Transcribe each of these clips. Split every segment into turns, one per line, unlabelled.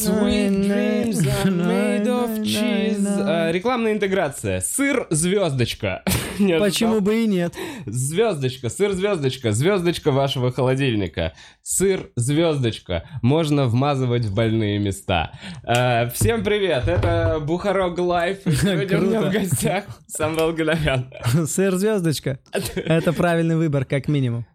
Sweet dreams are made of cheese. А, Рекламная интеграция. Сыр звездочка.
Почему бы и нет?
Звездочка, сыр звездочка, звездочка вашего холодильника. Сыр звездочка. Можно вмазывать в больные места. А, Всем привет, это Бухарог Лайв. Сегодня у меня в гостях Самвел Гиновян.
Сыр звездочка. Это правильный выбор, как минимум.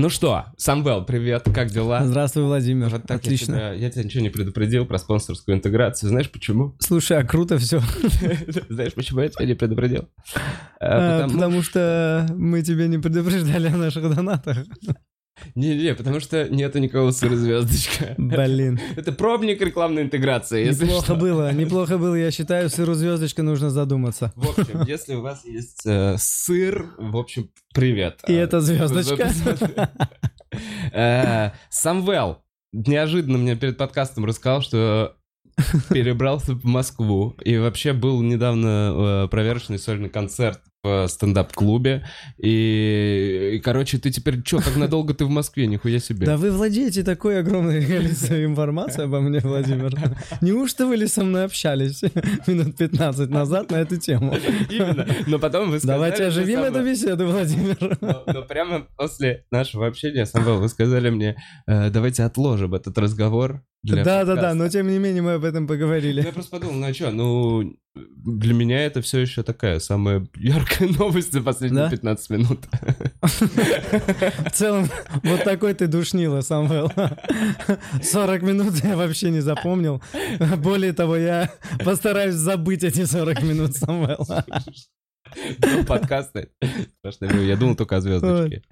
Ну что, Самвел, привет, как дела?
Здравствуй, Владимир.
Вот так
Отлично.
Я, тебя, я тебя ничего не предупредил про спонсорскую интеграцию. Знаешь почему?
Слушай, а круто все.
Знаешь, почему я тебя не предупредил? А, потому-
Потому что мы тебе не предупреждали о наших донатах.
Не-не, потому что нету никакого сыра звездочка.
Блин.
Это пробник рекламной интеграции, если
Неплохо
что.
было, неплохо было. Я считаю, сыру звездочка нужно задуматься.
В общем, если у вас есть э, сыр, в общем, привет.
И
Э,
это звездочка.
Э, Самвел неожиданно мне перед подкастом рассказал, что перебрался в Москву и вообще был недавно э, проверочный сольный концерт в стендап-клубе. И, и, короче, ты теперь что, как надолго ты в Москве? Нихуя себе.
Да вы владеете такой огромной количеством информации обо мне, Владимир. Неужто вы ли со мной общались минут 15 назад на эту тему?
Именно. Но потом вы сказали...
Давайте оживим эту беседу, Владимир.
Но, но прямо после нашего общения, Самвел, вы сказали мне, э, давайте отложим этот разговор. Для
Да, да, да,
подкаста.
но тем не менее мы об этом
Ну,
поговорили.
Я просто подумал, ну а что, ну, для меня это все еще такая самая яркая новость за последние
Да?
15 минут.
В целом, вот такой ты душнила, Самвел. 40 минут я вообще не запомнил. Более того, я постараюсь забыть эти 40 минут, Самвел.
Ну, Подкасты. Ну, я думал только о звездочке.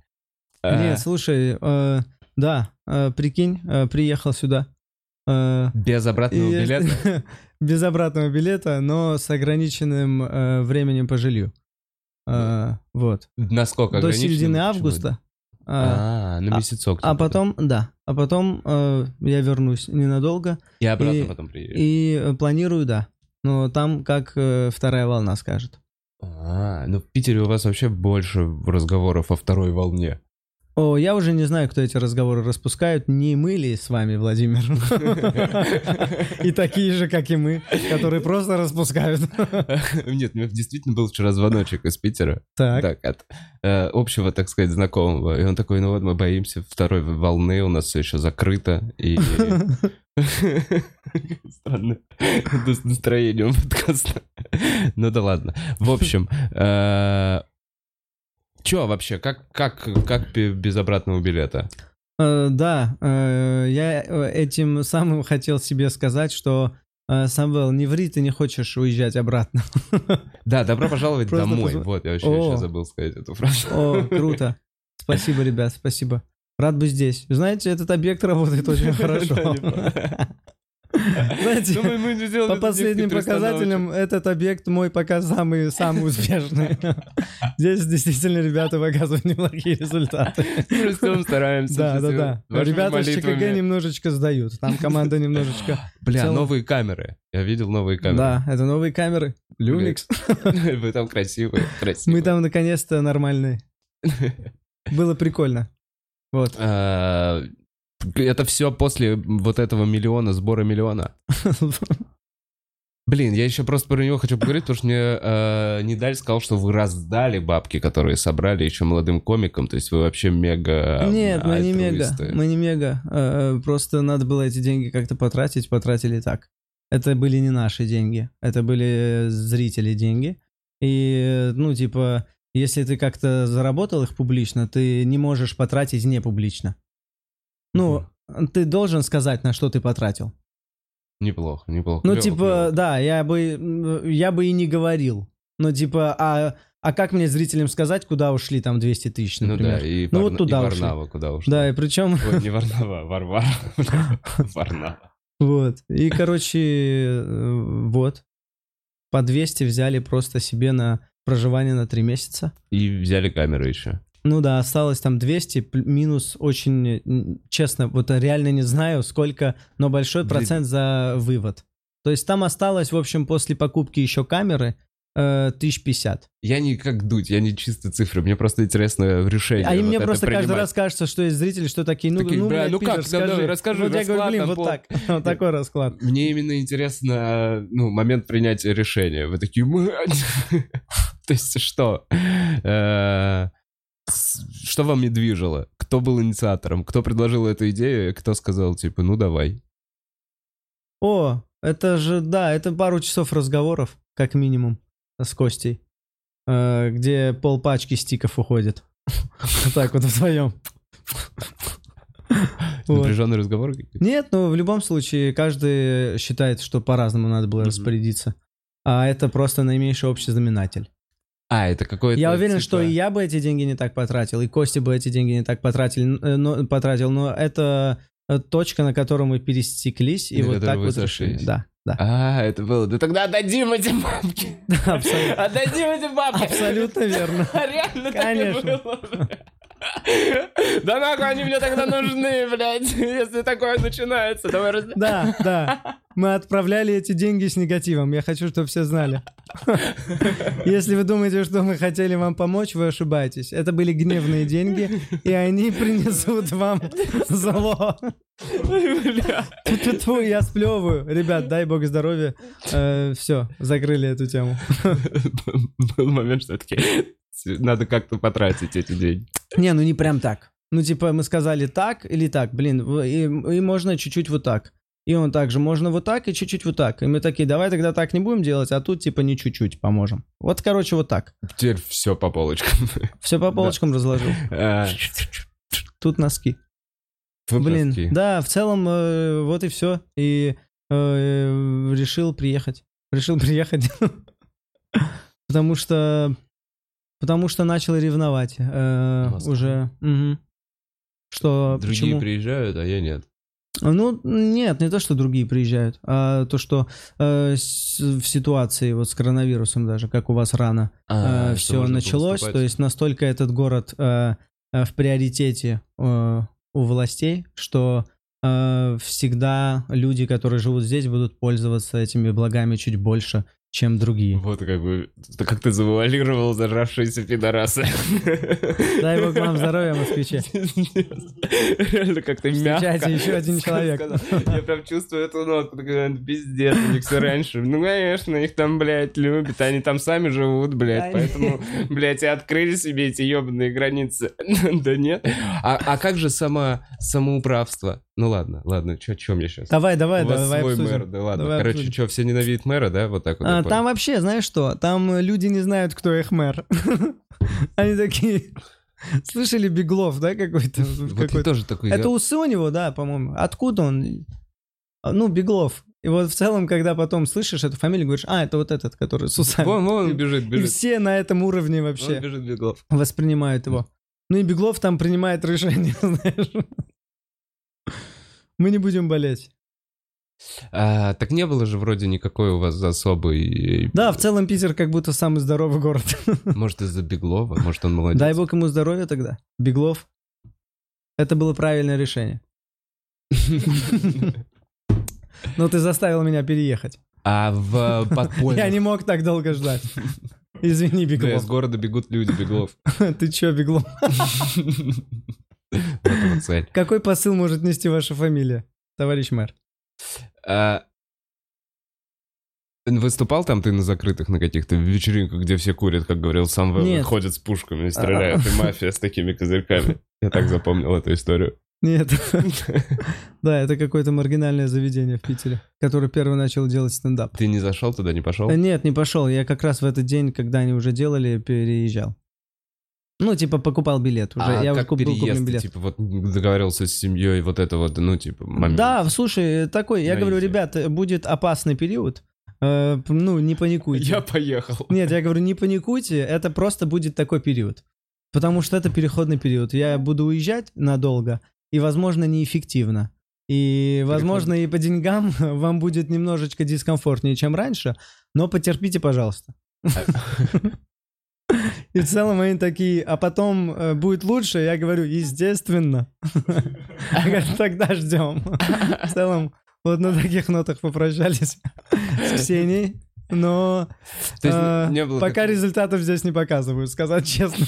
А,
Нет, слушай, э, да, э, прикинь, э, приехал сюда. Э,
Без обратного
и-
билета?
Без обратного билета, но с ограниченным э, временем по жилью. Э, Вот.
Насколько
До середины августа. А,
А, на месяцок.
А
типа,
потом, да, а потом э, я вернусь ненадолго.
И обратно
и-
потом приедешь.
и э, планирую, да. Но там как э, вторая волна скажет.
А, ну в Питере у вас вообще больше разговоров о второй волне.
О, я уже не знаю, кто эти разговоры распускают. Не мы ли с вами, Владимир? И такие же, как и мы, которые просто распускают.
Нет, у меня действительно был вчера звоночек из Питера.
Так.
Так, от э, общего, так сказать, знакомого. И он такой, ну вот мы боимся второй волны, у нас все еще закрыто. И... Странно. С настроением подкаста. Ну да ладно. В общем, чё вообще, как, как, как бе- без обратного билета?
Э, Да, э, я э, этим самым хотел себе сказать, что э, Самвел, не ври, ты не хочешь уезжать обратно.
Да, добро пожаловать
Просто
домой.
позв-
Вот, я вообще
О.
еще забыл сказать эту фразу.
О, круто. Спасибо, ребят, спасибо. Рад быть здесь. Знаете, этот объект работает очень хорошо. Знаете, По последним показателям этот объект мой пока самый самый успешный. Здесь действительно ребята показывают неплохие результаты.
Мы растем, стараемся.
Да, да, да. Ребята с. ЧКГ немножечко сдают. Там команда немножечко.
Бля, новые камеры. Я видел новые камеры.
Да, это новые камеры. Lumix.
Вы там красивые, красивые.
Мы там наконец-то нормальные. Было прикольно. Вот.
Это все после вот этого миллиона, сбора миллиона. Блин, я еще просто про него хочу поговорить, потому что мне э, Нидаль сказал, что вы раздали бабки, которые собрали еще молодым комикам, то есть вы вообще мега
Нет, мы не мега. Мы не мега. Э, Просто надо было эти деньги как-то потратить, потратили так. Это были не наши деньги, это были зрители деньги. И, ну, типа, если ты как-то заработал их публично, ты не можешь потратить не публично. Ну, ты должен сказать, на что ты потратил.
Неплохо, неплохо.
Ну,
Клёво,
типа,
клёво.
да, я бы, я бы и не говорил. Ну, типа, а, а как мне зрителям сказать, куда ушли там 200 тысяч,
Ну
например?
да, и,
Ну, вот
Варна-
туда
и
ушли.
Варнава куда ушла.
Да, и причем...
Ой, не Варнава, Варвара. Варнава.
Вот. И, короче, э, вот. По 200 взяли просто себе на проживание на 3 месяца.
И взяли камеры еще.
Ну да, осталось там 200, пл- минус очень, м, честно, вот реально не знаю, сколько, но большой
Блин.
процент за вывод. То есть там осталось, в общем, после покупки еще камеры э, тысяч пятьдесят.
Я не как дуть, я не чисто цифры, мне просто интересно в решении.
А
вот
мне просто каждый
принимать.
раз кажется, что есть зрители, что такие, ну,
Такие,
ну,
бля,
блядь,
ну как,
Питер,
да,
скажи.
да, расскажи,
Вот я говорю,
расклад
блин, вот
пол-
так, вот такой расклад.
Мне именно интересно, ну, момент принятия решения. Вы такие, то есть что? Что вам не движило? Кто был инициатором? Кто предложил эту идею? Кто сказал, типа, ну давай?
О, это же, да, это пару часов разговоров, как минимум, с Костей, э, где пол пачки стиков уходит. Так вот вдвоем.
Напряженный разговор?
Нет, ну в любом случае каждый считает, что по-разному надо было распорядиться. А это просто наименьший общий знаменатель.
А, это какой-то...
Я уверен,
типа,
что и я бы эти деньги не так потратил, и Костя бы эти деньги не так потратил, э, но, потратил, но это э, точка, на которой мы пересеклись, и
На
вот так вот решили. Да, да.
А, это было. Да тогда отдадим эти бабки.
Абсолютно.
Отдадим эти бабки.
Абсолютно верно.
Реально так и
Конечно.
было. Да нахуй они мне тогда нужны, блядь, если такое начинается. Давай раз...
Да, да. Мы отправляли эти деньги с негативом. Я хочу, чтобы все знали. Если вы думаете, что мы хотели вам помочь, вы ошибаетесь. Это были гневные деньги, и они принесут вам зло. Тьфу, я сплевываю. Ребят, дай бог здоровья. Все, закрыли эту тему.
Был момент, что такие, надо как-то потратить эти деньги.
Не, ну не прям так. Ну, типа, мы сказали так или так, блин, и, и можно чуть-чуть вот так. И он также, можно вот так и чуть-чуть вот так. И мы такие, давай тогда так не будем делать, а тут типа не чуть-чуть поможем. Вот, короче, вот так.
Теперь все по полочкам.
Все по полочкам разложил.
А,
Тут носки.
вот
Блин,
носки.
да, в целом э, вот и все. И э, решил приехать. Решил приехать. Потому что... Потому что начал ревновать э, уже. Мгм. Что,
Другие
почему?
приезжают, а я нет.
Ну, нет, не то, что другие приезжают, а то, что э, с- в ситуации вот с коронавирусом даже, как у вас рано,
А, что
все началось, то есть настолько этот город э, э, в приоритете э, у властей, что э, всегда люди, которые живут здесь, будут пользоваться этими благами чуть больше, чем другие.
Вот как бы, как ты завуалировал зажравшиеся пидорасы.
Дай бог вам здоровья, москвичи.
Реально как-то мягко.
Еще один человек.
Я прям чувствую эту нотку, такой, «Ну, пиздец, у них все раньше. Ну, конечно, их там, блядь, любят, они там сами живут, блядь, поэтому, блядь, и открыли себе эти ебаные границы. Да нет. А а как же само самоуправство? Ну ладно, ладно, о чем я сейчас?
Давай, давай,
У вас
давай
свой
обсудим.
мэр, да ладно.
Давай
Короче,
обсудим.
что, все ненавидят мэра, да? Вот так вот.
А,
я понял.
там вообще, знаешь что? Там люди не знают, кто их мэр. Они такие... Слышали Беглов, да, какой-то?
Вот я
какой-то-
тоже такой...
Это усы у него, да, по-моему. Откуда он? А, Ну, Беглов. И вот в целом, когда потом слышишь эту фамилию, говоришь, а, это вот этот, который с усами.
Вон, вон он бежит,
И
бежит.
все на этом уровне
Он
вообще
бежит Беглов.
воспринимают его. Ну и Беглов там принимает решение, знаешь. Мы не будем болеть.
А, так не было же вроде никакой у вас особой...
Да, в целом Питер как будто самый здоровый город.
Может, из-за Беглова? Может, он молодец?
Дай бог ему здоровья тогда. Беглов. Это было правильное решение. Но ты заставил меня переехать.
А в подполье...
Я не мог так долго ждать. Извини, Беглов.
из города бегут люди, Беглов.
Ты чё, Беглов?
Вот цель.
Какой посыл может нести ваша фамилия, товарищ мэр?
А, Выступал там ты на закрытых, на каких-то вечеринках, где все курят, как говорил сам
Нет.
ходят с пушками и стреляют, и мафия с такими козырьками. Я так запомнил эту историю.
Нет. Да, это какое-то маргинальное заведение в Питере, которое первый начал делать стендап.
Ты не зашел туда, не пошел?
Э, Нет, не пошел. Я как раз в этот день, когда они уже делали, переезжал. Ну, типа, покупал билет уже.
А
Я
как
купил
переезд?
куплен билет.
Типа вот договорился с семьей, вот это вот, ну, типа, момент.
Да, слушай, такой, я
На
говорю,
изи.
ребят, будет опасный период. Э, Ну, не паникуйте.
Я поехал.
Нет, я говорю, не паникуйте, это просто будет такой период. Потому что это переходный период. Я буду уезжать надолго, и, возможно, неэффективно. И, возможно, и по деньгам вам будет немножечко дискомфортнее, чем раньше, но потерпите, пожалуйста. И в целом они такие, а потом э, будет лучше, я говорю, естественно. Я говорю, Тогда ждем. В целом, вот на таких нотах попрощались с Ксенией. Но
То есть
э,
не было
пока
такого-
результатов здесь не показываю, сказать честно.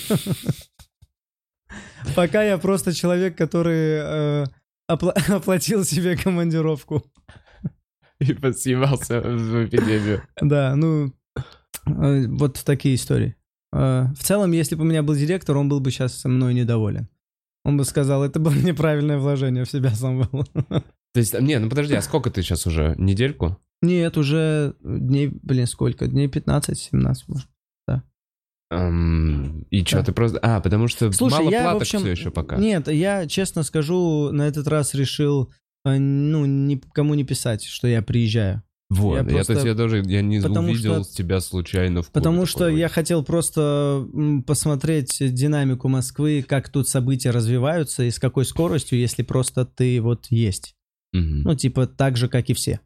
Пока я просто человек, который э, опла- оплатил себе командировку.
И съебался в эпидемию.
Да, ну, э, вот такие истории. Э, В целом, если бы у меня был директор, он был бы сейчас со мной недоволен. Он бы сказал, это было неправильное вложение в себя сам был.
То есть, не, ну подожди, а сколько ты сейчас уже? Недельку?
Нет, уже дней, блин, сколько? Дней 15-17, может.
Эм, и что,
Да.
ты просто... А, потому что
Слушай,
мало
я, в
платок
общем...
все еще пока.
Нет, я, честно скажу, на этот раз решил, э, ну, никому не писать, что я приезжаю.
Вот,
я
я, то
просто-
есть я даже я не
потому
увидел
что-
тебя случайно в
Потому что
ой.
я хотел просто посмотреть динамику Москвы, как тут события развиваются и с какой скоростью, если просто ты вот есть.
Мгм.
Ну, типа, так же, как и все.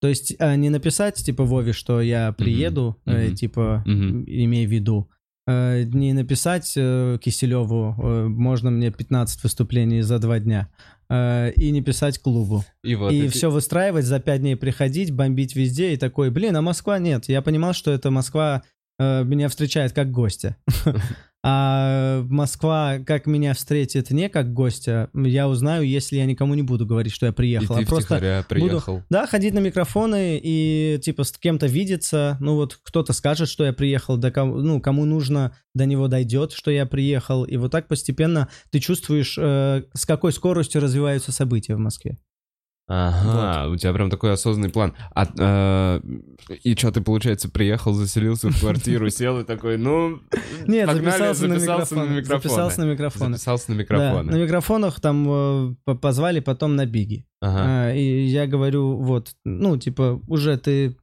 То есть а, не написать, типа, Вове, что я приеду, э,
мгм,
типа,
мгм.
имей в виду. Э, не написать э, Киселеву, э, можно мне 15 выступлений за два дня. И не писать клубу.
И вот
и
эти-
все выстраивать, за пять дней приходить, бомбить везде и такой, блин, а Москва нет. Я понимал, что это Москва меня встречает как гостя. А Москва, как меня встретит не как гостя, я узнаю, если я никому не буду говорить, что я
и
приехал.
ты
а просто
приехал.
да, ходить на микрофоны и типа с кем-то видеться. Ну вот кто-то скажет, что я приехал, до кому, ну кому нужно, до него дойдет, что я приехал. И вот так постепенно ты чувствуешь, э, с какой скоростью развиваются события в Москве.
Ага, у тебя прям такой осознанный план. А, э, и что, ты, получается, приехал, заселился в квартиру, сел и такой, ну,
Нет,
погнали,
записался, на,
записался
микрофон.
на микрофоны.
Записался на микрофоны.
Записался на
Да,
микрофоны.
на микрофонах там э, по- позвали потом на Биги.
Ага.
А, и я говорю, вот, ну, типа, уже ты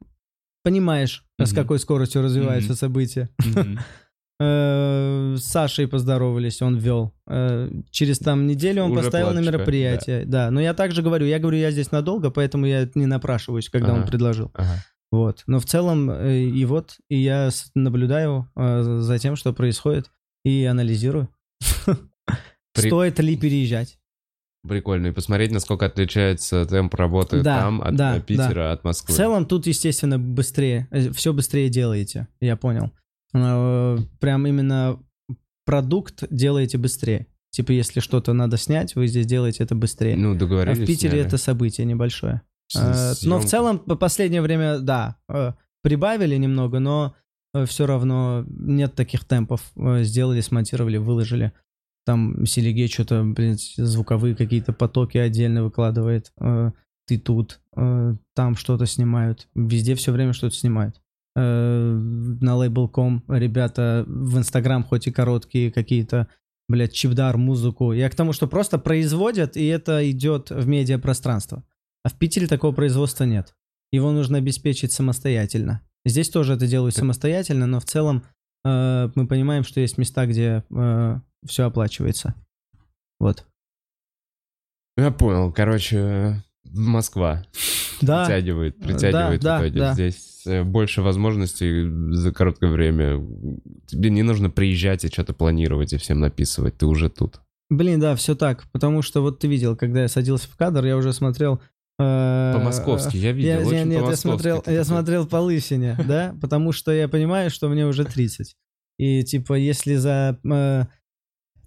понимаешь, с
Мгм.
какой скоростью развиваются
Мгм.
события.
Мгм.
Э, С Сашей поздоровались, он вел. Э, Через там неделю он
Уже
поставил на мероприятие. Да. но я также говорю, я говорю, я здесь надолго, поэтому я не напрашиваюсь, когда он
Ага.
предложил.
Ага.
Вот. Но в целом, э, и вот, и я наблюдаю за тем, что происходит, и анализирую.
При-
Стоит ли переезжать?
Прикольно. И посмотреть, насколько отличается темп работы
Да,
там от
да,
Питера, от Москвы.
В целом тут, естественно, быстрее, все быстрее делаете, я понял. Э, Прям именно продукт делаете быстрее. Типа, если что-то надо снять, вы здесь делаете это быстрее.
Ну,
а
договорились.
в Питере
сняли.
это событие небольшое.
С-
Э, Но в
съемка.
целом, по последнее время, да, прибавили немного, но все равно нет таких темпов. Сделали, смонтировали, выложили. Там Селигей что-то, блин, звуковые какие-то потоки отдельно выкладывает. Ты тут, там что-то снимают. Везде все время что-то снимают. Э, На Label.com ребята в Инстаграм хоть и короткие какие-то, блядь, чипдар, музыку. Я к тому, что просто производят, и это идет в медиапространство. А в Питере такого производства нет. Его нужно обеспечить самостоятельно. Здесь тоже это делают самостоятельно, но в целом э, мы понимаем, что есть места, где все оплачивается. Вот.
Я понял. Короче, Москва
Да,
притягивает, притягивает
да,
в итоге.
да.
Здесь э, больше возможностей за короткое время. Тебе не нужно приезжать и что-то планировать и всем написывать. Ты уже тут.
блин, да, все так. Потому что вот ты видел, когда я садился в кадр, я уже смотрел... э,
По-московски, я видел.
Я,
очень
нет, я смотрел, я смотрел по лысине, да, потому что я понимаю, что мне уже 30. И типа, если за э,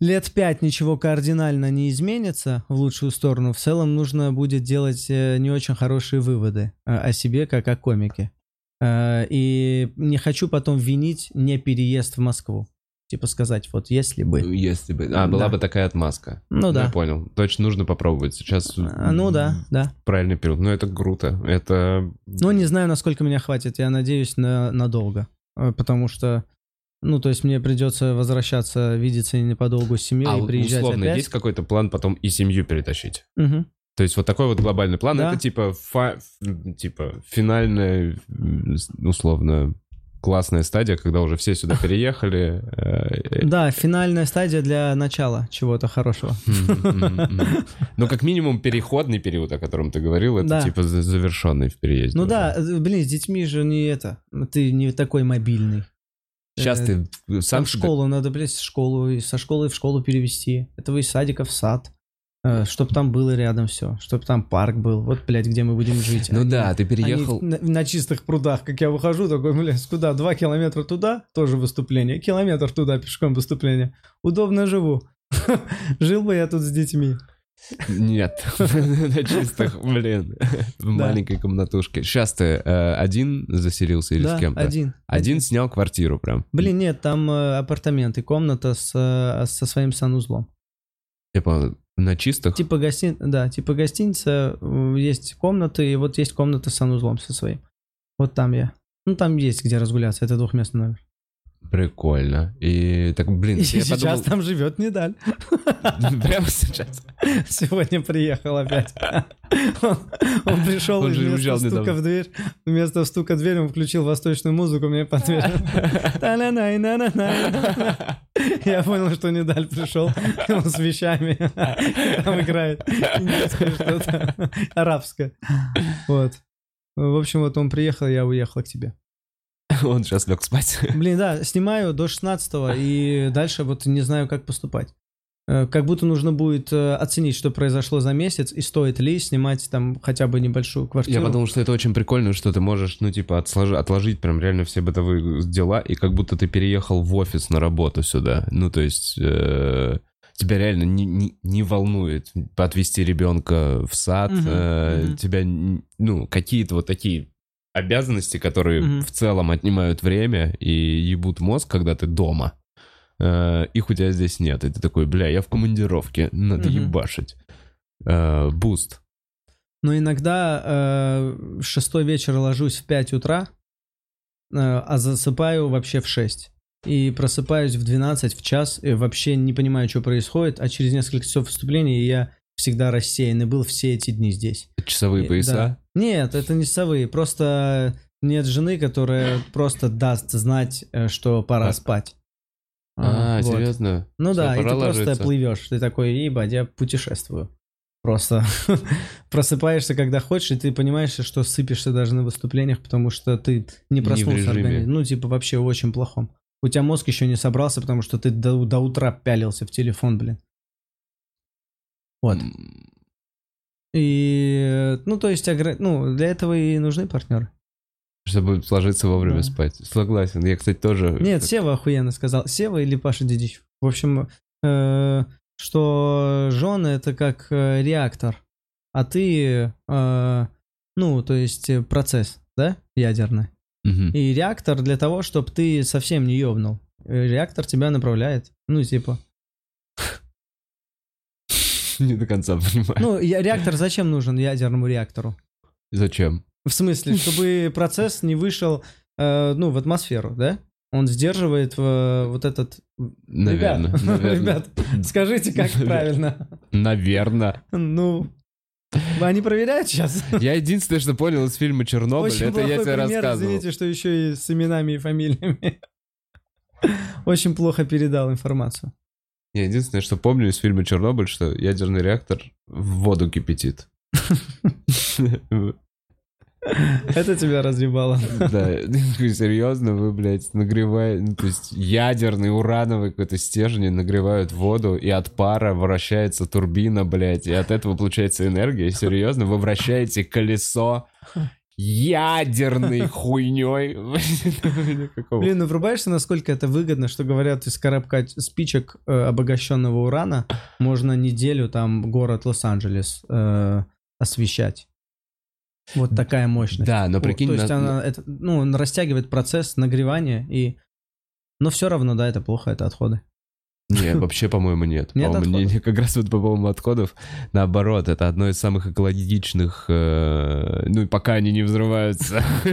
лет пять ничего кардинально не изменится в лучшую сторону, в целом нужно будет делать э, не очень хорошие выводы э, о себе, как о комике. Э, и не хочу потом винить не переезд в Москву. Типа сказать, вот если бы.
Если бы... А, была
Да.
бы такая отмазка.
Ну
Я
да.
понял. Точно нужно попробовать. Сейчас
А, Ну да, да.
правильный период. Но это круто. Это...
Ну, не знаю, насколько меня хватит. Я надеюсь на надолго. Э, Потому что, ну, то есть мне придется возвращаться, видеться не подолгу с семьей
А
и приезжать
условно,
опять.
есть какой-то план потом и семью перетащить?
Мгм.
То есть вот такой вот глобальный план,
Да.
это типа, фа- типа финальная, условно, классная стадия, когда уже все сюда переехали. э, э,
Да, финальная стадия для начала чего-то хорошего.
Ну, как минимум, переходный период, о котором ты говорил, это типа за- завершенный в переезде.
Ну да, э, блин, с детьми же не это. Ты не такой мобильный.
Сейчас
Э,
ты сам
школу надо, блядь, школу, и со школы в школу перевести. Этого из садика в сад. Чтобы там было рядом все, чтобы там парк был, вот, блядь, где мы будем жить.
Ну
Они-
да, ты переехал...
на, на чистых прудах, как я выхожу, такой, блядь, куда? Два километра туда, тоже выступление, километр туда, пешком выступление. Удобно живу. Жил бы я тут с детьми.
Нет, на чистых, блин, в маленькой комнатушке. Сейчас ты э, один заселился или с кем-то?
один.
Один снял квартиру прям.
Блин, нет, там э, апартаменты, комната э, со своим санузлом.
Типа на чистых?
Типа гостин... да, типа гостиница, есть комнаты, и вот есть комната с санузлом со своим. Вот там я. Ну, там есть где разгуляться, это двухместный номер.
Прикольно. И так, блин,
И сейчас
подумал...
там живет Недаль.
Прямо сейчас.
Сегодня приехал опять. Он, он пришел
Он
и вместо стука
недавно.
в дверь, вместо стука в дверь он включил восточную музыку мне под дверь. Я понял, что Недаль пришел, он с вещами там играет. Индийское что-то, арабское. Вот. В общем, вот он приехал, я уехал к тебе.
Он сейчас лег спать.
Блин, да, снимаю до 16 и дальше вот не знаю, как поступать. Э, Как будто нужно будет э, оценить, что произошло за месяц, и стоит ли снимать там хотя бы небольшую квартиру.
Я подумал, что это очень прикольно, что ты можешь, ну, типа, отслож- отложить прям реально все бытовые дела, и как будто ты переехал в офис на работу сюда. Ну, то есть... э, Тебя реально не, не, не волнует отвести ребенка в сад,
Мгм,
э,
мгм.
тебя, ну, какие-то вот такие обязанности, которые
Мгм.
в целом отнимают время и ебут мозг, когда ты дома. Э, их у тебя здесь нет. И ты такой, бля, я в командировке, надо
Мгм.
ебашить. Э, Буст.
Но иногда э, в шестой вечера ложусь в 5 утра, э, а засыпаю вообще в 6. И просыпаюсь в 12, в час, и вообще не понимаю, что происходит, а через несколько часов выступления я всегда рассеянный был все эти дни здесь.
Часовые
И-
пояса.
да. Нет, это не совые. Просто нет жены, которая просто даст знать, э, что пора
А.
спать.
А,
вот.
серьезно?
Ну
Всё,
да, и ты
пора
просто
ложиться.
плывешь. Ты такой, ебать, я путешествую. Просто просыпаешься, когда хочешь, и ты понимаешь, что сыпешься даже на выступлениях, потому что ты не
в
проснулся
режиме.
организм. Ну, типа, вообще очень плохом. У тебя мозг еще не собрался, потому что ты до, до утра пялился в телефон, блин. Вот. И, ну, то есть, ну, для этого и нужны партнеры.
Чтобы сложиться вовремя
Да.
спать. Согласен. Я, кстати, тоже...
Нет, Сева охуенно сказал. Сева или Паша Дедичев. В общем, э, что жены это как э, реактор, а ты, э, ну, то есть э, процесс, да, ядерный.
Мгм.
И реактор для того, чтобы ты совсем не ёбнул. Э, Реактор тебя направляет. Ну, типа.
Не до конца понимаю.
Ну, я- реактор зачем нужен ядерному реактору?
Зачем?
В смысле, чтобы процесс не вышел, э, ну, в атмосферу, да? Он сдерживает э, вот этот...
Наверное.
Ребят,
наверное.
ребят, скажите, как
Наверное.
правильно.
Наверное.
Ну, они проверяют сейчас?
Я единственное, что понял из фильма «Чернобыль»,
Очень
это я тебе
пример,
рассказывал.
извините, что еще и с именами и фамилиями. Очень плохо передал информацию.
Я единственное, что помню из фильма «Чернобыль», что ядерный реактор в воду кипятит.
Это тебя разъебало.
Да, серьезно, вы, блядь, нагреваете, ну, то есть ядерный урановый какой-то стержень нагревают воду, и от пара вращается турбина, блядь, и от этого получается энергия. Серьезно, вы вращаете колесо ядерной хуйней.
Блин, ну врубаешься, насколько это выгодно, что говорят, из коробка спичек э, обогащенного урана можно неделю там город Лос-Анджелес э, освещать. Вот такая мощность.
Да, но прикинь,
То есть
на-
она, это, ну, он растягивает процесс нагревания и... Но все равно, да, это плохо, это отходы.
Нет, вообще, по-моему, нет.
Нет
По-моему, не- не- как раз вот по поводу отходов, наоборот, это одно из самых экологичных, э, ну пока они не взрываются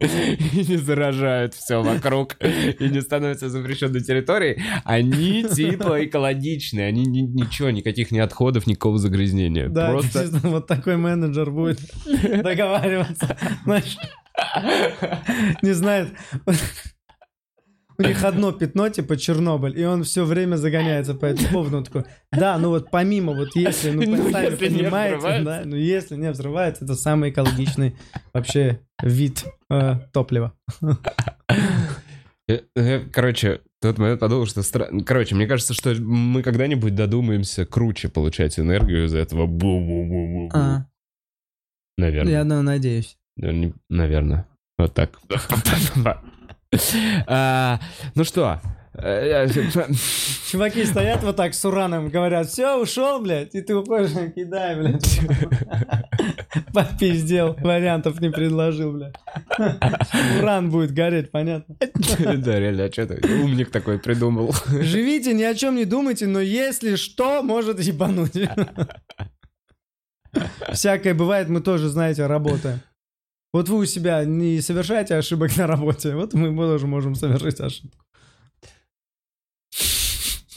и не заражают все вокруг и не становятся запрещенной территорией, они типа экологичные, они ни- ничего, никаких ни отходов, никакого загрязнения.
Да,
Просто
вот такой менеджер будет договариваться. Не знает. У них одно пятно, типа Чернобыль, и он все время загоняется по этому поводу. Он такой, да, ну вот помимо, вот если, ну,
Ну,
сами
если
понимаете, да, ну если не взрывается, это самый экологичный вообще вид э, топлива.
Э, э, Короче, тот момент подумал, что... стра- Короче, мне кажется, что мы когда-нибудь додумаемся круче получать энергию из этого. Бу-бу-бу-бу-бу.
А,
Наверное.
я ну, надеюсь.
Наверное. Вот так. А, Ну что? Э, э,
Чуваки стоят вот так с ураном, говорят, все, ушел, блядь, и ты уходишь, кидай, блядь. Попиздел, вариантов не предложил, блядь. Уран будет гореть, понятно.
Да, реально, а что ты? Умник такой придумал.
Живите, ни о чем не думайте, но если что, может ебануть. Всякое бывает, мы тоже, знаете, работаем. Вот вы у себя не совершаете ошибок на работе, вот мы тоже можем совершить ошибку.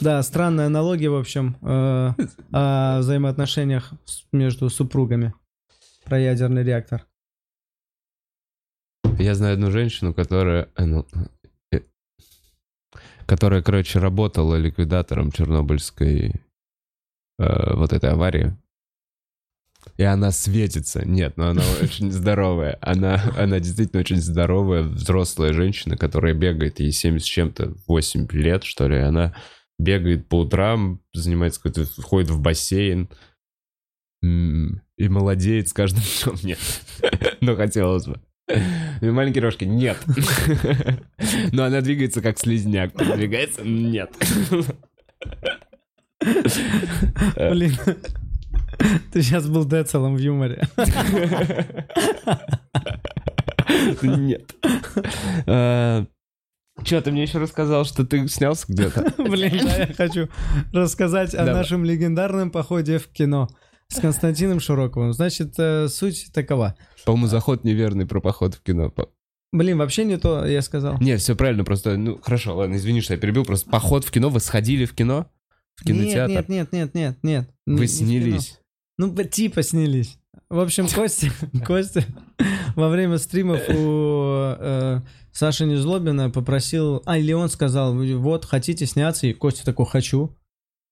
Да, странная аналогия, в общем, э, о взаимоотношениях между супругами про ядерный реактор.
Я знаю одну женщину, которая... э, ну, э, Которая, короче, работала ликвидатором Чернобыльской э, вот этой аварии. И она светится. Нет, но она очень здоровая. Она, она действительно очень здоровая, взрослая женщина, которая бегает, ей 70 с чем-то, 8 лет, что ли. Она бегает по утрам, занимается какой-то, ходит в бассейн. И молодеет с каждым днем. Нет. Но хотелось бы. И маленькие рожки нет. Но она двигается как слизняк. Двигается нет.
Блин, ты сейчас был Децелом в юморе.
Нет. Че, ты мне еще рассказал, что ты снялся где-то?
Блин, да, я хочу рассказать о нашем легендарном походе в кино с Константином Широковым. Значит, э, суть такова.
По-моему, заход неверный про поход в кино.
Блин, вообще не то я сказал.
Не, все правильно, просто, ну, хорошо, ладно, извини, что я перебил, просто поход в кино, вы сходили в кино? В кинотеатр?
Нет, нет, нет, нет, нет, нет. Не-
Вы снялись?
Ну, типа снялись. В общем, Костя, Костя во время стримов у э, Саши Незлобина попросил... А, или он сказал, вот, хотите сняться? И Костя такой, хочу.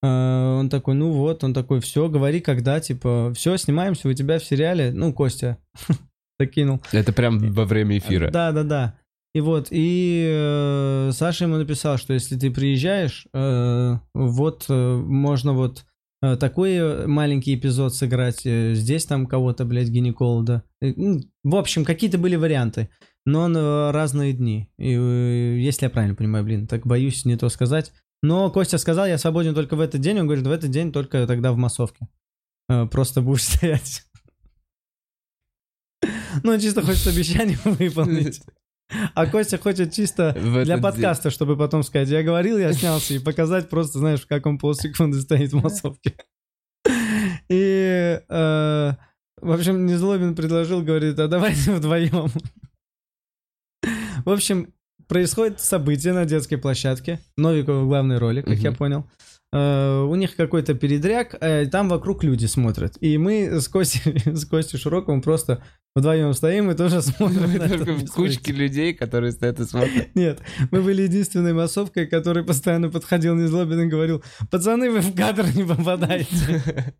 Э, он такой, ну вот, он такой, все, говори, когда, типа, все, снимаемся у тебя в сериале. Ну, Костя закинул.
Это прям во время эфира.
Да, да, да. И вот, и э, Саша ему написал, что если ты приезжаешь, э, вот э, можно вот такой э, маленький эпизод сыграть, э, здесь там кого-то, блядь, гинеколога. Э, В общем, какие-то были варианты, но на разные дни. И, э, если я правильно понимаю, блин, так боюсь не то сказать. Но Костя сказал, я свободен только в этот день. Он говорит, в этот день только тогда в массовке. Э, Просто будешь стоять. Ну, чисто хочет обещание выполнить. А Костя хочет чисто
В
для подкаста, чтобы потом сказать, я говорил, я снялся, и показать просто, знаешь, как он полсекунды стоит в массовке. И, э, в общем, Незлобин предложил, говорит, а давайте вдвоем. В общем, происходит событие на детской площадке. Новикова в главной роли, как я
Мгм.
понял. Э, У них какой-то передряг, э, там вокруг люди смотрят. И мы с Костей, с Костей Широковым просто вдвоем стоим и тоже смотрим.
Мы только в кучке людей, которые стоят и смотрят.
Нет, мы были единственной массовкой, который постоянно подходил Незлобин и говорил, пацаны, вы в кадр не попадаете.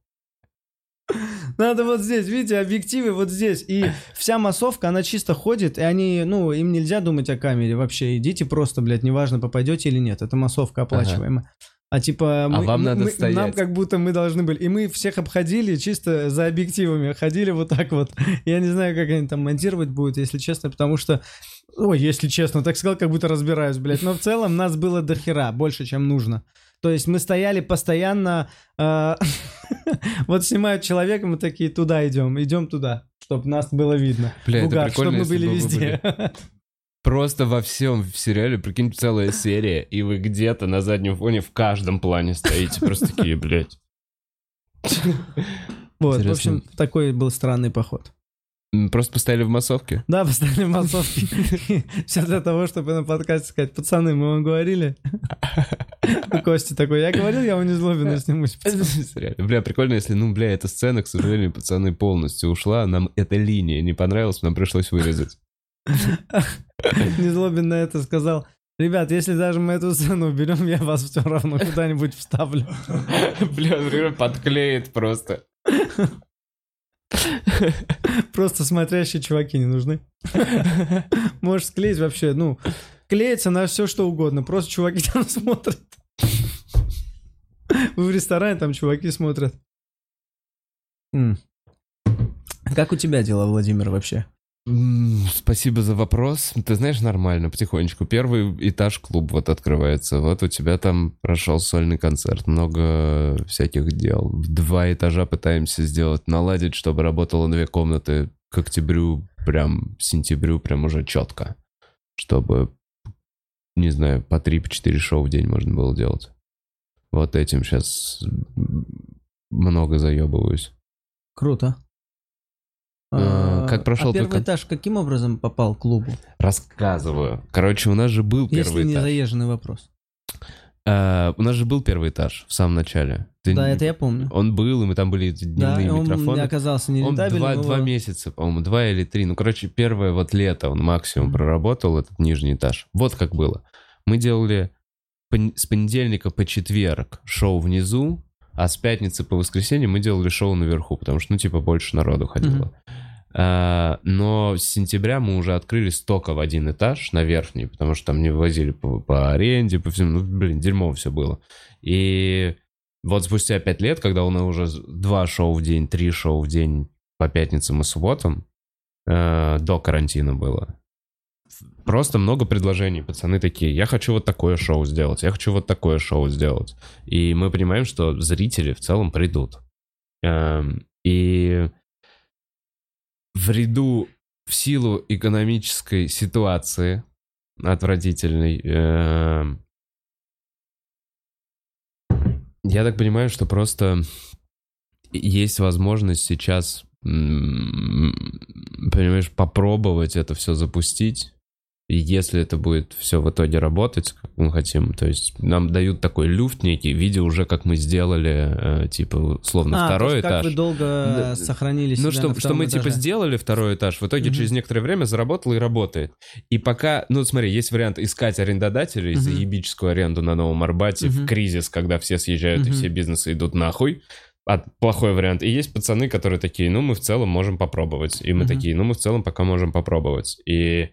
Надо вот здесь, видите, объективы вот здесь. И вся массовка, она чисто ходит, и они, ну, им нельзя думать о камере вообще. Идите просто, блядь, неважно, попадете или нет. Это массовка оплачиваемая. А типа мы,
вам
мы-
надо
мы-
стоять.
нам как будто мы должны были. И мы всех обходили чисто за объективами. Ходили вот так вот. Я не знаю, как они там монтировать будут, если честно, потому что... Ой, если честно, так сказал, как будто разбираюсь, блядь. Но в целом нас было до хера, больше, чем нужно. То есть мы стояли постоянно... э, Вот снимают человека, мы такие, туда идем, идем туда, чтобы нас было видно.
Бля,
в
это
угар, чтобы мы были везде.
Просто во всем в сериале, прикинь, целая серия, и вы где-то на заднем фоне в каждом плане стоите, просто такие, блядь.
Вот, в общем, такой был странный поход.
Просто поставили в массовке.
Да, поставили массовки. Все для того, чтобы на подкасте сказать, пацаны, мы вам говорили. Костя такой, я говорил, я у Незлобина снимусь. пацаны».
Реально. Бля, прикольно, если, ну, бля, эта сцена, к сожалению, пацаны, полностью ушла. Нам эта линия не понравилась, нам пришлось вырезать.
Незлобин на это сказал, ребят, если даже мы эту сцену уберем, я вас все равно куда-нибудь вставлю.
Бля, подклеит просто.
Просто смотрящие чуваки не нужны. Можешь склеить вообще, ну, клеится на все, что угодно. Просто чуваки там смотрят. Вы в ресторане, там чуваки смотрят. Как у тебя дела, Владимир, вообще?
Спасибо за вопрос. Ты знаешь, нормально, потихонечку. Первый этаж клуб вот открывается. Вот у тебя там прошел сольный концерт. Много всяких дел. Два этажа пытаемся сделать, наладить, чтобы работало две комнаты к октябрю, прям сентябрю, прям уже четко. Чтобы, не знаю, по 3-4 шоу в день можно было делать. Вот этим сейчас много заебываюсь.
Круто.
А, как прошел
а первый
кон-
этаж каким образом попал к клубу?
Рассказываю. Короче, у нас же был
Если
первый
не
этаж.
заезженный вопрос.
А, у нас же был первый этаж в самом начале. Ты
Да,
не-
это я помню.
Он был, и мы там были эти
Да,
дневные
и он
микрофоны.
оказался
Он
нерентабельным.
два,
его-
два месяца, по-моему, два или три. Ну, короче, первое вот лето он максимум
Мгм.
проработал, этот нижний этаж. Вот как было. Мы делали пон- с понедельника по четверг шоу внизу, а с пятницы по воскресенье мы делали шоу наверху, потому что, ну, типа, больше народу ходило. А, но с сентября мы уже открыли столько в один этаж на верхний, потому что там не вывозили по, по аренде, по всему. Ну, блин, дерьмо все было. И вот спустя пять лет, когда у нас уже два шоу в день, три шоу в день по пятницам и субботам, э, до карантина было, просто много предложений. Пацаны такие, я хочу вот такое шоу сделать, я хочу вот такое шоу сделать. И мы понимаем, что зрители в целом придут. Эм, И в ряду, в силу экономической ситуации отвратительной, эм, я так понимаю, что просто есть возможность сейчас, понимаешь, попробовать это все запустить. И если это будет все в итоге работать, как мы хотим, то есть нам дают такой люфт некий, видя уже, как мы сделали, э, типа, условно,
А, то
второй
есть
этаж.
как вы долго
Да,
сохранили
Ну, что, что мы типа
этаже?
сделали второй этаж, в итоге
Мгм.
через некоторое время заработало и работает. И пока, ну смотри, есть вариант искать арендодателей за
Мгм.
ебическую аренду на Новом Арбате
Мгм.
в кризис, когда все съезжают и
Мгм.
все бизнесы идут нахуй. А плохой вариант. И есть пацаны, которые такие, ну мы в целом можем попробовать. И мы
Мгм.
такие, ну мы в целом пока можем попробовать. И...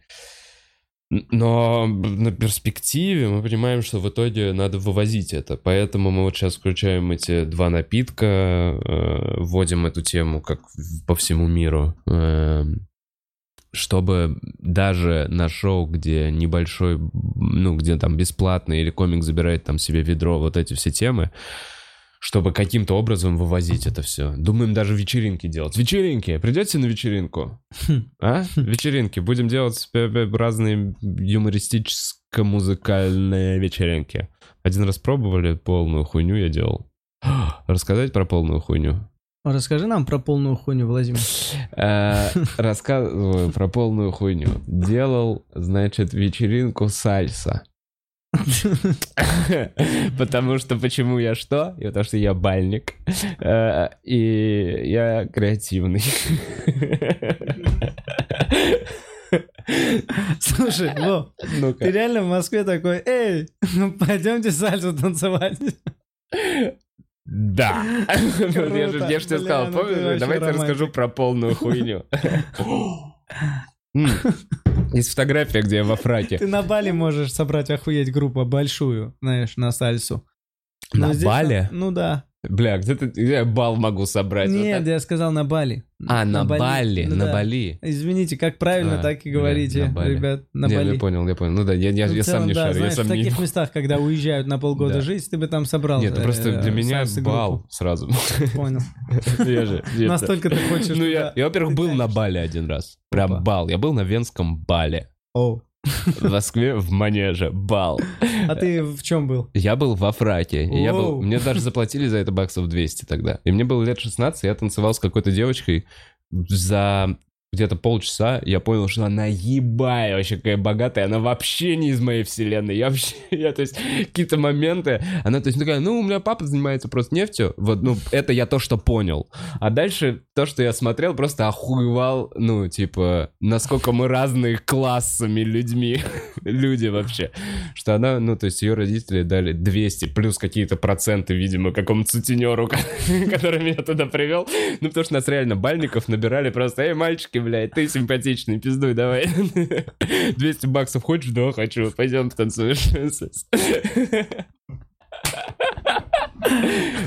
Но на перспективе мы понимаем, что в итоге надо вывозить это. Поэтому мы вот сейчас включаем эти два напитка, э, вводим эту тему как по всему миру. эм, чтобы даже на шоу, где небольшой, ну, где там бесплатно или комик забирает там себе ведро, вот эти все темы, чтобы каким-то образом вывозить это все. Думаем даже вечеринки делать. Вечеринки! Придете на вечеринку? А? Вечеринки. Будем делать разные юмористическо-музыкальные вечеринки. Один раз пробовали, полную хуйню я делал. Рассказать про полную хуйню?
Расскажи нам про полную хуйню, Владимир.
Э, Рассказываю про полную хуйню. Делал, значит, вечеринку сальса. Потому что почему я что? И Потому что я бальник. Э, И я креативный.
Слушай, Во, ты
Ну-ка.
реально в Москве такой, эй, ну пойдемте сальсу танцевать.
Да. Я же я же тебе сказал,
ну ты
помнишь? Давай я расскажу про полную хуйню. Есть фотография, где я во фраке.
Ты на Бали можешь собрать охуеть группу большую, знаешь, на сальсу. Но
На
здесь
Бали?
Ну да.
Бля, где ты где я бал могу собрать? Вот
Нет,
так?
я сказал на Бали.
А, на Бали,
Ну
на
да.
Бали.
Извините, как правильно,
А,
так и говорите,
на Бали.
ребят, на
Не,
Бали.
я понял, я понял. Ну да, я, я,
Ну,
я сам не
да,
шарю, я
знаешь,
сам
в
не...
таких местах, когда уезжают на полгода
Да.
жить, ты бы там собрал.
Нет, ну
э,
просто для меня бал сразу.
Понял.
Я же-
Настолько ты хочешь
Ну, я, я, во-первых, был на Бали один раз. Прям бал. Я был на венском бале.
Оу.
В Москве в Манеже. Бал.
А ты в чем был?
Я был во фраке. и я был, мне даже заплатили за это баксов 200 тогда. И мне было лет 16, я танцевал с какой-то девочкой за где-то полчаса. Я понял, что она ебая вообще какая богатая. Она вообще не из моей вселенной. Я вообще, я, то есть, какие-то моменты. Она, то есть, такая, ну, у меня папа занимается просто нефтью. Вот, ну, это я то, что понял. А дальше то, что я смотрел, просто охуевал, ну, типа, насколько мы разные классами людьми. Люди вообще. Что она, ну, то есть ее родители дали 200 плюс какие-то проценты, видимо, какому-то сутенеру, который меня туда привел. Ну, потому что нас реально бальников набирали просто, эй, мальчики, блядь, ты симпатичный, пиздуй, давай. 200 баксов хочешь? Да, хочу. Пойдем танцуешь.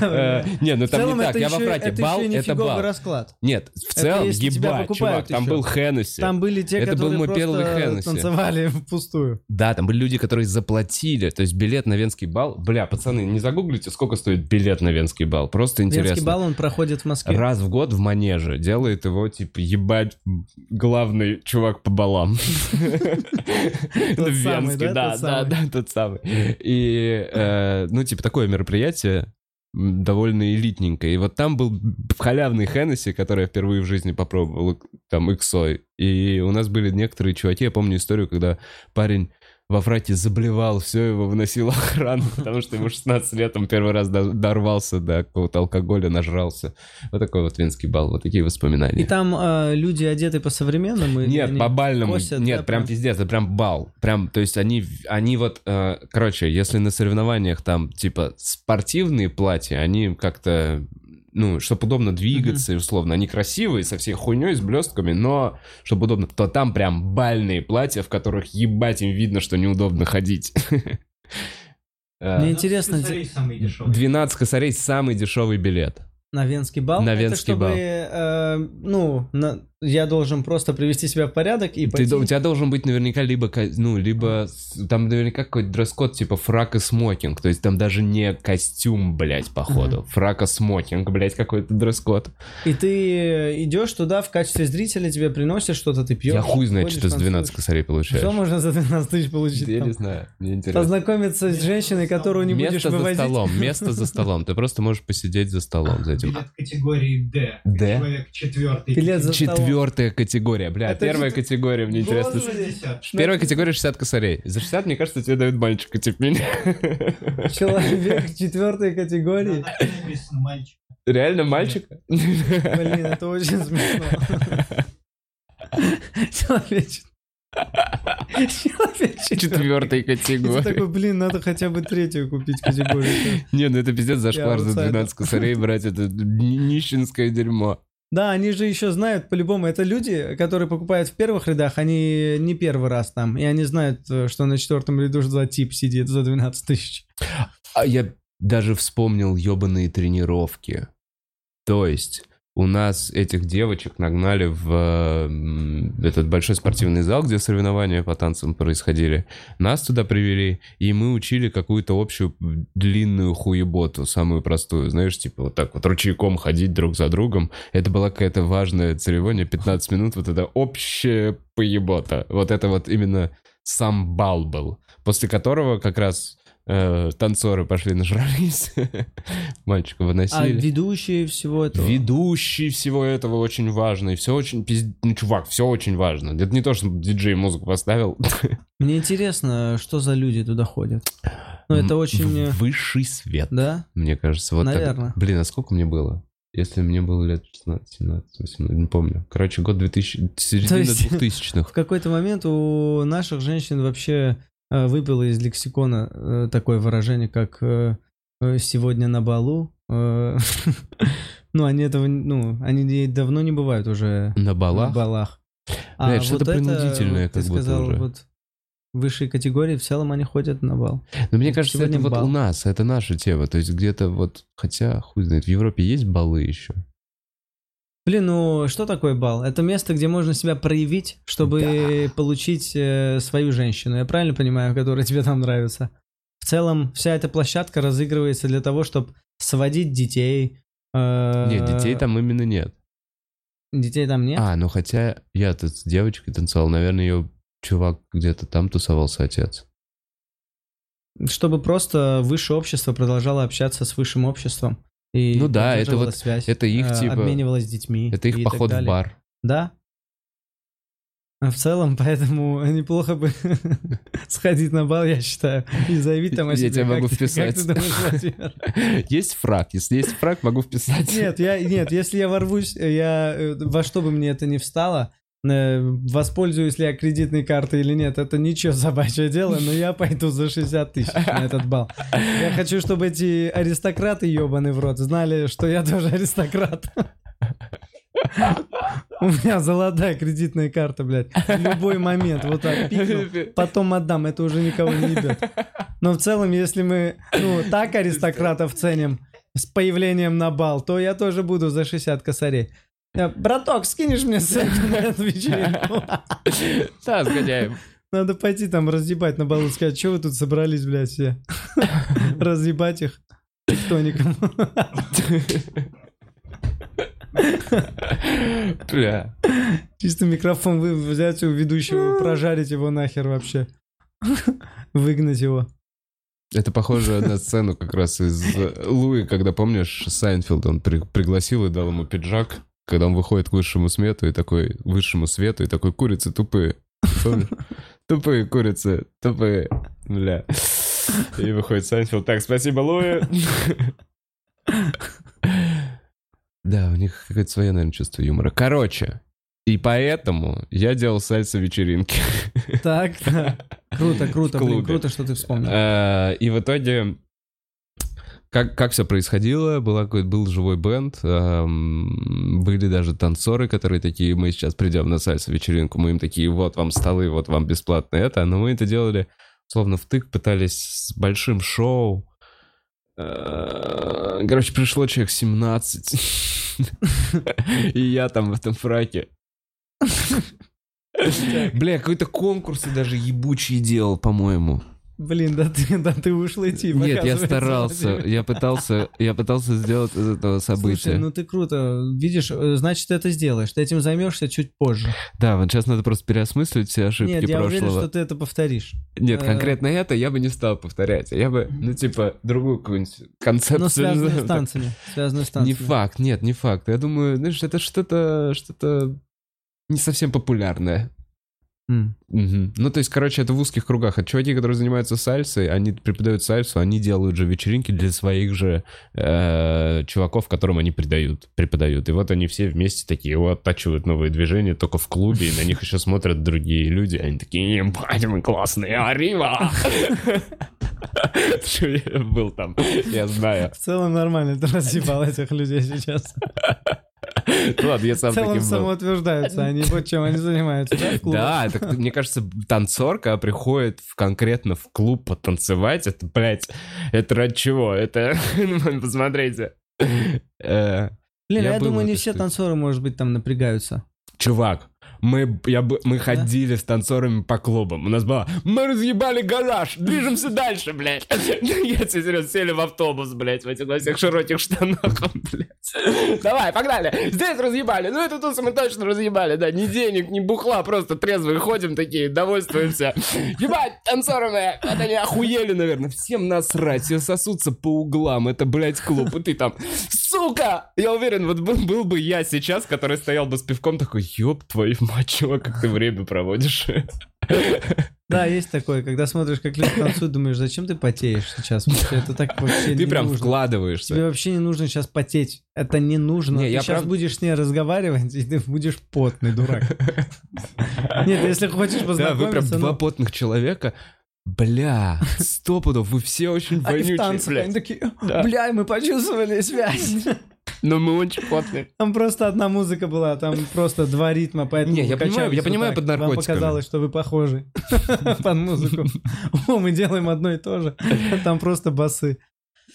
Э, Не, ну
В
там не так, я во фрате.
это
Бал это бал.
расклад.
Нет, в целом, ебать,
покупают
чувак, там был Хеннесси.
Там были те,
Это был
которые
мой первый Хеннесси.
танцевали впустую.
Да, там были люди, которые заплатили. То есть билет на Венский бал. Бля, пацаны, не загуглите, сколько стоит билет на Венский бал. Просто интересно.
Венский бал, он проходит в Москве.
Раз в год в манеже. Делает его, типа, ебать, главный чувак по балам. В Венске,
да,
да, да, тот самый. И, э, ну, типа, такое мероприятие довольно элитненькое. И вот там был халявный Хеннесси, который я впервые в жизни попробовал, там, иксой. И у нас были некоторые чуваки, я помню историю, когда парень во фрате заблевал, все, его выносила охрана, потому что ему 16 лет, он первый раз до- дорвался до какого-то алкоголя, нажрался. Вот такой вот венский бал, вот такие воспоминания.
И там э, люди одеты по-современному?
Нет, по-бальному.
косят,
Нет,
да,
прям пиздец, это прям бал. Прям, то есть они, они вот, э, короче, если на соревнованиях там, типа, спортивные платья, они как-то, ну, чтобы удобно двигаться, условно, они красивые, со всей хуйней, с блестками, но, чтобы удобно, то там прям бальные платья, в которых, ебать, им видно, что неудобно ходить. Э,
Мне интересно,
Косарей самый дешевый.
12 косарей самый дешевый билет.
На Венский бал?
На Венский бал.
э, ну, на- я должен просто привести себя в порядок и
Ты,
пойти...
у тебя должен быть наверняка либо, ну, либо там наверняка какой-то дресс-код типа фрак и смокинг, то есть там даже не костюм, блядь, походу, фрак и смокинг, блядь, какой-то дресс-код.
И ты идешь туда в качестве зрителя, тебе приносят что-то, ты пьешь.
Я хуй знает, что ты с 12
танцуешь.
косарей получаешь.
Что можно за 12 тысяч получить?
Я
там?
не знаю, мне интересно.
Познакомиться с женщиной, которую не будешь
Место за
вывозить.
столом, место за столом. Ты просто можешь посидеть за столом за этим.
Билет категории D.
D?
Человек четвертый.
Билет за столом.
Четвертая категория, бля,
Это
первая категория, мне интересно.
Господи.
60.
Первая категория 60 косарей. За 60, мне кажется, тебе дают мальчика, типа меня.
Человек четвертой категории.
мальчик.
Реально мальчика?
Блин, это очень смешно. Четвертый.
Четвертой категории.
такой, блин, надо хотя бы третью купить категорию.
Не, ну это пиздец зашквар за
аутсайдер.
12 косарей, брать, это ни- нищенское дерьмо.
Да, они же еще знают, по-любому, это люди, которые покупают в первых рядах, они не первый раз там, и они знают, э, что на четвертом ряду за тип сидит за 12 тысяч.
А я даже вспомнил ебаные тренировки. То есть у нас этих девочек нагнали в этот большой спортивный зал, где соревнования по танцам происходили. Нас туда привели, и мы учили какую-то общую длинную хуеботу, самую простую. Знаешь, типа вот так вот ручейком ходить друг за другом. Это была какая-то важная церемония, 15 минут, вот это общая поебота. Вот это вот именно сам бал был. После которого как раз э, танцоры пошли нажрались, мальчика
А
выносили.
ведущие всего этого...
Ведущий всего этого очень важно, и все очень пиз... Ну, чувак, все очень важно. Это не то, что диджей музыку поставил.
Мне интересно, что за люди туда ходят. Ну, это очень... э,
Высший свет,
Да?
мне кажется. Вот так.
Наверно.
Блин, а сколько мне было? Если мне было лет 16, 17, 18, не помню. Короче, год 2000, середина
есть-
2000-х.
В какой-то момент у наших женщин вообще э, выпало из лексикона э, такое выражение, как э, «сегодня на балу». Ну, они этого, ну, они давно не бывают уже
На балах?
балах.
Блядь, что-то
это,
принудительное
вот ты
как будто
сказал,
уже.
вот высшие категории в целом они ходят на бал.
Но мне кажется,
Сегодня
это вот
бал.
у нас, это наша тема. То есть где-то вот, хотя, хуй знает, в Европе есть балы еще?
Блин, ну что такое бал? Это место, где можно себя проявить, чтобы получить э, свою женщину. Я правильно понимаю, которая тебе там нравится? В целом, вся эта площадка разыгрывается для того, чтобы сводить детей. э,
Нет, детей там именно нет.
Детей там нет?
А, ну хотя я тут с девочкой танцевал, наверное, ее чувак где-то там тусовался, отец.
Чтобы просто высшее общество продолжало общаться с высшим обществом. И
Ну да, это вот-
связь,
это их,
э,
типа,
обменивалась с детьми.
Это их поход в бар.
Да. А В целом, поэтому неплохо бы сходить на бал, я считаю, и заявить там о
Я
себе.
тебя
Как
могу вписать. Есть фраг? Если есть фраг, могу вписать.
Нет, я, нет, если я ворвусь, я э, во что бы мне это ни встало, э, воспользуюсь ли я кредитной картой или нет, это ничего собачье дело, но я пойду за 60 тысяч на этот бал. Я хочу, чтобы эти аристократы ебаный в рот знали, что я тоже аристократ. У меня золотая кредитная карта, блядь. В любой момент вот так пикнул, потом отдам, это уже никого не ебет. Но в целом, если мы, ну, так аристократов ценим с появлением на бал, то я тоже буду за 60 косарей. Э, Браток, скинешь мне ссылку на эту вечеринку?
Да, сгоняем.
Надо пойти там разъебать на балу, сказать, что вы тут собрались, блядь, все? Разъебать их тектоником.
Бля.
Чисто микрофон вы взять у ведущего, прожарить его нахер вообще. Выгнать его.
Это похоже на сцену как раз из Луи, когда, помнишь, Сайнфилд, он при- пригласил и дал ему пиджак, когда он выходит к высшему свету и такой, высшему свету, и такой, курицы тупые. Тупые курицы, тупые. Бля. И выходит Сайнфилд. Так, спасибо, Луи. Да, у них какое-то свое, наверное, чувство юмора. Короче, и поэтому я делал сальса-вечеринки.
Так, да. Круто, круто, блин, круто, что ты вспомнил.
Э, И в итоге, как, как все происходило, была, был живой бенд, эм, были даже танцоры, которые такие, мы сейчас придем на сальсу-вечеринку, мы им такие, вот вам столы, вот вам бесплатно это, но мы это делали, словно втык, пытались с большим шоу. Э, Короче, пришло человек 17. И я там в этом фраке. Бля, какой-то конкурс и даже ебучий делал, по-моему.
Блин, да ты, да ты ушлый тип.
Нет, я старался, я пытался, я пытался сделать из этого события.
Слушай, ну ты круто. Видишь, э, значит, ты это сделаешь. Ты этим займешься чуть позже.
Да, вот сейчас надо просто переосмыслить все ошибки
Нет, я уверен, что ты это повторишь.
Нет,
э,
конкретно это я бы не стал повторять. Я бы, ну, типа, другую какую-нибудь концепцию.
Но связанную с танцами. Связанную с
так. Не
танцами.
факт, нет, не факт. Я думаю, знаешь, это что-то, что-то не совсем популярное.
М.
Мгм. Ну, то есть, короче, это в узких кругах. А чуваки, которые занимаются сальсой, они преподают сальсу, они делают же вечеринки для своих же э, чуваков, которым они придают, преподают. И вот они все вместе такие, вот, оттачивают новые движения только в клубе, и на них еще смотрят другие люди. Они такие, ебать, мы классные, арива! Я был там, я знаю.
В целом нормально, ты разъебал этих людей сейчас.
Ладно, я сам
В целом самоутверждаются они, вот чем они занимаются, да?
Да, мне кажется, танцор, когда приходит в, конкретно в клуб потанцевать, это, блядь, это ради чего? Это, посмотрите. Э,
Блин,
я в
думаю, не все танцоры, может быть, там напрягаются.
Чувак, мы, я, мы ходили с танцорами по клубам. У нас было, мы разъебали гараж, движемся дальше, блядь. Я тебе серьезно, сели в автобус, блядь, в этих во всех широких штанах, блядь. Давай, погнали. Здесь разъебали. Ну, эту тусу мы точно разъебали, да. Ни денег, ни бухла, просто трезвые ходим такие, довольствуемся. Ебать, танцоры мои, вот они охуели, наверное. Всем насрать, все сосутся по углам. Это, блядь, клуб. И ты там, сука! Я уверен, вот был, был бы я сейчас, который стоял бы с пивком, такой, ёб твою мать, чувак, как ты время проводишь.
Да, есть такое, когда смотришь, как люди танцуют, думаешь, зачем ты потеешь сейчас? Это так вообще
Ты прям
нужно.
вкладываешься.
Тебе вообще не нужно сейчас потеть. Это не нужно.
Не,
ты
я
сейчас
прав-
будешь с ней разговаривать, и ты будешь потный дурак. Нет, если хочешь
Да, вы прям
познакомиться,
два
ну...
потных человека. Бля, сто пудов, вы все очень
Они в
вонючие,
танцах,
блядь.
они такие,
Да.
бля, мы почувствовали связь.
Но мы очень потные.
Там просто одна музыка была, там просто два ритма, поэтому
Не, я понимаю, я понимаю под наркотиками.
Вам показалось, что вы похожи под музыку. О, мы делаем одно и то же. Там просто басы.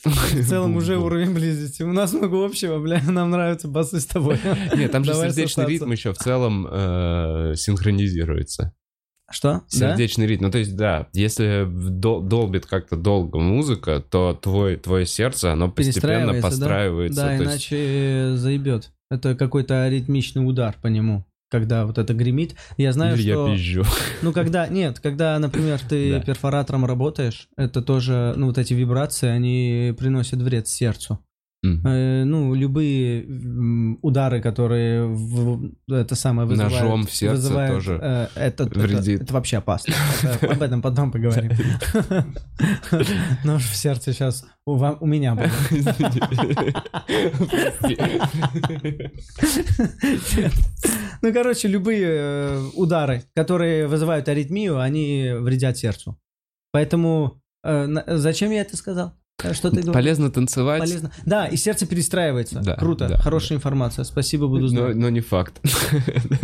В целом уже уровень близости. У нас много общего, бля, нам нравятся басы с тобой.
Нет, там же сердечный ритм еще в целом э, синхронизируется.
Что? Да?
Сердечный ритм. Ну, то есть, да, если дол- долбит как-то долго музыка, то твой, твое сердце, оно постепенно
Перестраивается, да? Да,
то есть-
иначе э, заебет. Это какой-то аритмичный удар по нему. Когда вот это гремит. Я знаю,
Или
что...
я пизжу.
Ну, когда, нет, когда, например, ты
Да.
перфоратором работаешь, это тоже, ну, вот эти вибрации, они приносят вред сердцу. Э, ну, любые удары, которые в, это самое вызывают...
Ножом в сердце
вызывают,
тоже
э, это, это-
вредит.
Это, вообще опасно. Это- об этом потом поговорим. Нож в сердце сейчас у, вам, у меня был. Ну, короче, любые э, удары, которые вызывают аритмию, они вредят сердцу. Поэтому э, зачем я это сказал? А Что ты?
Полезно танцевать,
Полезно. Да, и сердце перестраивается.
Да,
Круто,
да,
хорошая информация. Спасибо, буду
но,
знать.
но не факт.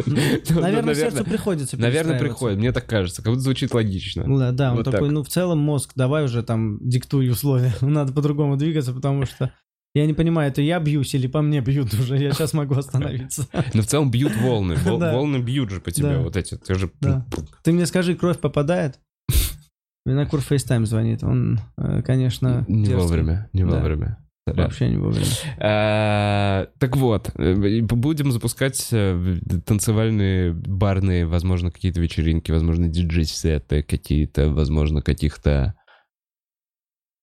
Ну,
Наверное, сердцу приходится
Наверное, приходит. Мне так кажется. Как будто звучит логично.
Ну да, да, он такой,
так.
ну в целом мозг, давай уже там диктуй условия. Надо по-другому двигаться, потому что я не понимаю, это я бьюсь или по мне бьют уже. Я сейчас могу остановиться.
Но в целом бьют волны. Вол-
Да.
Волны бьют же по тебе.
Да.
Вот эти.
Да. Ты мне скажи, кровь попадает? Винокур FaceTime звонит. Он, э, конечно,
Не
дерзкий.
вовремя. Не
Да.
вовремя.
Вообще не вовремя.
Э, Так вот, э, будем запускать танцевальные, барные, возможно, какие-то вечеринки, возможно, диджей-сеты какие-то, возможно, каких-то...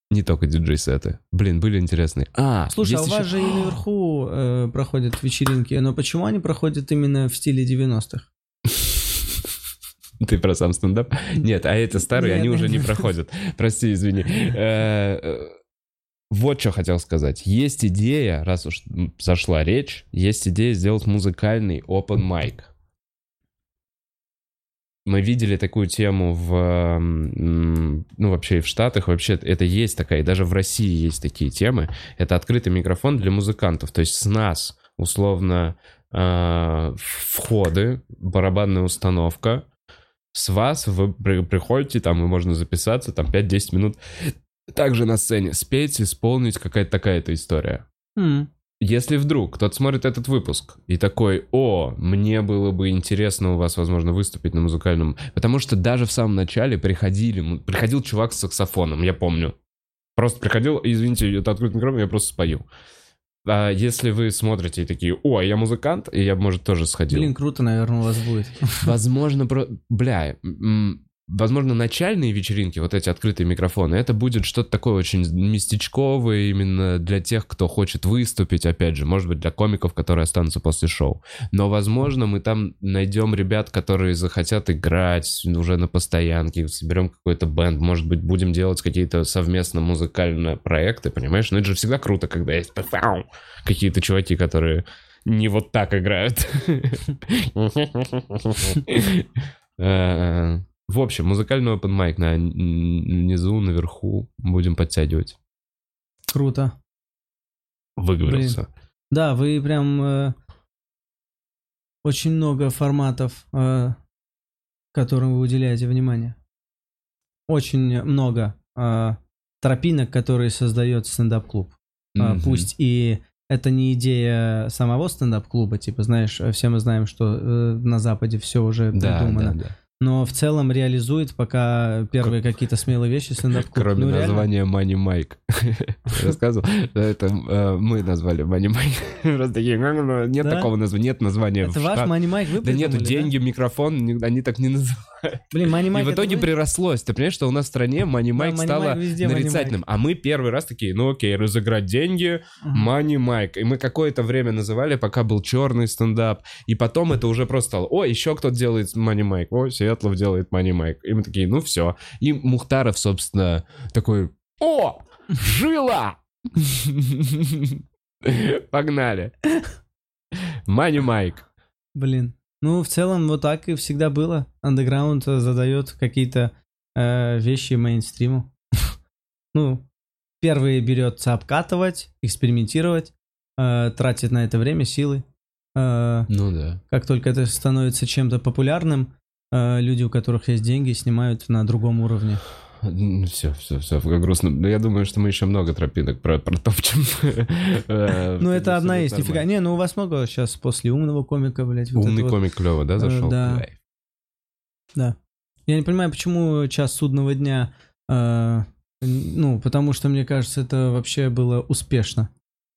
Не только диджей-сеты. Блин, были интересные. А,
Слушай, а у вас
еще-
же и наверху э, проходят вечеринки, но почему они проходят именно в стиле 90-х?
Ты про сам стендап? Нет, а эти старые,
Нет,
они уже не проходят. Прости, извини. Э, э, Вот что хотел сказать. Есть идея, раз уж зашла речь, есть идея сделать музыкальный open mic. Мы видели такую тему в, ну, вообще и в Штатах, вообще это есть такая, и даже в России есть такие темы. Это открытый микрофон для музыкантов. То есть с нас, условно, э, входы, барабанная установка, с вас вы при- приходите, там и можно записаться, там 5-10 минут также на сцене спеть, исполнить какая-то такая-то история.
М,
Если вдруг кто-то смотрит этот выпуск и такой, о, мне было бы интересно у вас, возможно, выступить на музыкальном... Потому что даже в самом начале приходили, приходил чувак с саксофоном, я помню. Просто приходил, извините, это открытый микрофон, я просто спою. А если вы смотрите и такие, о, я музыкант, и я, может, тоже сходил.
Блин, круто, наверное, у вас будет.
Возможно, про... бля, м, возможно, начальные вечеринки, вот эти открытые микрофоны, это будет что-то такое очень местечковое именно для тех, кто хочет выступить, опять же, может быть, для комиков, которые останутся после шоу. Но, возможно, мы там найдем ребят, которые захотят играть уже на постоянке, соберем какой-то бенд, может быть, будем делать какие-то совместно музыкальные проекты, понимаешь? Ну, это же всегда круто, когда есть какие-то чуваки, которые не вот так играют. Э, В общем, музыкальный open mic на н- низу, наверху будем подтягивать.
Круто.
Выговорился.
Да, вы прям э, очень много форматов, э, которым вы уделяете внимание. Очень много э, тропинок, которые создает стендап-клуб.
Мгм.
Пусть и это не идея самого стендап-клуба, типа, знаешь, все мы знаем, что э, на Западе все уже
Да,
придумано.
да, да.
Но в целом реализует пока первые какие-то смелые вещи стендап-клуб.
Кроме
Ну, реально.
названия Money Mike. Рассказывал. Это э, мы назвали Money Mike. Такие, «Ну, ну, ну, нет такого названия, нет названия.
Это ваш Money Mike вы
Да нету,
придумали,
деньги, микрофон, ни- они так не называют.
Блин, Money Mike
И в
это
итоге
вы?
прирослось. Ты понимаешь, что у нас в стране Money Mike стало нарицательным. А мы первый раз такие, ну окей, разыграть деньги. Money Mike. И мы какое-то время называли, пока был черный стендап. И потом это уже просто стало, о, еще кто-то делает Money Mike. О, Светлов делает Money Mike. И мы такие, ну все. И Мухтаров, собственно, такой, о, жила! Погнали. Money Mike.
Блин. Ну, в целом, вот так и всегда было. Андеграунд э, задает какие-то э, вещи мейнстриму. ну, первые берется обкатывать, экспериментировать, э, тратит на это время, силы. Э,
Ну да.
как только это становится чем-то популярным, э, люди, у которых есть деньги, снимают на другом уровне.
Все, все, все, как грустно. Но я думаю, что мы еще много тропинок про, протопчем. Э,
Ну, это одна есть, нифига. Не, ну у вас много сейчас после умного комика, блядь.
Умный комик клево, да,
Э,
зашел?
да. Я не понимаю, почему час судного дня. э, ну, потому что, мне кажется, это вообще было успешно.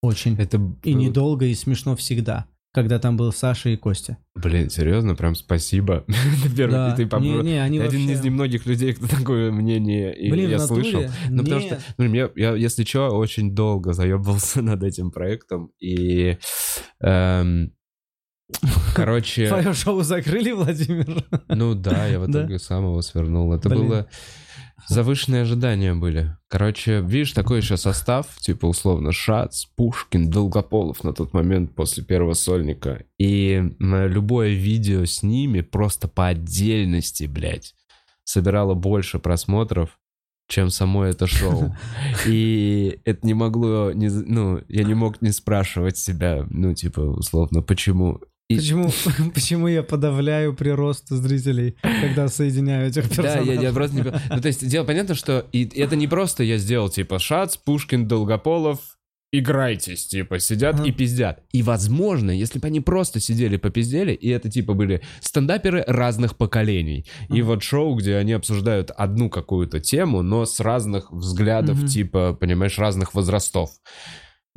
Очень.
Это,
И недолго, и смешно всегда. Когда там был Саша и Костя.
Блин, серьезно, прям спасибо. Первый,
Да.
ты попро-
Не, не, они
Ты один
вообще-
из немногих людей, кто такое мнение и
Блин,
я
натуре?
слышал. Ну, потому что, ну, я, я, если что, очень долго заебывался над этим проектом. И, эм, короче,
Твое шоу закрыли, Владимир?
ну да, я в
Да?
итоге сам его свернул. Это
Блин.
было... Завышенные ожидания были. Короче, видишь, такой еще состав, типа условно Шац, Пушкин, Долгополов на тот момент после первого сольника. И любое видео с ними просто по отдельности, блядь, собирало больше просмотров, чем само это шоу. И это не могло, ну, я не мог не спрашивать себя, ну, типа, условно, почему. И-
Почему, почему я подавляю прирост зрителей, когда соединяю этих
Да,
персонажей?
я, я просто не... Ну, то есть, дело понятно, что и это не просто я сделал, типа, Шац, Пушкин, Долгополов, играйтесь, типа, сидят
Ага.
и пиздят. И, возможно, если бы они просто сидели попиздели, и это, типа, были стендаперы разных поколений, и
Ага.
вот шоу, где они обсуждают одну какую-то тему, но с разных взглядов,
Мгм.
типа, понимаешь, разных возрастов.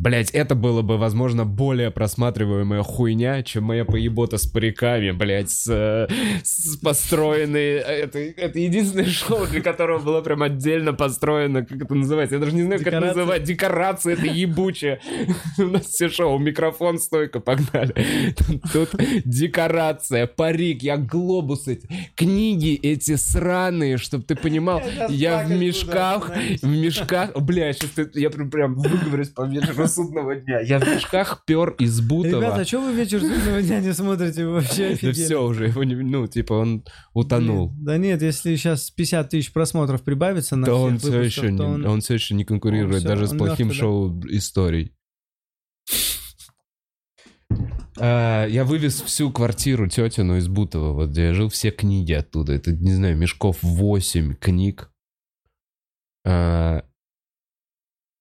Блять, это было бы, возможно, более просматриваемая хуйня, чем моя поебота с париками, блять, с, э, с построенной... Это, это единственное шоу, для которого было прям отдельно построено, как это называется, я даже не знаю, как это называть, декорация, это ебучая. У нас все шоу, микрофон, стойка, погнали. Тут декорация, парик, я глобусы, книги эти сраные, чтобы ты понимал, я в мешках, в мешках, бля, сейчас я прям, прям выговорюсь по вечеру судного дня. Я в мешках пер из Бутова.
Ребята, а что вы вечер судного дня не смотрите? Вы вообще
Да
офигели.
все уже, его не, ну, типа, он утонул.
Блин, Да нет, если сейчас 50 тысяч просмотров прибавится на
Да
всех
он все еще, не,
то
он...
он...
все еще не конкурирует
он всё,
даже с плохим
да.
шоу историй. А, Я вывез всю квартиру тетину из Бутова, вот где я жил, все книги оттуда. Это, не знаю, мешков 8 книг. А,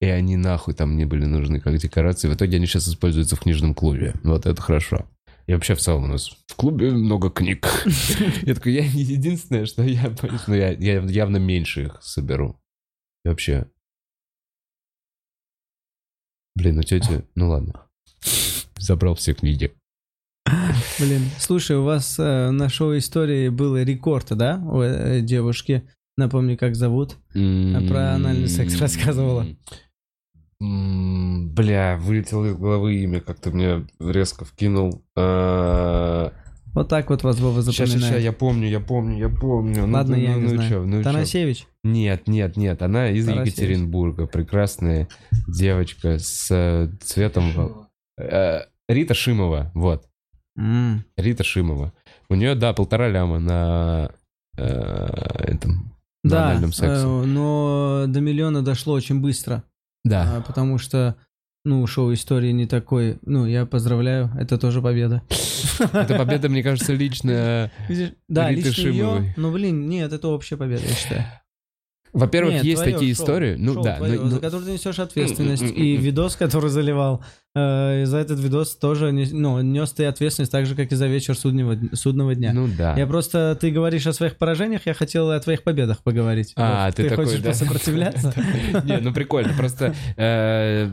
И они нахуй там не были нужны как декорации. В итоге они сейчас используются в книжном клубе. Вот это хорошо. И вообще в целом у нас в клубе много книг. Я такой, я единственное, что я но я, я явно меньше их соберу. И вообще. Блин, ну тетя, ну ладно. Забрал все книги.
Блин, слушай, у вас э, на шоу истории был рекорд, да, у э, девушки? Напомни, как зовут. про анальный секс рассказывала.
Бля, вылетело из головы имя, как-то мне резко вкинул. А,
Вот так вот вас Вова
Ща, ща, ща,
запоминает.
я помню, я помню, я помню. Ну,
Ладно,
ну,
я
ну,
не
ну
знаю.
чё, ну чё?
Танасевич?
Нет, нет, нет, она из
Тарасевич.
Екатеринбурга, прекрасная девочка с э, цветом... вол- Э, Рита Шимова, вот.
М,
Рита Шимова. У нее, да, полтора ляма на э, этом на
Да,
сексе.
э, но до миллиона дошло очень быстро,
Да.
а, потому что, ну, шоу истории не такой. Ну, я поздравляю, это тоже победа.
Это победа, мне кажется, личная.
Да, лично ее, ну, блин, нет, это общая победа, я считаю.
Во-первых,
Нет,
есть такие
шоу,
истории. Ну
шоу
да,
твоё,
ну-
за который ты несешь ответственность. И видос, который заливал, э, за этот видос тоже не- ну, нес ты ответственность так же, как и за вечер судного, судного дня.
ну да.
Я просто, ты говоришь о своих поражениях, я хотел о твоих победах поговорить.
А,
Вот,
ты, такой,
хочешь
да?
посопротивляться?
Не, ну прикольно. Просто э,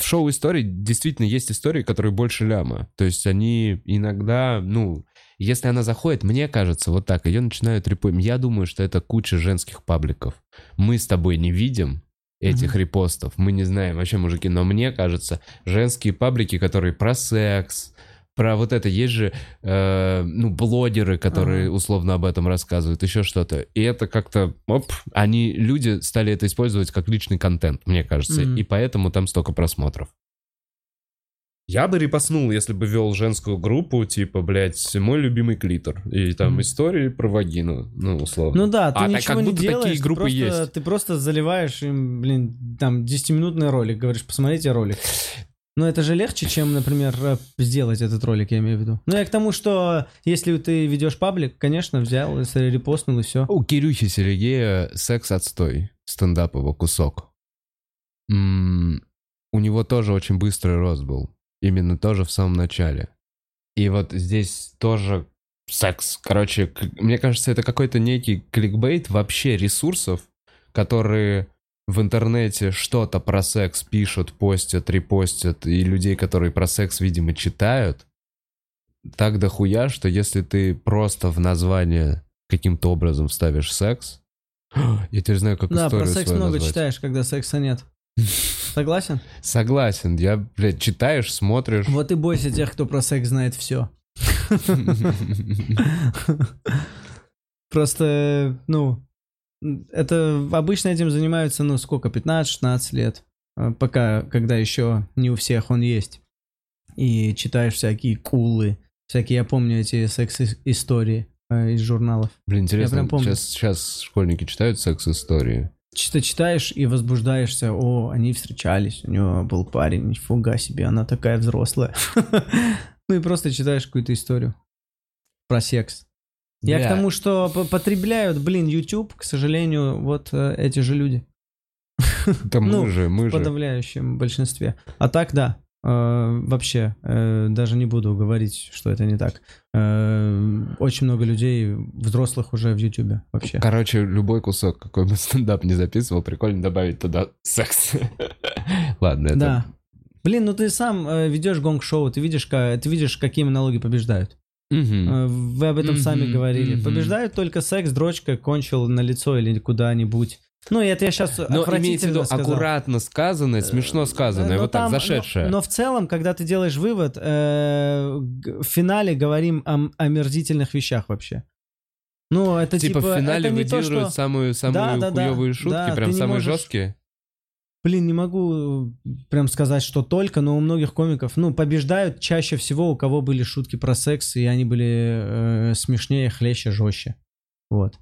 в шоу историй действительно есть истории, которые больше ляма. То есть они иногда, ну, если она заходит, мне кажется, вот так, ее начинают репостить. Я думаю, что это куча женских пабликов. Мы с тобой не видим этих
Мгм.
репостов. Мы не знаем вообще, мужики. Но мне кажется, женские паблики, которые про секс, про вот это, есть же, э, ну, блогеры, которые
Ага.
условно об этом рассказывают, еще что-то. И это как-то, оп, они, люди стали это использовать как личный контент, мне кажется.
Мгм.
И поэтому там столько просмотров. Я бы репостнул, если бы вел женскую группу, типа, блядь, мой любимый клитор. И там
Мгм.
истории про вагину, ну, условно.
Ну да, ты
А,
ничего
как
не
будто
делаешь,
такие
ты
группы
просто,
есть.
ты просто заливаешь им, блин, там, 10-минутный ролик, говоришь, посмотрите ролик. Но это же легче, чем, например, сделать этот ролик, я имею в виду. Ну, я к тому, что если ты ведешь паблик, конечно, взял, и репостнул, и все.
У Кирюхи Сергея секс-отстой, стендап его кусок. М, У него тоже очень быстрый рост был. Именно тоже в самом начале. И вот здесь тоже секс. Короче, мне кажется, это какой-то некий кликбейт вообще ресурсов, которые в интернете что-то про секс пишут, постят, репостят, и людей, которые про секс, видимо, читают, так дохуя, что если ты просто в название каким-то образом вставишь секс, я теперь знаю, как
Да, про
историю
секс
свою
много
назвать.
читаешь, когда секса нет. Согласен?
Согласен, я, блядь, читаешь, смотришь.
Вот и бойся тех, кто про секс знает все. Просто, ну, это обычно этим занимаются, ну, сколько, 15-16 лет, э, пока, когда еще не у всех он есть. И читаешь всякие кулы, всякие, я помню эти секс-истории э, из журналов.
Блин, интересно, сейчас, сейчас школьники читают секс-истории?
Чисто читаешь и возбуждаешься, о, они встречались, у него был парень, нифига себе, она такая взрослая. Ну и просто читаешь какую-то историю про секс. Я к тому, что потребляют, блин, YouTube, к сожалению, вот э, эти же люди.
Да мы
ну,
же, мы
В
же.
подавляющем большинстве. А так, да. Э, вообще, э, даже не буду говорить, что это не так. Э, очень много людей, взрослых уже в Ютубе вообще.
Короче, любой кусок, какой бы стендап не записывал, прикольно добавить туда секс. Ладно, это...
Да. Блин, ну ты сам ведешь гонг-шоу, ты видишь, ка- ты видишь, какие монологи побеждают. Вы об этом сами говорили. Побеждают только секс, дрочка, кончил на лицо или куда-нибудь. Ну, это я сейчас
Но имеется в виду
сказал.
аккуратно сказанное, смешно сказанное,
Но
вот так,
там- но-
зашедшее.
Но, в целом, когда ты делаешь вывод, э, в финале говорим о, омерзительных вещах вообще. Ну, это
Типа
типа...
в финале
то,
выдерживают
что...
самую, самую
Да, да, да.
шутки,
Да,
прям самые
можешь-
жесткие.
Блин, не могу прям сказать, что только, но у многих комиков, ну, побеждают чаще всего, у кого были шутки про секс, и они были э, смешнее, хлеще, жестче. Вот.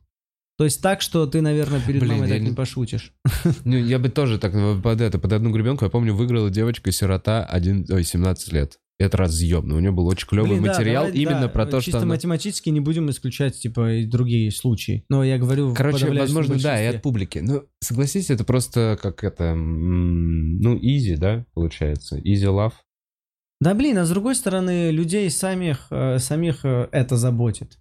То есть так, что ты, наверное, перед
Блин,
мамой так
не-
не пошутишь.
Ну, я бы тоже так ну, под это, под одну гребенку, я помню, выиграла девочка-сирота один, ой, 17 лет. Это разъемно. У нее был очень клевый
Блин, да,
материал
давай,
именно
да,
про то,
чисто
что она...
математически не будем исключать, типа, и другие случаи. Но я говорю
Короче, возможно, да, и от публики. Ну, согласись, это просто как это... Ну, easy, да, получается? Easy love.
Да блин, а с другой стороны, людей самих, э, самих э, это заботит.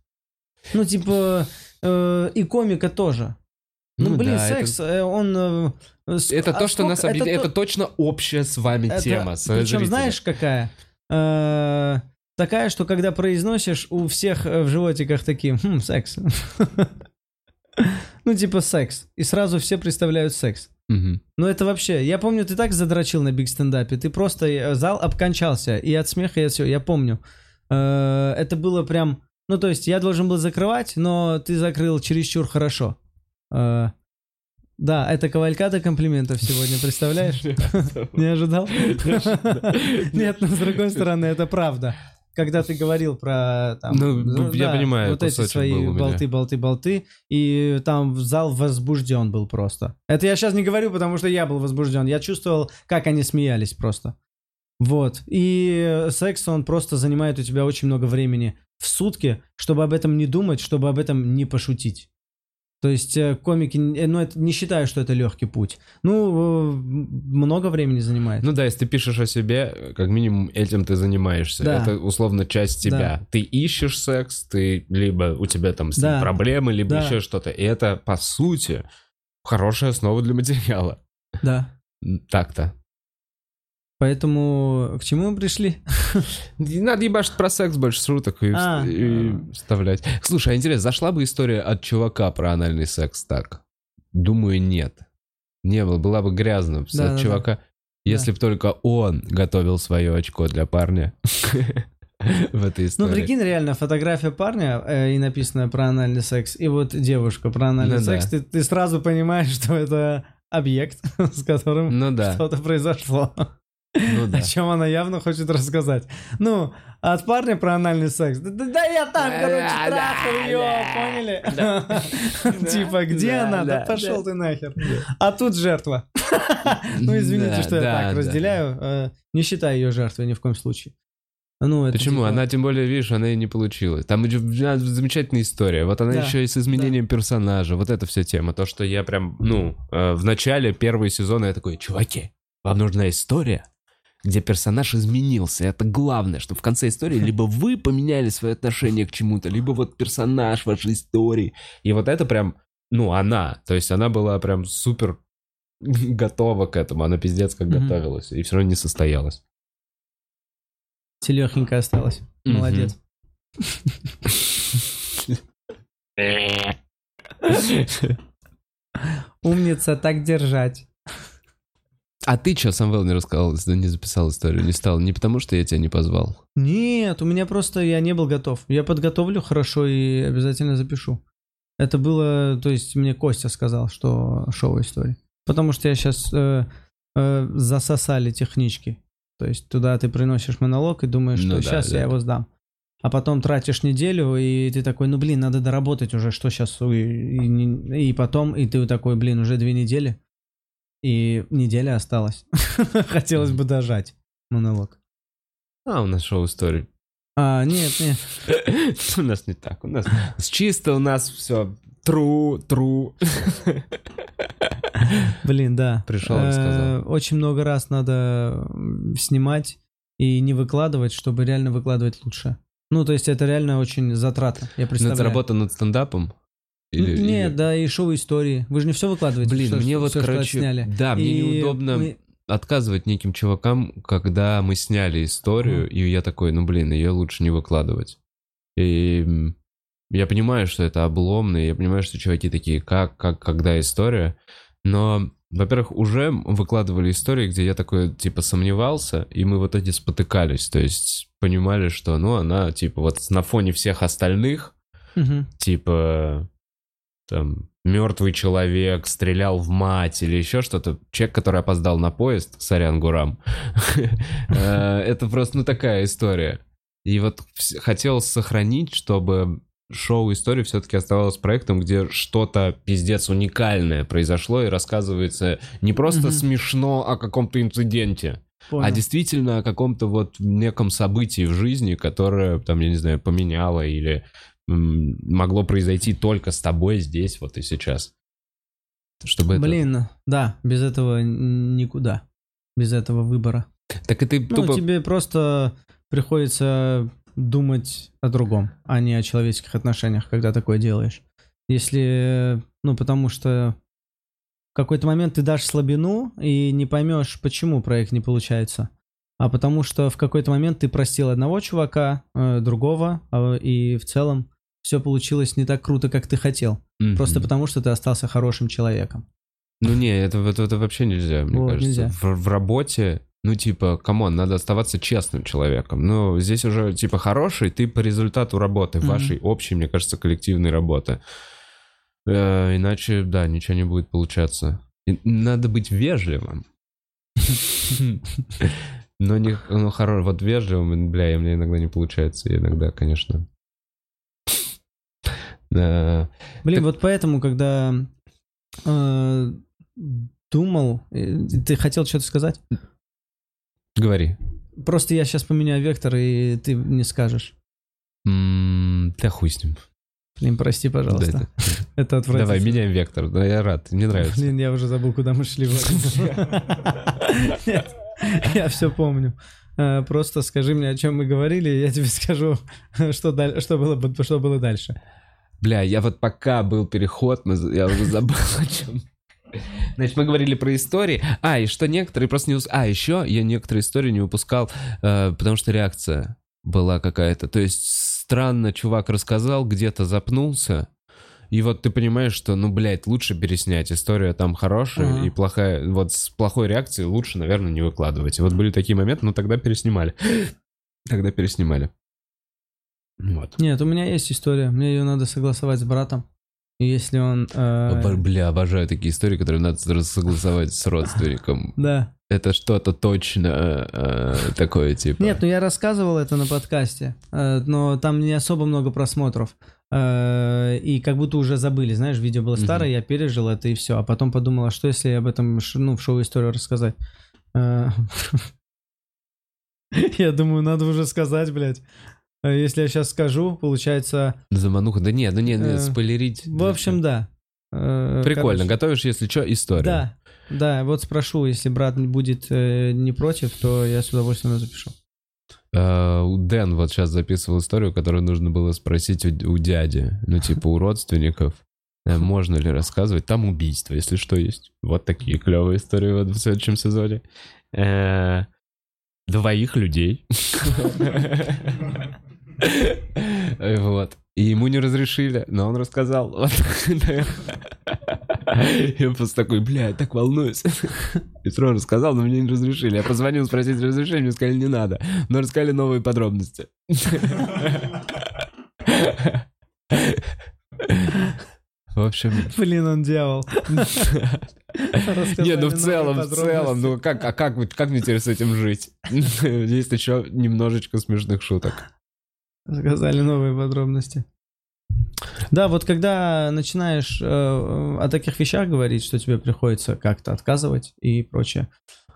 Ну, типа, э, и комика тоже. Ну, блин,
да, это-
секс, э, он... э, ск-
Это,
а
то, что нас
сколько-
объединяет.
то-
Это, точно общая с вами
это-
тема. с
Причем
зрителями.
знаешь, какая? Э, такая, что когда произносишь, у всех э, в животиках такие, хм, секс. Ну, типа секс. И сразу все представляют секс.
Мгм.
Ну это вообще, я помню, ты так задрочил на биг стендапе, ты просто э, зал обкончался и от смеха и от всего, я помню. Э, Это было прям, ну то есть я должен был закрывать, но ты закрыл чересчур хорошо. Э, Да, это кавалькада комплиментов сегодня, представляешь? Не ожидал? Нет, но с другой стороны, это правда. Когда ты говорил про там,
Ну, я понимаю,
вот эти свои болты, болты, болты, и там зал возбужден был просто. Это я сейчас не говорю, потому что я был возбужден. Я чувствовал, как они смеялись просто. Вот. И секс, он просто занимает у тебя очень много времени в сутки, чтобы об этом не думать, чтобы об этом не пошутить. То есть э, комики, э, ну, это, не считаю, что это легкий путь. Ну, э, много времени занимает.
Ну да, если ты пишешь о себе, как минимум этим ты занимаешься.
Да.
Это условно часть тебя. Ты ищешь секс, ты либо у тебя там с ним
Да.
проблемы, либо
Да.
еще что-то. И это, по сути, хорошая основа для материала.
Да.
Так-то.
Поэтому к чему мы пришли?
Не надо ебашить про секс больше шуток и,
А.
и вставлять. Слушай, а интересно, зашла бы история от чувака про анальный секс так? Думаю, нет. Не было, была бы грязно. С-
Да,
от
да, да.
чувака, если бы только он готовил свое очко для парня в этой
Ну,
истории.
прикинь, реально, фотография парня э, и написано про анальный секс, и вот девушка про анальный
Ну да.
секс, ты, ты сразу понимаешь, что это объект, с которым
Ну да,
что-то произошло.
Да.
О чем она явно хочет рассказать. Ну, от парня про анальный секс. Да, да- да я там, короче,
Да,
трахал
да,
ее,
да.
поняли? Типа, где
Да,
она? Да
да,
пошел
да.
ты нахер. А тут жертва. Ну, извините,
Да,
что я
да,
так
да.
разделяю. Э, Не считаю ее жертвой ни в коем случае. Ну, это
Почему?
типа-
Она, тем более, видишь, она и не получилась. Там замечательная история. Вот она
Да.
еще и с изменением персонажа. Вот эта вся тема. То, что я прям, ну, э, в начале первого сезона я такой, чуваки, вам нужна история, где персонаж изменился. Это главное, что в конце истории либо вы поменяли свое отношение к чему-то, либо вот персонаж вашей истории. И вот это прям, ну, она. То есть она была прям супер готова к этому. Она пиздец как готовилась. И все равно не состоялась.
Телехенька осталась. Молодец. Умница, так держать.
А ты что, Самвел, не рассказал, не записал историю, не стал? Не потому, что я тебя не позвал?
Нет, у меня просто я не был готов. Я подготовлю хорошо и обязательно запишу. Это было, то есть мне Костя сказал, что шоу истории. Потому что я сейчас засосали технички. То есть туда ты приносишь монолог и думаешь,
Ну
что
да,
сейчас
да.
я его сдам. а потом тратишь неделю, и ты такой, ну блин, надо доработать уже, что сейчас, и, и и потом, и ты такой, блин, уже две недели, и неделя осталась. Хотелось бы дожать монолог.
А, у нас шоу истории.
А, нет, нет.
У нас не так. У нас чисто у нас все true, true.
Блин, да.
Пришел и
Э,
сказал.
Очень много раз надо снимать и не выкладывать, чтобы реально выкладывать лучше. Ну, то есть это реально очень затрата, я
Ну,
представляю.
это работа над стендапом? Или-
Нет,
или-
да, и шоу истории. Вы же не все выкладываете.
Блин,
что-
мне вот,
всё, что
короче,
отсняли.
да, мне
И
неудобно
мы-
отказывать неким чувакам, когда мы сняли историю, и я такой, ну, блин, ее лучше не выкладывать. И я понимаю, что это обломно, и я понимаю, что чуваки такие, как, как, когда история, но, во-первых, уже выкладывали истории, где я такой, типа, сомневался, и мы в итоге спотыкались, то есть понимали, что, ну, она, типа, вот на фоне всех остальных,
Мгм.
типа там мертвый человек стрелял в мать или еще что-то. Человек, который опоздал на поезд, сорян, Гурам. Э, Это просто, ну, такая история. И вот хотелось сохранить, чтобы шоу истории все-таки оставалось проектом, где что-то пиздец уникальное произошло и рассказывается не просто
Мгм.
смешно о каком-то инциденте,
Понял.
а действительно о каком-то вот неком событии в жизни, которое, там, я не знаю, поменяло или могло произойти только с тобой здесь, вот и сейчас. Чтобы это...
Блин, да, без этого никуда. Без этого выбора.
Так и ты
Ну,
тупо...
тебе просто приходится думать о другом, а не о человеческих отношениях, когда такое делаешь. Если, ну, потому что в какой-то момент ты дашь слабину и не поймешь, почему проект не получается. А потому что в какой-то момент ты простил одного чувака, э, другого, а, и в целом все получилось не так круто, как ты хотел.
Мгм.
Просто потому что ты остался хорошим человеком.
Ну не, это, это, это вообще нельзя, мне
Вот,
кажется.
нельзя.
В, в работе, ну типа, come on, надо оставаться честным человеком. Ну, здесь уже, типа, хороший, ты по результату работы,
Мгм.
вашей общей, мне кажется, коллективной работы. Э, иначе, да, ничего не будет получаться. И надо быть вежливым. Но не, ну, хоро- вот вежливым, бля, и мне иногда не получается, иногда, конечно. Да.
Блин,
Так-
вот поэтому, когда э, думал, э, ты хотел что-то сказать?
Говори.
Просто я сейчас поменяю вектор, и ты не скажешь.
М, Да хуй с ним.
Блин, прости,
Да,
пожалуйста.
это-
Это отвратительно.
Давай, меняем вектор. Да, я рад, мне нравится.
Блин, я уже забыл, куда мы шли. Нет, я все помню. Э, Просто скажи мне, о чем мы говорили, и я тебе скажу, что, даль- что, было, бы- что было дальше.
Бля, я вот пока был переход, мы я уже забыл о чем. Значит, мы говорили про истории. А, и что некоторые просто не... А, еще я некоторые истории не выпускал, э, потому что реакция была какая-то. То есть странно чувак рассказал, где-то запнулся, и вот ты понимаешь, что, ну, блядь, лучше переснять. История там хорошая
Ага.
и плохая. Вот с плохой реакцией лучше, наверное, не выкладывать. И вот были такие моменты, но тогда переснимали. Тогда переснимали. Вот.
Нет, у меня есть история. Мне ее надо согласовать с братом. И если он... э,
Бля, обожаю такие истории, которые надо согласовать с родственником.
Да.
Это что-то точно э, такое, типа.
Нет, ну я рассказывал это на подкасте, э, но там не особо много просмотров. Э, И как будто уже забыли, знаешь, видео было старое, я пережил это и все. А потом подумал, а что если об этом ну, в шоу-историю рассказать? Э, Я думаю, надо уже сказать, блядь. Э, Если я сейчас скажу, получается...
Замануха. Да нет, ну не, не,
Э,
спойлерить.
В общем, да. Э,
Прикольно.
короче,
Готовишь, если что, историю.
Да, да, вот спрошу, если брат будет э, не против, то я с удовольствием запишу.
Э, у Дэн вот сейчас записывал историю, которую нужно было спросить у, у дяди. Ну, типа, у родственников. Можно ли рассказывать? Там убийство, если что, есть. Вот такие клевые истории вот в следующем сезоне. Э, Двоих людей. Вот. И ему не разрешили, но он рассказал. Вот. Я просто такой, бля, я так волнуюсь. Сразу рассказал, но мне не разрешили. Я позвонил спросить разрешение, мне сказали, не надо. Но рассказали новые подробности. В общем,
Блин, он дьявол.
не, ну в целом, в целом, ну как, а как, как мне теперь с этим жить? Есть еще немножечко смешных шуток.
Сказали новые подробности. Да, вот когда начинаешь э, о таких вещах говорить, что тебе приходится как-то отказывать и прочее,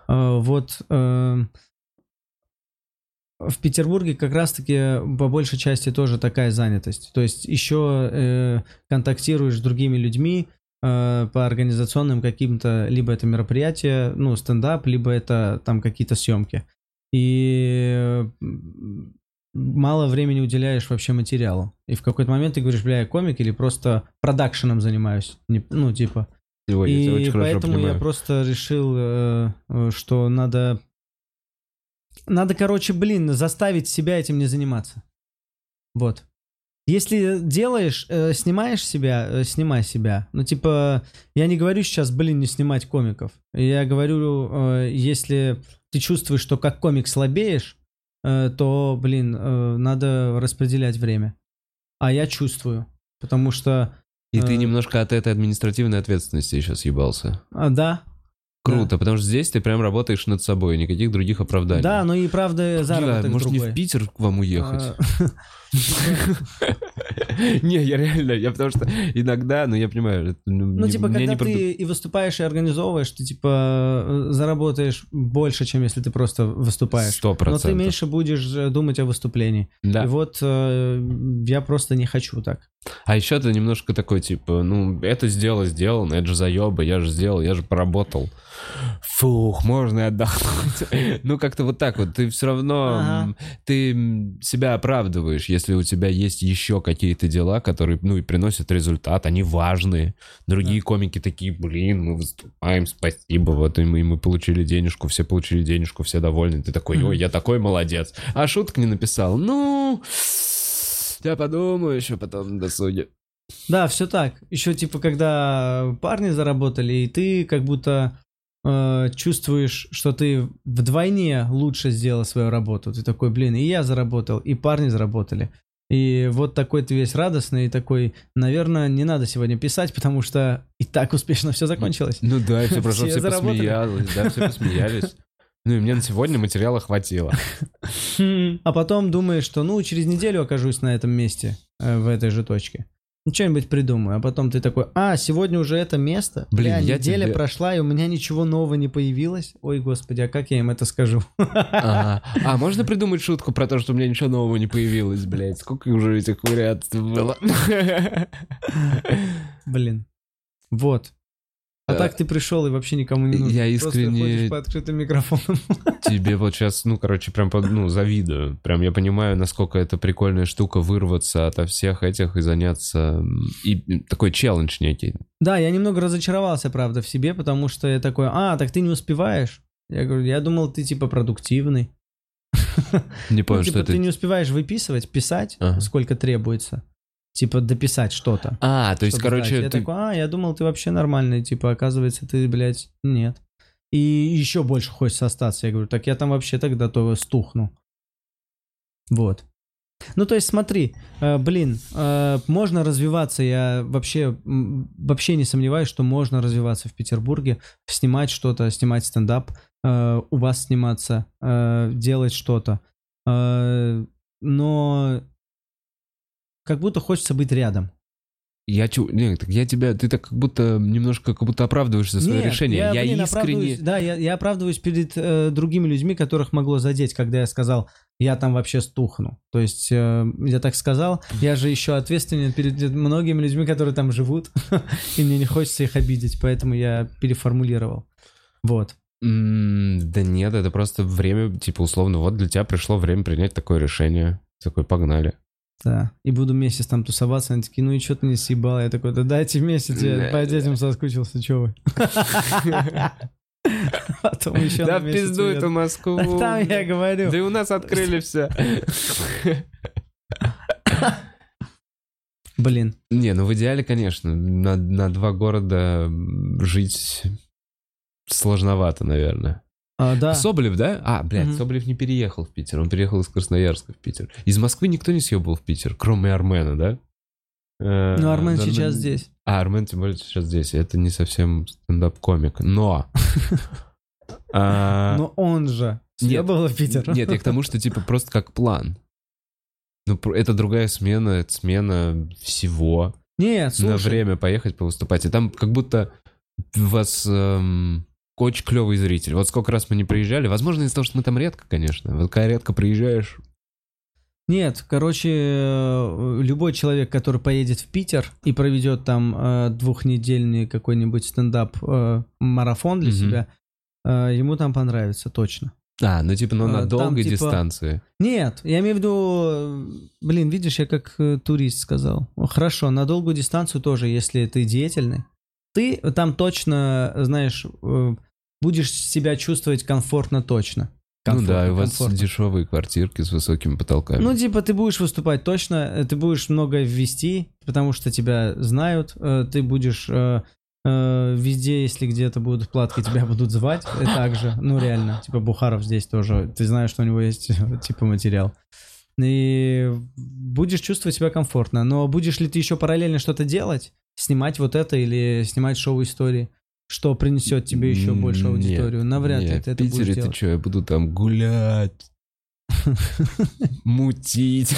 э, вот э, в Петербурге как раз-таки по большей части тоже такая занятость. То есть еще э, контактируешь с другими людьми э, по организационным каким-то, либо это мероприятие, ну, стендап, либо это там какие-то съемки. И мало времени уделяешь вообще материалу. И в какой-то момент ты говоришь, бля, я комик или просто продакшеном занимаюсь. Не- ну, типа.
Я тебя
И
очень
поэтому я
понимаю.
просто решил, э, э, что надо... Надо, короче, блин, заставить себя этим не заниматься. Вот. Если делаешь, э, снимаешь себя, снимай себя. Ну, типа, я не говорю сейчас, блин, не снимать комиков. Я говорю, если ты чувствуешь, что как комик слабеешь, то, блин, э, надо распределять время. А я чувствую. Потому что,
И ты
э,
немножко от этой административной ответственности сейчас съебался.
а, да,
Круто, потому что здесь ты прям работаешь над собой, никаких других оправданий.
да, ну и правда заработок
Бля, может, не
другой.
в Питер к вам уехать?
А,
Не, я реально, я потому что иногда, ну я понимаю, ну,
Ну,
не-
типа, когда
не
ты и выступаешь, и организовываешь, ты, типа, э, заработаешь больше, чем если ты просто выступаешь.
Сто
Но ты
процентов.
меньше будешь э, думать о выступлении.
Да.
И вот э, я просто не хочу так.
А еще ты немножко такой, типа, ну, это сделал, сделано, это же заеба, я же сделал, я же поработал. Фух, можно и отдохнуть. Ну, как-то вот так вот. Ты все равно,
Ага.
ты себя оправдываешь, если у тебя есть еще какие-то дела, которые, ну, и приносят результат, они важные. Другие комики такие, блин, мы выступаем, спасибо, вот и мы, и мы получили денежку, все получили денежку, все довольны. Ты такой, ой, я такой молодец. А шуток не написал. Ну, я подумаю еще потом на досуге.
Да, все так. Еще, типа, когда парни заработали, и ты как будто э, чувствуешь, что ты вдвойне лучше сделал свою работу. Ты такой, блин, и я заработал, и парни заработали. И вот такой ты весь радостный и такой, наверное, не надо сегодня писать, потому что и так успешно все закончилось.
Ну да, все прошло,
Все
посмеялись, да, все посмеялись. Ну и мне на сегодня материала хватило.
А потом думаешь, что ну через неделю окажусь на этом месте, э, в этой же точке. Ну, что-нибудь придумаю. А потом ты такой, а, сегодня уже это место?
Блин,
Бля,
я
неделя
тебе-
прошла, и у меня ничего нового не появилось. Ой, господи, а как я им это скажу?
Ага. А можно придумать шутку про то, что у меня ничего нового не появилось, блядь? Сколько уже этих вариантов было?
Блин. Вот. А
Да.
так ты пришел и вообще никому не нужен.
Я
Просто
искренне-
ходишь по открытым микрофонам.
Тебе вот сейчас, ну, короче, прям, ну, завидую. Прям я понимаю, насколько это прикольная штука вырваться ото всех этих и заняться... И такой челлендж некий.
Да, я немного разочаровался, правда, в себе, потому что я такой, а, так ты не успеваешь. Я говорю, я думал, ты типа продуктивный.
Не
Ну,
понял,
типа,
что это...
ты не успеваешь выписывать, писать,
Ага.
сколько требуется. Типа, дописать что-то.
А, то есть, короче.
Я
ты...
такой, а, я думал, ты вообще нормальный. Типа, оказывается, ты, блядь, нет. И еще больше хочется остаться. Я говорю, так я там вообще тогда то стухну. Вот. Ну, то есть, смотри, э, блин, э, можно развиваться, я вообще, вообще не сомневаюсь, что можно развиваться в Петербурге, снимать что-то, снимать стендап, э, у вас сниматься, э, делать что-то. Э, но как будто хочется быть рядом.
Я, чу... не, так я тебя, ты так как будто немножко как будто оправдываешь за свое
Нет,
решение. Я,
блин,
искренне...
Да, я, я оправдываюсь перед э, другими людьми, которых могло задеть, когда я сказал, я там вообще стухну. То есть э, я так сказал, я же еще ответственен перед многими людьми, которые там живут, и мне не хочется их обидеть, поэтому я переформулировал. Вот.
Да нет, это просто время, типа, условно, вот для тебя пришло время принять такое решение. Такой, погнали.
Да. И буду месяц там тусоваться, они такие, ну и что ты не съебал? Я такой, да дайте месяц, я по детям соскучился, что вы? Потом еще
Да в пизду эту Москву.
Там я говорю.
Да и у нас открыли все.
Блин.
Не, ну в идеале, конечно, на, на два города жить сложновато, наверное.
А, да.
Соболев, да? А, блядь,
Мгм.
Соболев не переехал в Питер, он переехал из Красноярска в Питер. Из Москвы никто не съебал в Питер, кроме Армена, да? Э,
Ну, Армен
да,
сейчас
ну,
здесь.
А, Армен тем более сейчас здесь. Это не совсем стендап-комик. Но... а,
Но он же съебал в Питер.
Нет, я к тому, что типа просто как план. Ну, это другая смена, это смена всего.
Нет, слушай.
на время поехать повыступать. И там как будто вас эм, очень клевый зритель. Вот сколько раз мы не приезжали. Возможно, из-за того, что мы там редко, конечно. Вот когда редко приезжаешь.
Нет, короче, э, любой человек, который поедет в Питер и проведет там э, двухнедельный какой-нибудь стендап-марафон для
Мгм.
себя, э, ему там понравится, точно.
А, ну типа, ну
А,
на
там,
долгой
типа,
дистанции.
Нет, я имею в виду, э, блин, видишь, я как э, турист сказал. Хорошо, на долгую дистанцию тоже, если ты деятельный, ты там точно, знаешь, э, будешь себя чувствовать комфортно точно.
ну да, и у вас
комфортно.
дешевые квартирки с высокими потолками.
Ну, типа, ты будешь выступать точно, э, ты будешь много ввести, потому что тебя знают, э, ты будешь э, везде, если где-то будут платки, тебя будут звать, и так же, ну, реально, типа, Бухаров здесь тоже, ты знаешь, что у него есть, типа, материал. И будешь чувствовать себя комфортно, но будешь ли ты еще параллельно что-то делать, снимать вот это или снимать шоу-истории, что принесет тебе еще больше
нет,
аудиторию? Навряд ли ты это будешь
Питере ты
делать.
что, я буду там гулять, мутить.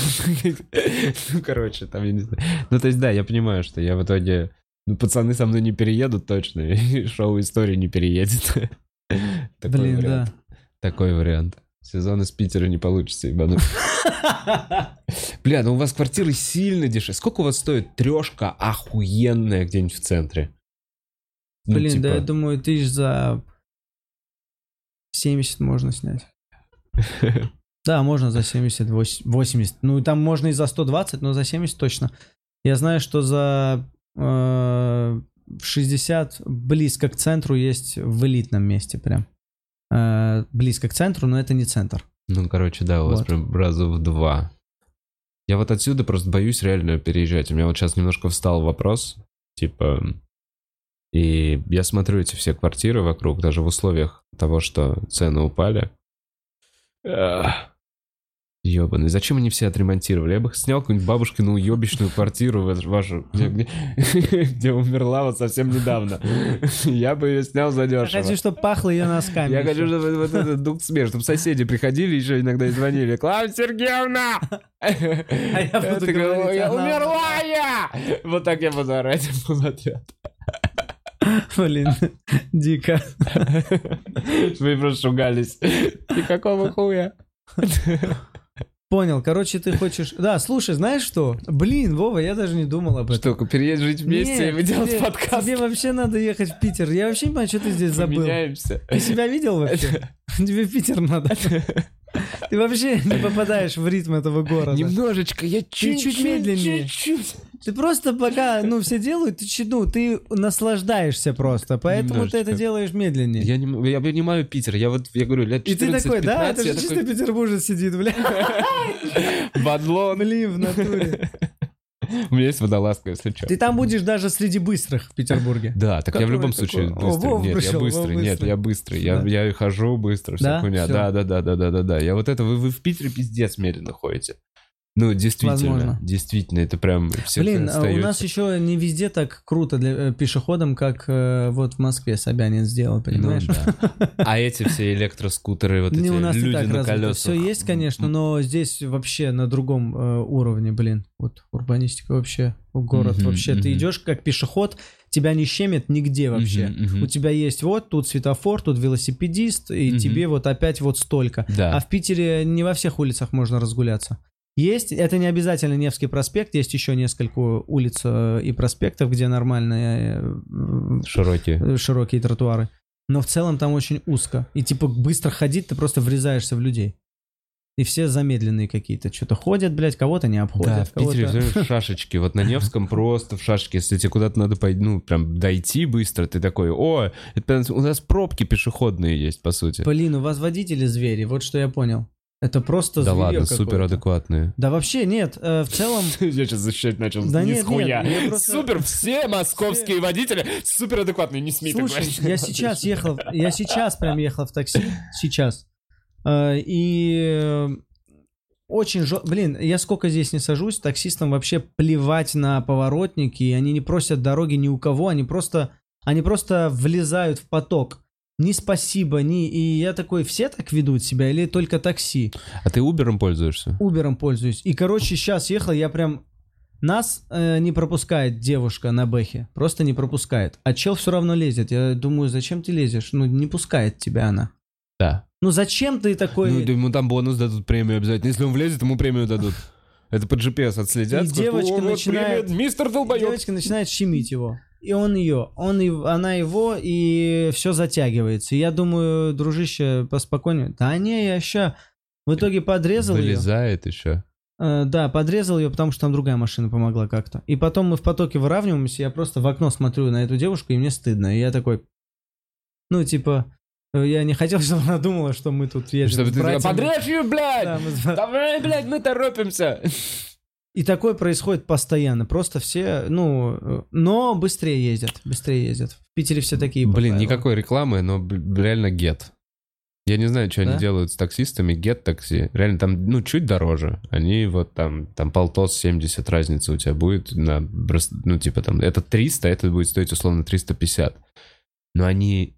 Ну, короче, там, я не знаю. Ну, то есть, да, я понимаю, что я в итоге... Ну, пацаны со мной не переедут точно, и шоу истории не переедет.
Блин, да.
Такой вариант. Сезон из Питера не получится, ебануть. Бля, ну у вас квартиры сильно дешевле. Сколько у вас стоит трешка охуенная где-нибудь в центре? Ну,
Блин, да
типа,
я думаю, тысяч за 70 можно снять. Да, можно за 70, 80. Ну, там можно и за 120, но за 70 точно. Я знаю, что за э, 60 близко к центру есть в элитном месте прям. Э, близко к центру, но это не центр.
Ну, короче, да, у вас прям раза в два. Я вот отсюда просто боюсь реально переезжать. У меня вот сейчас немножко встал вопрос, типа... И я смотрю эти все квартиры вокруг, даже в условиях того, что цены упали. Ебаный, зачем они все отремонтировали? Я бы снял какую-нибудь бабушкину уебищную квартиру в вашу, где, где- где умерла вот совсем недавно. Я бы ее снял
Я
задешево.
хочу, чтобы пахло ее носками.
Я
еще.
хочу, чтобы вот этот дух смех, чтобы соседи приходили еще иногда и звонили. Клавдия Сергеевна! А
я буду говорить,
«Я Умерла я! Вот так я буду орать в ответ.
Блин, дико.
Вы просто шугались. И какого хуя?
Понял. Короче, ты хочешь... Да, слушай, знаешь что? Блин, Вова, я даже не думал об этом.
Что, переедем жить вместе
Нет,
и делать
тебе-
подкаст?
Тебе вообще надо ехать в Питер. Я вообще не понимаю, что ты здесь забыл.
Поменяемся.
Ты себя видел вообще? Тебе в Питер надо. Ты вообще не попадаешь в ритм этого города.
Немножечко, я чуть-чуть
чуть медленнее.
Чуть-чуть.
Ты просто пока, ну, все делают, ты, ну, ты наслаждаешься просто, поэтому ты это
Немножечко.
делаешь медленнее.
Я, не, я понимаю Питер, я вот, я говорю, лет
И ты
14-15,
такой, да, это же
я
чисто
такой,
петербуржец сидит, бля.
Бадлон.
Блин, в натуре.
У меня есть водолазка, если что.
Ты там будешь даже среди быстрых в Петербурге.
Да, так я в любом
такой?
случае быстрый. Нет, я быстрый. Нет, я быстрый. Я, хожу быстро, вся хуйня. Да, да, да, да, да, да, да. Я вот это, вы в Питере пиздец медленно ходите. Ну, действительно,
Возможно.
действительно, это прям все
Блин, а у нас еще не везде так круто для э, пешеходам, как э, вот в Москве Собянин сделал,
Ну
понимаешь?
да. А эти все электроскутеры, вот эти
Не, у нас
люди на колесах.
Все есть, конечно, но здесь вообще на другом э, уровне, блин. Вот урбанистика вообще, город
Мгм,
вообще. Ты
мгм.
идешь как пешеход, тебя не щемит нигде вообще.
Мгм, мгм.
У тебя есть вот тут светофор, тут велосипедист, и
Мгм.
тебе вот опять вот столько.
Да.
А в Питере не во всех улицах можно разгуляться. Есть, это не обязательно Невский проспект, есть еще несколько улиц э, и проспектов, где нормальные э,
Широкие.
э, широкие тротуары. Но в целом там очень узко. И типа быстро ходить, ты просто врезаешься в людей. И все замедленные какие-то. Что-то ходят, блядь, кого-то не обходят.
Да, в Питере время шашечки. Вот на Невском просто в шашечке. Если тебе куда-то надо пойти, ну, прям дойти быстро, ты такой, о, это у нас пробки пешеходные есть, по сути.
Блин, у вас водители звери, вот что я понял. Это просто
Да ладно, супер адекватные.
Да вообще нет, э, в целом...
Я сейчас защищать начал
Да
ни
нет,
с хуя.
нет, просто-
Супер, все московские водители супер адекватные, не смей так
Слушай,
говорить.
я сейчас ехал, я сейчас прям ехал в такси, сейчас. Э, И очень жё... Блин, я сколько здесь не сажусь, таксистам вообще плевать на поворотники, и они не просят дороги ни у кого, они просто, они просто влезают в поток. Ни спасибо, ни... И я такой, все так ведут себя или только такси?
А ты Убером пользуешься?
Убером пользуюсь. И, короче, сейчас ехал, я прям... Нас э, не пропускает девушка на бэхе. Просто не пропускает. А чел все равно лезет. Я думаю, зачем ты лезешь? Ну, не пускает тебя она.
Да.
Ну, зачем ты такой...
Ну, ему там бонус дадут, премию обязательно. Если он влезет, ему премию дадут. Это по GPS отследят.
И
скажут,
девочка
«О, вот
начинает-
Мистер долбоёб.
Девочка начинает щемить его. И он ее, он и, она его, и все затягивается. И я думаю, дружище, поспокойнее. Да не, я ща... В итоге подрезал ее.
Вылезает еще.
Э, да, подрезал ее, потому что там другая машина помогла как-то. И потом мы в потоке выравниваемся, я просто в окно смотрю на эту девушку, и мне стыдно. И я такой, ну, типа, э, я не хотел, чтобы она думала, что мы тут едем
Чтобы ты
братьями.
подрежь ее, блядь!
Да, мы
Давай, блядь, мы торопимся.
И такое происходит постоянно. Просто все, ну, э, но быстрее ездят, быстрее ездят. В Питере все такие.
Блин,
правилам.
никакой рекламы, но реально гет. Я не знаю, что
Да?
они делают с таксистами, гет такси. Реально там, ну, чуть дороже. Они вот там, там полтос 70 разница у тебя будет на, ну, типа там, это 300, это будет стоить условно 350. Но они,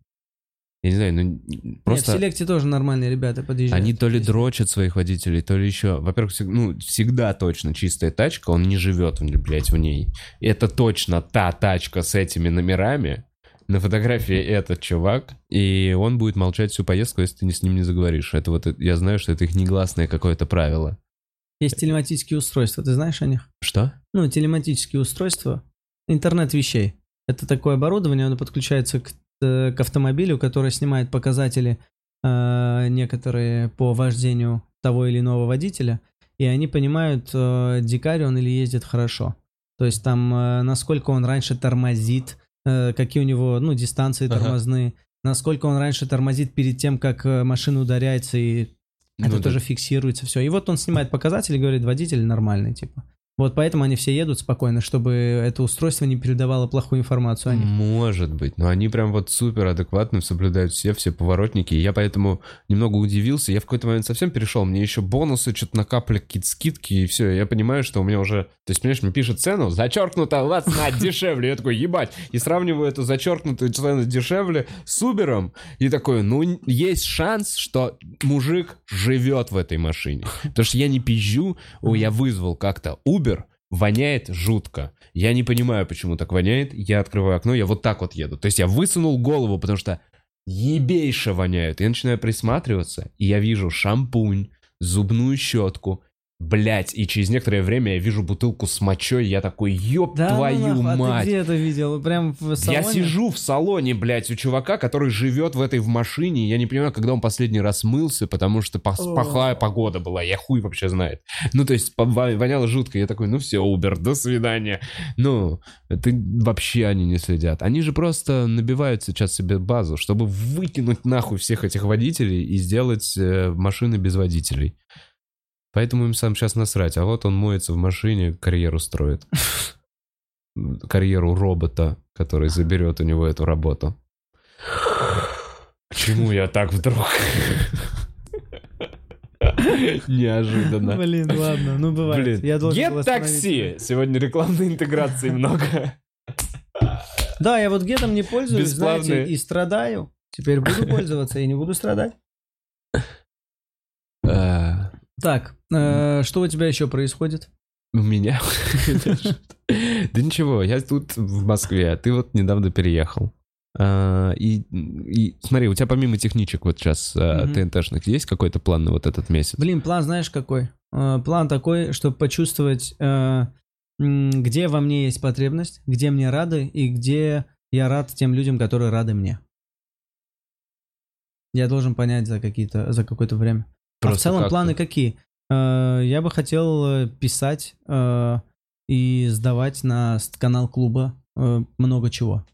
я не знаю, ну,
Нет,
просто...
в селекте тоже нормальные ребята подъезжают.
Они то ли дрочат своих водителей, то ли еще. Во-первых, ну, всегда точно чистая тачка, он не живет, блядь, в ней. Это точно та тачка с этими номерами. На фотографии этот чувак, и он будет молчать всю поездку, если ты с ним не заговоришь. Это вот, я знаю, что это их негласное какое-то правило.
Есть телематические устройства, ты знаешь о них?
Что?
Ну, телематические устройства, интернет вещей. Это такое оборудование, оно подключается к, к автомобилю, который снимает показатели э, некоторые по вождению того или иного водителя, и они понимают, э, дикарь он или ездит хорошо. То есть там, э, насколько он раньше тормозит, э, какие у него, ну, дистанции
Ага.
тормозные, насколько он раньше тормозит перед тем, как э, машина ударяется, и это
Ну да.
тоже фиксируется, все. И вот он снимает показатели, говорит, водитель нормальный, типа. Вот поэтому они все едут спокойно, чтобы это устройство не передавало плохую информацию о них.
Может быть, но они прям вот супер адекватно соблюдают все, все поворотники. И я поэтому немного удивился. Я в какой-то момент совсем перешел. Мне еще бонусы, что-то накапали, какие-то скидки, и все. Я понимаю, что у меня уже... То есть, понимаешь, мне пишет цену, зачеркнуто, на дешевле. Я такой, ебать. И сравниваю эту зачеркнутую цену дешевле с Убером. И такой, ну, есть шанс, что мужик живет в этой машине. Потому что я не пизжу, я вызвал как-то Uber, воняет жутко. Я не понимаю, почему так воняет. Я открываю окно, я вот так вот еду. То есть я высунул голову, потому что ебейше воняют. Я начинаю присматриваться, и я вижу шампунь, зубную щетку, Блять, и через некоторое время я вижу бутылку с мочой, я такой, ёб
Да, ну
твою
нахуй, а ты
мать.
где это видел? Прям в салоне?
Я сижу в салоне, блядь, у чувака, который живет в этой в машине. Я не понимаю, когда он последний раз мылся, потому что
О.
плохая погода была. Я хуй вообще знает. Ну, то есть, воняло жутко. Я такой, ну все, Uber, до свидания. Ну, это вообще они не следят. Они же просто набивают сейчас себе базу, чтобы выкинуть нахуй всех этих водителей и сделать э, машины без водителей. Поэтому им сам сейчас насрать. А вот он моется в машине, карьеру строит. Карьеру робота, который заберет у него эту работу. Почему я так вдруг? Неожиданно.
Блин, ладно, ну бывает.
Блин,
Я должен
Get такси! Сегодня рекламной интеграции много.
Да, я вот гетом не пользуюсь, знаете,
Бесплатные.
и страдаю. Теперь буду пользоваться и не буду страдать.
А,
Так, э, что у тебя еще происходит?
У меня? Да ничего, я тут в Москве, а ты вот недавно переехал. А, И, и смотри, у тебя помимо техничек вот сейчас а,
Мгм.
ТНТшных есть какой-то план на вот этот месяц?
Блин, план знаешь какой? Э, План такой, чтобы почувствовать, э, где во мне есть потребность, где мне рады и где я рад тем людям, которые рады мне. Я должен понять за какие-то за какое-то время. А в
Просто
целом
как-то.
планы какие? Э, Я бы хотел э, писать э, и сдавать на канал клуба много чего.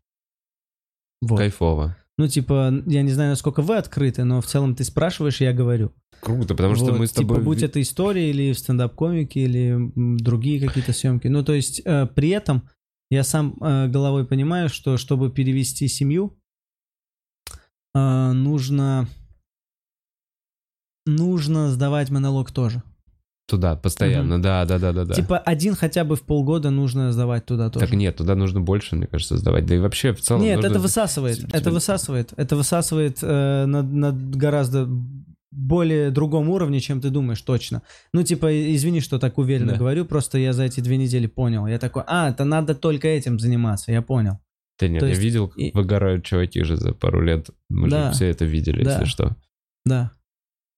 Вот.
Кайфово.
Ну, типа, я не знаю, насколько вы открыты, но в целом ты спрашиваешь, я говорю.
Круто, потому что
Вот,
мы с
типа,
тобой...
будь
ви-
это история или стендап-комики, или другие какие-то съемки. Ну, то есть, э, при этом я сам э, головой понимаю, что чтобы перевести семью, э, нужно нужно сдавать монолог тоже.
Туда, постоянно, да, да, да, да, да.
Типа один хотя бы в полгода нужно сдавать туда тоже.
Так нет, туда нужно больше, мне кажется, сдавать. Да и вообще в целом
Нет,
нужно-
это высасывает.
тебе-
Это высасывает. Это высасывает э, на, на гораздо более другом уровне, чем ты думаешь, точно. Ну, типа, извини, что так уверенно
Да.
говорю, просто я за эти две недели понял. Я такой, а, это надо только этим заниматься, я понял.
Да нет,
То
я
есть
видел, как
и-
выгорают чуваки же за пару лет. Мы
Да.
же все это видели,
Да.
если что.
Да.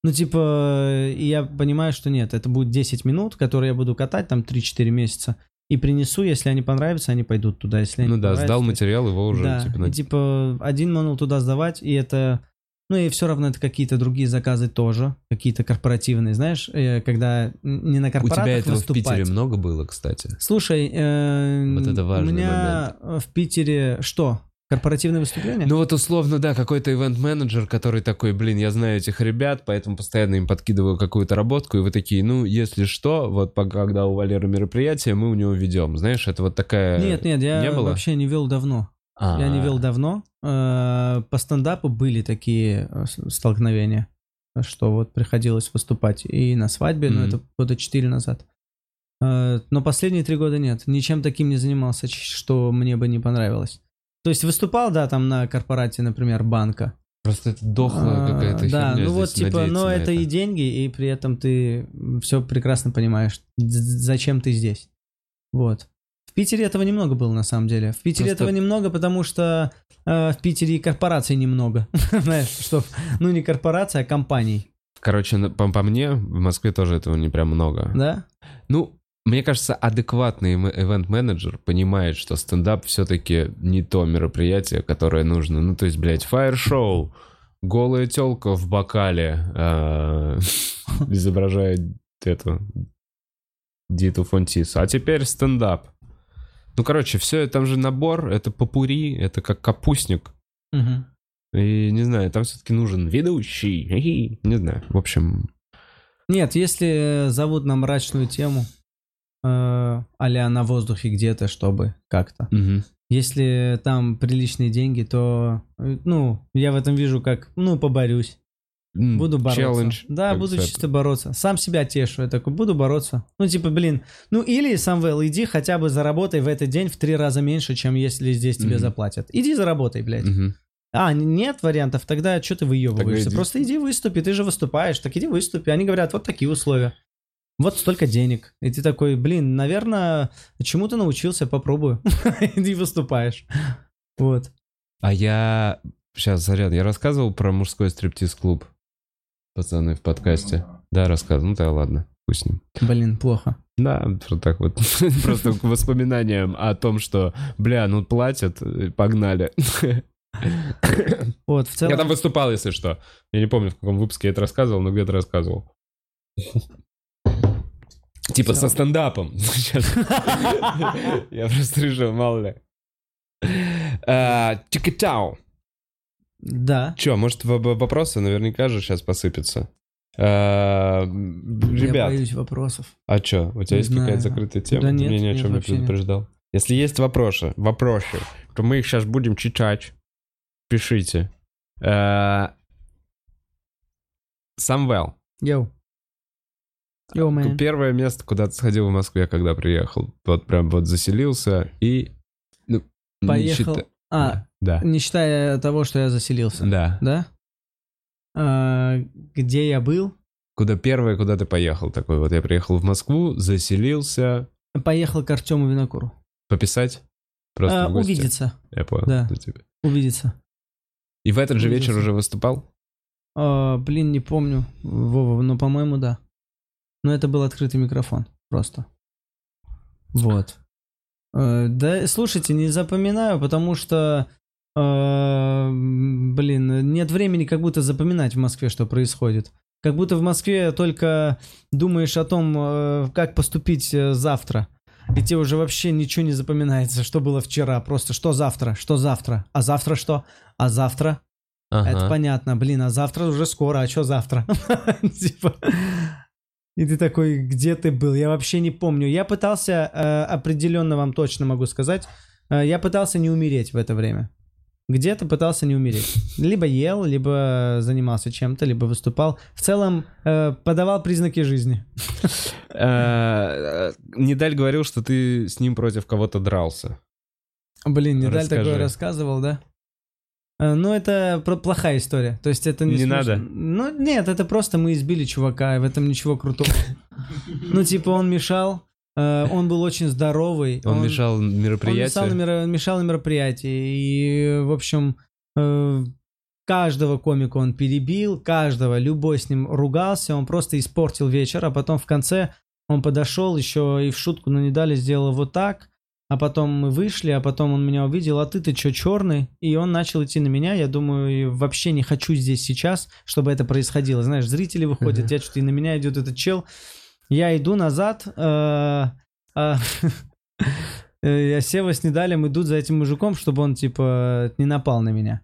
Ну, типа, и я понимаю, что нет, это будет 10 минут, которые я буду катать там 3-4 месяца. И принесу, если они понравятся, они пойдут туда. Если
Ну да, сдал материал, его уже
да,
типа
и
на-
типа один манул туда сдавать, и это... Ну и все равно это какие-то другие заказы тоже, какие-то корпоративные, знаешь, э, когда не на
У
корпоратах
тебя этого в
выступать.
Питере много было, кстати.
Слушай, э,
Вот это важный
у меня в Питере что? Корпоративное выступление?
Ну вот условно, да, какой-то ивент-менеджер, который такой, блин, я знаю этих ребят, поэтому постоянно им подкидываю какую-то работку, и вы такие, ну, если что, вот когда у Валеры мероприятие, мы у него ведем. Знаешь, это вот такая...
нет, нет, я
не было?
вообще не вел давно.
А,
Я не вел давно. Э, По стендапу были такие э, столкновения, что вот приходилось выступать и на свадьбе, но это года 4 назад. Э, Но последние три года нет. Ничем таким не занимался, что мне бы не понравилось. То есть выступал, да, там на корпорате, например, банка.
Просто это дохлая
А,
какая-то
Да, ну вот типа, но
на
это и деньги, и при этом ты все прекрасно понимаешь, зачем ты здесь. Вот. В Питере этого немного было на самом деле. В Питере
Просто-
этого немного, потому что э, в Питере и корпораций немного. Знаешь, что, ну не корпорация, а компаний,
Короче, по, по мне, в Москве тоже этого не прям много.
да?
Ну, мне кажется, адекватный м- ивент-менеджер понимает, что стендап все-таки не то мероприятие, которое нужно. Ну, то есть, блядь, фаер-шоу, голая телка в бокале э, изображает эту Диту Фонтис. А теперь стендап. Ну, короче, все, там же набор, это попури, это как капустник. И, не знаю, там все-таки нужен ведущий. Не знаю, в общем...
Нет, если зовут на мрачную тему, э, а на воздухе где-то, чтобы как-то.
мгм.
Если там приличные деньги, то, э, ну, я в этом вижу как, ну, поборюсь. Буду бороться.
Челлендж.
Да, буду
бы,
чисто бороться. Сам себя тешу. Я такой, буду бороться. Ну, типа, блин. Ну, или, Самвел, иди хотя бы заработай в этот день в три раза меньше, чем если здесь тебе
Мгм.
заплатят. Иди заработай, блядь.
Мгм.
А, нет вариантов, тогда что ты выебываешься?
Тогда иди.
Просто иди выступи, ты же выступаешь, так иди выступи. Они говорят, вот такие условия. Вот столько денег. И ты такой, блин, наверное, чему ты научился, попробую. Иди выступаешь. Вот.
А я... Сейчас, заряд. Я рассказывал про мужской стриптиз-клуб. Пацаны в подкасте. Да, рассказывал. Ну да, ладно. Пусть с ним.
Блин, плохо.
Да, вот так вот. Просто к воспоминаниям о том, что, бля, ну платят, погнали.
Вот, в целом...
Я там выступал, если что. Я не помню, в каком выпуске я это рассказывал, но где-то рассказывал. Типа со стендапом. Я просто решил, мало ли. А, Тикетау.
Да.
Че, может, вопросы наверняка же сейчас посыпятся. А,
Я
Ребят,
боюсь вопросов.
а чё, у тебя есть какая-то закрытая тема?
Да нет,
меня ни о чем не предупреждал. Если есть вопросы, вопросы, то мы их сейчас будем читать. Пишите. А, Самвел,
Йоу. Man.
первое место, куда ты сходил в Москве, когда приехал. Вот прям вот заселился и... ну, не
Поехал.
счита-
А,
Да.
не считая того, что я заселился.
Да.
Да? А, где я был?
Куда первое, куда ты поехал? Такой вот я приехал в Москву, заселился.
Поехал к Артему Винокуру.
Пописать? Просто
А, увидеться.
Я понял.
Да. Увидеться.
И в этот же
Увидеться.
вечер уже выступал?
А, блин, не помню. Вова, но, по-моему, да. Но это был открытый микрофон. Просто. Вот. Э, Да, слушайте, не запоминаю, потому что, э, блин, нет времени как будто запоминать в Москве, что происходит. Как будто в Москве только думаешь о том, э, как поступить э, завтра. И тебе уже вообще ничего не запоминается, что было вчера. Просто что завтра, что завтра, а завтра что, а завтра
Ага.
это понятно, блин, а завтра уже скоро, а что завтра? Типа. И ты такой, где ты был? Я вообще не помню. Я пытался, э, определенно вам точно могу сказать, э, я пытался не умереть в это время. где-то пытался не умереть. Либо ел, либо занимался чем-то, либо выступал. В целом э, подавал признаки жизни.
Э, Недаль говорил, что ты с ним против кого-то дрался.
Блин, Недаль такое рассказывал, да? Э, Ну, это плохая история. То есть это не
Не надо?
Ну, нет, это просто мы избили чувака, и в этом ничего крутого. Ну, типа, он мешал, э, он был очень здоровый.
Он, мешал
Он мешал на,
мероприятию.
меро- мешал на мероприятии. И, в общем, э, каждого комика он перебил, каждого, любой с ним ругался, он просто испортил вечер, а потом в конце он подошел еще и в шутку, но не дали, сделал вот так, а потом мы вышли, а потом он меня увидел, а ты-то что, черный? И он начал идти на меня, я думаю, вообще не хочу здесь сейчас, чтобы это происходило. Знаешь, зрители выходят, я что-то и на меня идет этот чел. Я иду назад, э, а, э, я Сева с Недалем идут за этим мужиком, чтобы он, типа, не напал на меня.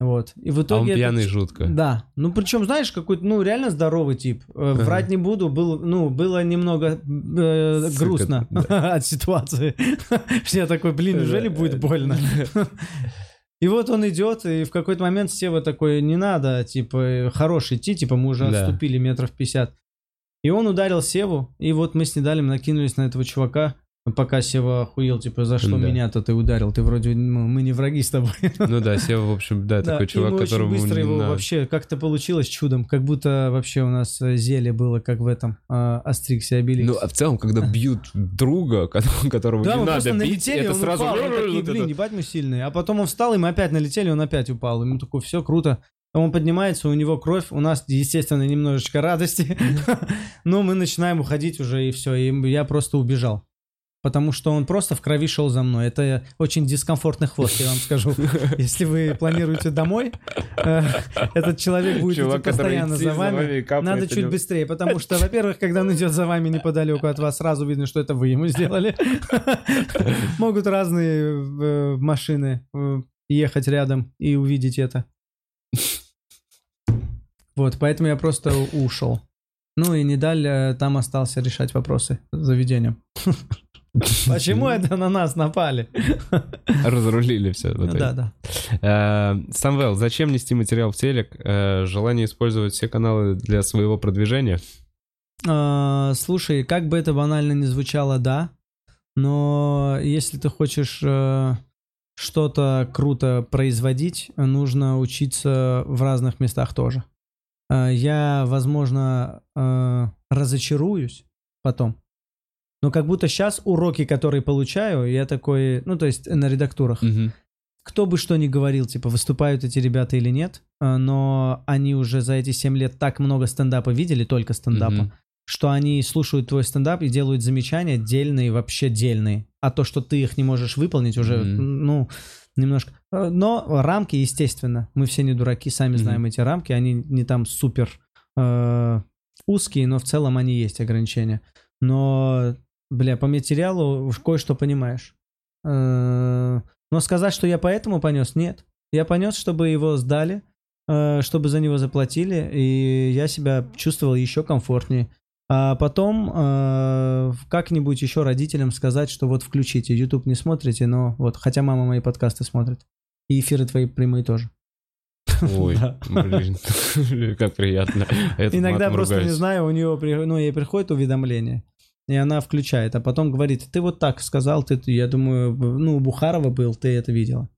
Вот. И в
А
итоге...
он
этот
пьяный жутко.
Да. Ну, причем, знаешь, какой-то, ну, реально здоровый тип. Э. Врать не буду, был, ну, было немного э,
Сыко,
грустно
да.
от ситуации. Я такой, блин, неужели будет больно? И вот он идет, и в какой-то момент Сева такой, не надо, типа, хорош идти, типа, мы уже
Да.
отступили метров 50. И он ударил Севу, и вот мы с Недалем накинулись на этого чувака, пока Сева охуел, типа, за что
Да.
меня-то ты ударил, ты вроде, ну, мы не враги с тобой.
Ну да, Сева, в общем, да,
Да,
такой чувак,
мы
которому
быстро его
надо.
вообще как-то получилось чудом, как будто вообще у нас э, зелье было, как в этом э, Астриксе Обеликсе.
Ну, а в целом, когда бьют друга, ко- которого
Да,
не
мы
надо
просто
бить,
налетели,
это сразу...
упал, мы такие, блин, ебать мы сильные. А потом он встал, и мы опять налетели, он опять упал. Ему такой, все круто. Он поднимается, у него кровь, у нас, естественно, немножечко радости. Но мы начинаем уходить уже, и все. И я просто убежал. Потому что он просто в крови шел за мной. Это очень дискомфортный хвост, я вам скажу. Если вы планируете домой, э, этот человек будет идти
Чувак, который
постоянно
идти
за вами.
и капает
Надо
на
чуть
него.
быстрее, потому что, во-первых, когда он идет за вами неподалеку от вас, сразу видно, что это вы ему сделали. Могут разные э, машины э, ехать рядом и увидеть это. Вот, поэтому я просто ушел. Ну и Недаль там остался решать вопросы с заведением. Почему это на нас напали?
Разрулили все.
Да, да.
Э, Самвел, зачем нести материал в телек? Э, Желание использовать все каналы для своего продвижения?
А, Слушай, как бы это банально не звучало, да. Но если ты хочешь э, что-то круто производить, нужно учиться в разных местах тоже. Э, Я, возможно, э, разочаруюсь потом. Но как будто сейчас уроки, которые получаю, я такой, ну то есть на редактурах,
Мгм.
кто бы что ни говорил, типа, выступают эти ребята или нет, э, но они уже за эти 7 лет так много стендапа видели, только стендапа,
Мгм.
что они слушают твой стендап и делают замечания дельные, вообще дельные. А то, что ты их не можешь выполнить, уже,
Мгм.
ну, немножко... Э, Но рамки, естественно, мы все не дураки, сами знаем эти рамки, они не там супер э, узкие, но в целом они есть ограничения. Но, бля, по материалу уж кое-что понимаешь. Э, Но сказать, что я поэтому понес, нет. Я понес, чтобы его сдали, э, чтобы за него заплатили, и я себя чувствовал еще комфортнее. А потом э, как-нибудь еще родителям сказать, что вот включите, YouTube не смотрите, но вот, хотя мама мои подкасты смотрит. И эфиры твои прямые тоже.
Ой, блин, как приятно.
Иногда просто не знаю, у нее, ну, ей приходит уведомление, и она включает, а потом говорит, ты вот так сказал, ты, я думаю, ну, у Бухарова был, ты это видела.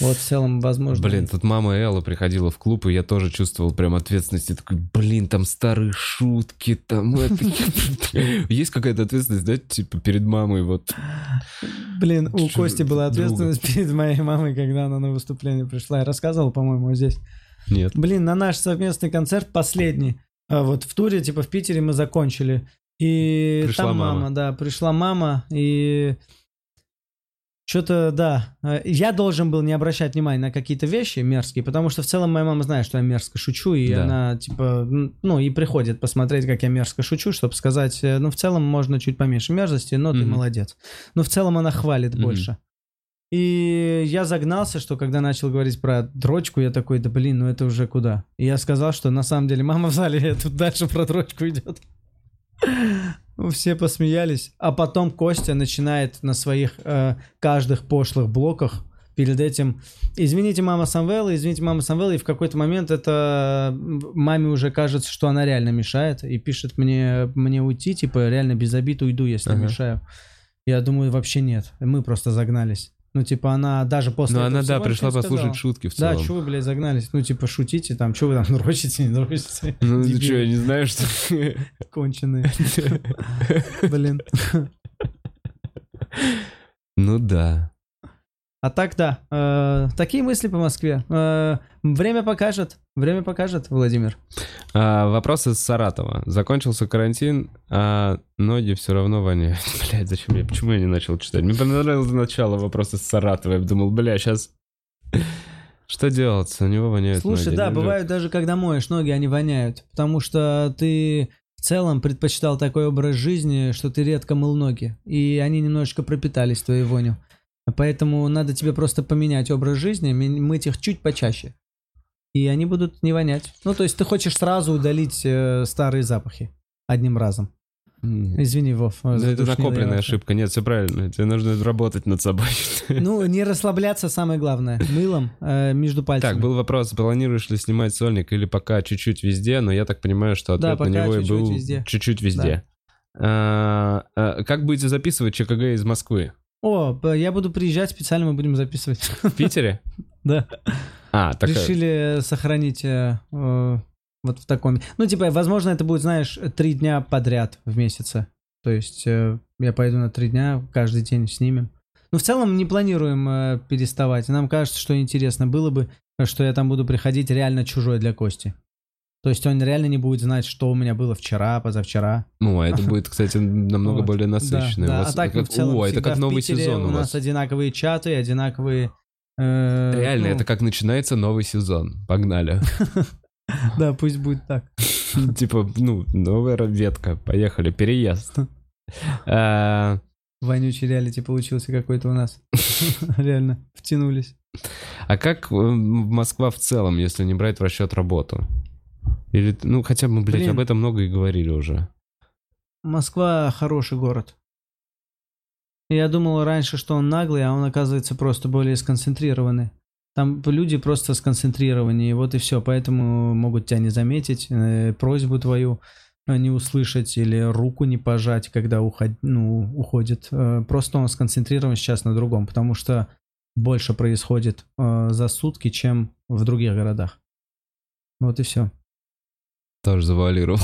Вот в целом, возможно.
Блин, тут мама Элла приходила в клуб, и я тоже чувствовал прям ответственность. Я такой, блин, там старые шутки, там это... Есть какая-то ответственность, да, типа перед мамой, вот.
Блин, у Кости была ответственность перед моей мамой, когда она на выступление пришла. Я рассказывал, по-моему, здесь.
Нет.
Блин, на наш совместный концерт последний, а, вот в туре, типа в Питере мы закончили. И
Пришла
там мама,
мама.
да, пришла мама, и что-то, да, э, я должен был не обращать внимания на какие-то вещи мерзкие, потому что в целом моя мама знает, что я мерзко шучу, и
Да.
она, типа, ну, и приходит посмотреть, как я мерзко шучу, чтобы сказать, э, ну, в целом можно чуть поменьше мерзости, но ты
Мгм.
молодец. Но в целом она хвалит
Мгм.
больше. И я загнался, что когда начал говорить про дрочку, я такой, да блин, ну это уже куда? И я сказал, что на самом деле мама в зале тут дальше про дрочку идет. Все посмеялись. А потом Костя начинает на своих э, каждых пошлых блоках перед этим «Извините, мама Самвела, извините, мама Самвела», и в какой-то момент это маме уже кажется, что она реально мешает, и пишет мне, мне уйти, типа, реально без обид уйду, если
Ага.
мешаю. Я думаю, вообще нет, мы просто загнались. Ну, типа, она даже после
Ну, она, да, пришла послушать шутки в
Да,
целом.
что вы, блядь, загнались? Ну, типа, шутите там, что вы там дрочите, не дрочите?
Ну, ты
Дебилы
что, я не знаю, что...
Конченые. Блин.
Ну да.
А так, да, э, такие мысли по Москве. Э, время покажет, время покажет, Владимир.
А, вопрос из Саратова. Закончился карантин, а ноги все равно воняют. Блядь, зачем я? Почему я не начал читать? Мне понравилось начало вопроса из Саратова. Я думал, бля, сейчас... Что делать? У него воняют
Слушай,
ноги.
да, бывает даже, когда моешь ноги, они воняют. Потому что ты в целом предпочитал такой образ жизни, что ты редко мыл ноги. И они немножечко пропитались твоей вонью. Поэтому надо тебе просто поменять образ жизни, мыть их чуть почаще. И они будут не вонять. Ну, то есть ты хочешь сразу удалить э, старые запахи одним разом. Извини, Вов.
Ну, это
задушнил я
накопленная ошибка. Нет, все правильно. Тебе нужно работать над собой.
Ну, не расслабляться самое главное. Мылом э, между пальцами.
Так, был вопрос, планируешь ли снимать сольник или пока чуть-чуть везде, но я так понимаю, что
Да,
ответ на
пока
него и
чуть-чуть
был
везде.
чуть-чуть везде. А, а, Как будете записывать ЧКГ из Москвы?
О, я буду приезжать, специально мы будем записывать.
В Питере?
Да.
А, так...
Решили сохранить э, э, вот в таком... Ну, типа, возможно, это будет, знаешь, три дня подряд в месяце. То есть э, я пойду на три дня, каждый день снимем. Ну, в целом не планируем э, переставать. Нам кажется, что интересно было бы, что я там буду приходить реально чужой для Кости. То есть он реально не будет знать, что у меня было вчера, позавчера.
Ну, а это будет, кстати, намного
Вот.
более насыщенно.
Да, да. А так
как-
в целом
О, это как новый
Питере
сезон
у
у
нас одинаковые чаты, одинаковые... э,
Реально,
ну,
это как начинается новый сезон. Погнали.
Да, пусть будет так.
Типа, ну, новая ветка. Поехали, переезд. А,
Вонючий реалити получился какой-то у нас. Реально, втянулись.
А как э, Москва в целом, если не брать в расчет работу? Или, ну, хотя бы, блядь,
Блин.
об этом много и говорили уже.
Москва хороший город. Я думал раньше, что он наглый, а он оказывается просто более сконцентрированный. Там люди просто сконцентрированнее, вот и все. Поэтому могут тебя не заметить, э, просьбу твою э, не услышать или руку не пожать, когда уход- ну, уходит. Э, Просто он сконцентрирован сейчас на другом, потому что больше происходит э, за сутки, чем в других городах. Вот и все.
Тоже завуалировал.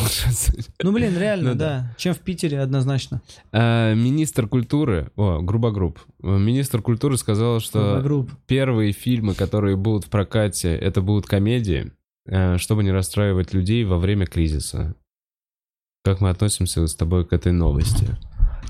Ну, блин, реально,
Ну да.
да. Чем в Питере однозначно.
А, Министр культуры, о, Грубогруб, Э, министр культуры сказал, что
Групп.
первые фильмы, которые будут в прокате, это будут комедии, э, чтобы не расстраивать людей во время кризиса. Как мы относимся с тобой к этой новости?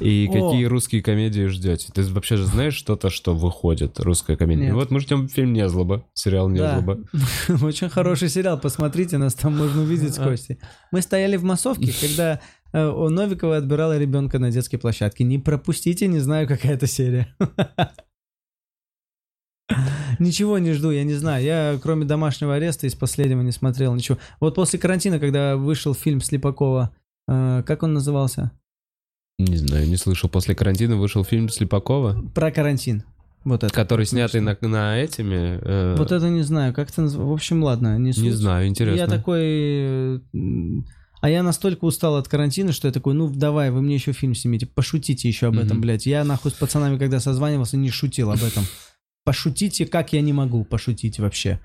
И
О!
какие русские комедии ждете? Ты вообще же знаешь что-то, что выходит, русская комедия?
Нет.
Вот мы ждем фильм «Незлоба», сериал
Да.
«Незлоба».
Очень хороший сериал, посмотрите, нас там можно увидеть с
А.
Костей. Мы стояли в массовке, когда э, у Новикова отбирала ребенка на детской площадке. Не пропустите, не знаю, какая это серия. Ничего не жду, я не знаю. Я, кроме домашнего ареста, из последнего не смотрел ничего. Вот после карантина, когда вышел фильм Слепакова, э, как он назывался?
Не знаю, не слышал. После карантина вышел фильм Слепакова,
Про карантин. Вот это.
который снятый на, на этими... э,
Вот это не знаю, как это называется. В общем, ладно, не
Не
суть.
знаю, интересно.
Я такой... э, А я настолько устал от карантина, что я такой, ну давай, вы мне еще фильм снимите, пошутите еще об этом,
Мгм.
блядь. Я нахуй с пацанами, когда созванивался, не шутил об этом. Пошутите, как я не могу пошутить вообще.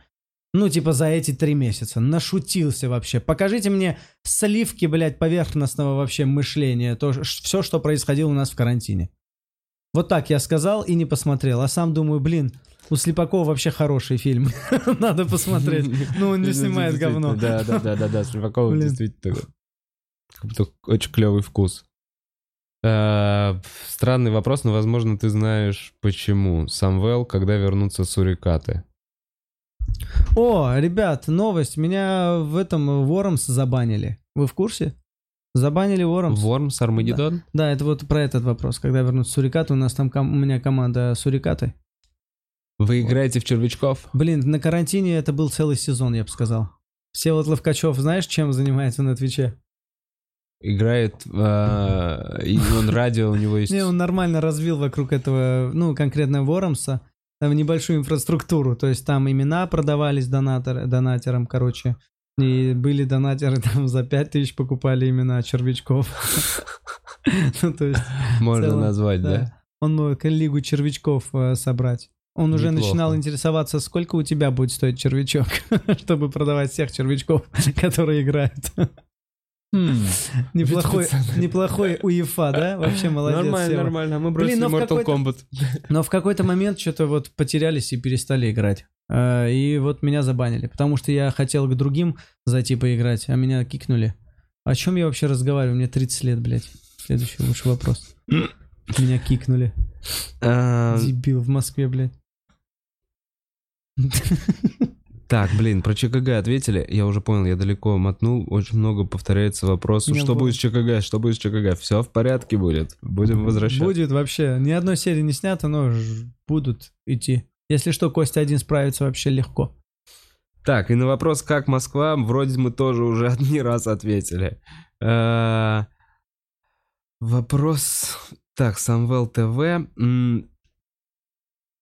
Ну, типа, за эти три месяца. Нашутился вообще. Покажите мне сливки, блядь, поверхностного вообще мышления. То, все, что происходило у нас в карантине. Вот так я сказал и не посмотрел. А сам думаю, блин, у Слепакова вообще хороший фильм. Надо посмотреть. Ну, он не снимает говно.
Да, да, да, да, да, Слепакова действительно очень клевый вкус. Э, Странный вопрос, но, возможно, ты знаешь, почему. Самвел, когда вернутся сурикаты?
О, ребят, новость. Меня в этом Вормс забанили. Вы в курсе? Забанили Вормс.
Вормс, Армагеддон?
Да, это вот про этот вопрос. Когда вернутся сурикаты, у нас там ком- у меня команда сурикаты.
Вы играете в червячков?
Блин, на карантине это был целый сезон, я бы сказал. Всеволод Ловкачев, знаешь, чем занимается на Твиче?
Играет, э, и он радио, у него есть...
Не, он нормально развил вокруг этого, ну, конкретно Воромса. Там небольшую инфраструктуру. То есть там имена продавались донатор, донатерам, короче. И были донатеры там за 5 тысяч покупали имена червячков. Ну, то есть,
Можно назвать, да?
Он мог лигу червячков э, собрать. Он уже
Неплохо.
начинал интересоваться, сколько у тебя будет стоить червячок, чтобы продавать всех червячков, которые играют.
Хм.
Неплохой, неплохой УЕФА, да? Вообще молодец.
Нормально, нормально. Мы
Блин,
бросили
в
Mortal Kombat.
Но в какой-то момент что-то вот потерялись и перестали играть. Э, И вот меня забанили, потому что я хотел к другим зайти поиграть, а меня кикнули. О чем я вообще разговариваю? Мне 30 лет, блядь. Следующий лучший вопрос. Меня кикнули.
А,
Дебил в Москве, блядь.
Так, блин, про ЧКГ ответили. Я уже понял, я далеко мотнул. Очень много повторяется вопрос.
Не
Что будет с ЧКГ? Что будет с ЧКГ? Все в порядке будет. Будем возвращаться.
Будет вообще. Ни одной серии не снято, но будут идти. Если что, Костя один справится вообще легко.
Так, и на вопрос, как Москва, вроде мы тоже уже не раз ответили. Э, Вопрос... Так, Самвел ТВ.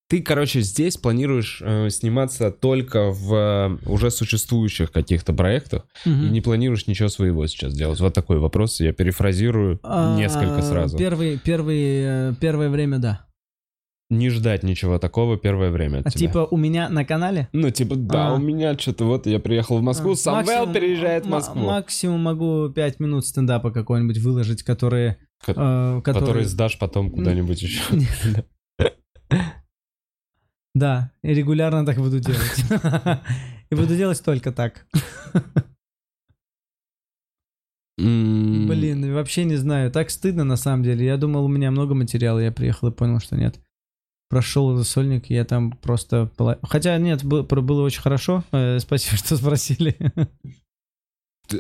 Ты, короче, здесь планируешь э, сниматься только в э, уже существующих каких-то проектах и не планируешь ничего своего сейчас делать? Вот такой вопрос, я перефразирую
А,
несколько сразу.
Первый, первый, э, первое время, да.
Не ждать ничего такого первое время
А
тебя.
типа у меня на канале?
Ну, типа, да,
А.
у меня что-то вот, я приехал в Москву,
А,
Самвел
максимум-
переезжает в Москву.
Максимум могу 5 минут стендапа какой-нибудь выложить, которые...
Ко-
э,
Который
которые-
сдашь потом куда-нибудь еще.
Да, и регулярно так буду делать. И буду делать только так. Блин, вообще не знаю. Так стыдно на самом деле. Я думал, у меня много материала, я приехал и понял, что нет. Прошел засольник, я там просто... Хотя нет, было, очень хорошо. Э, Спасибо, что спросили.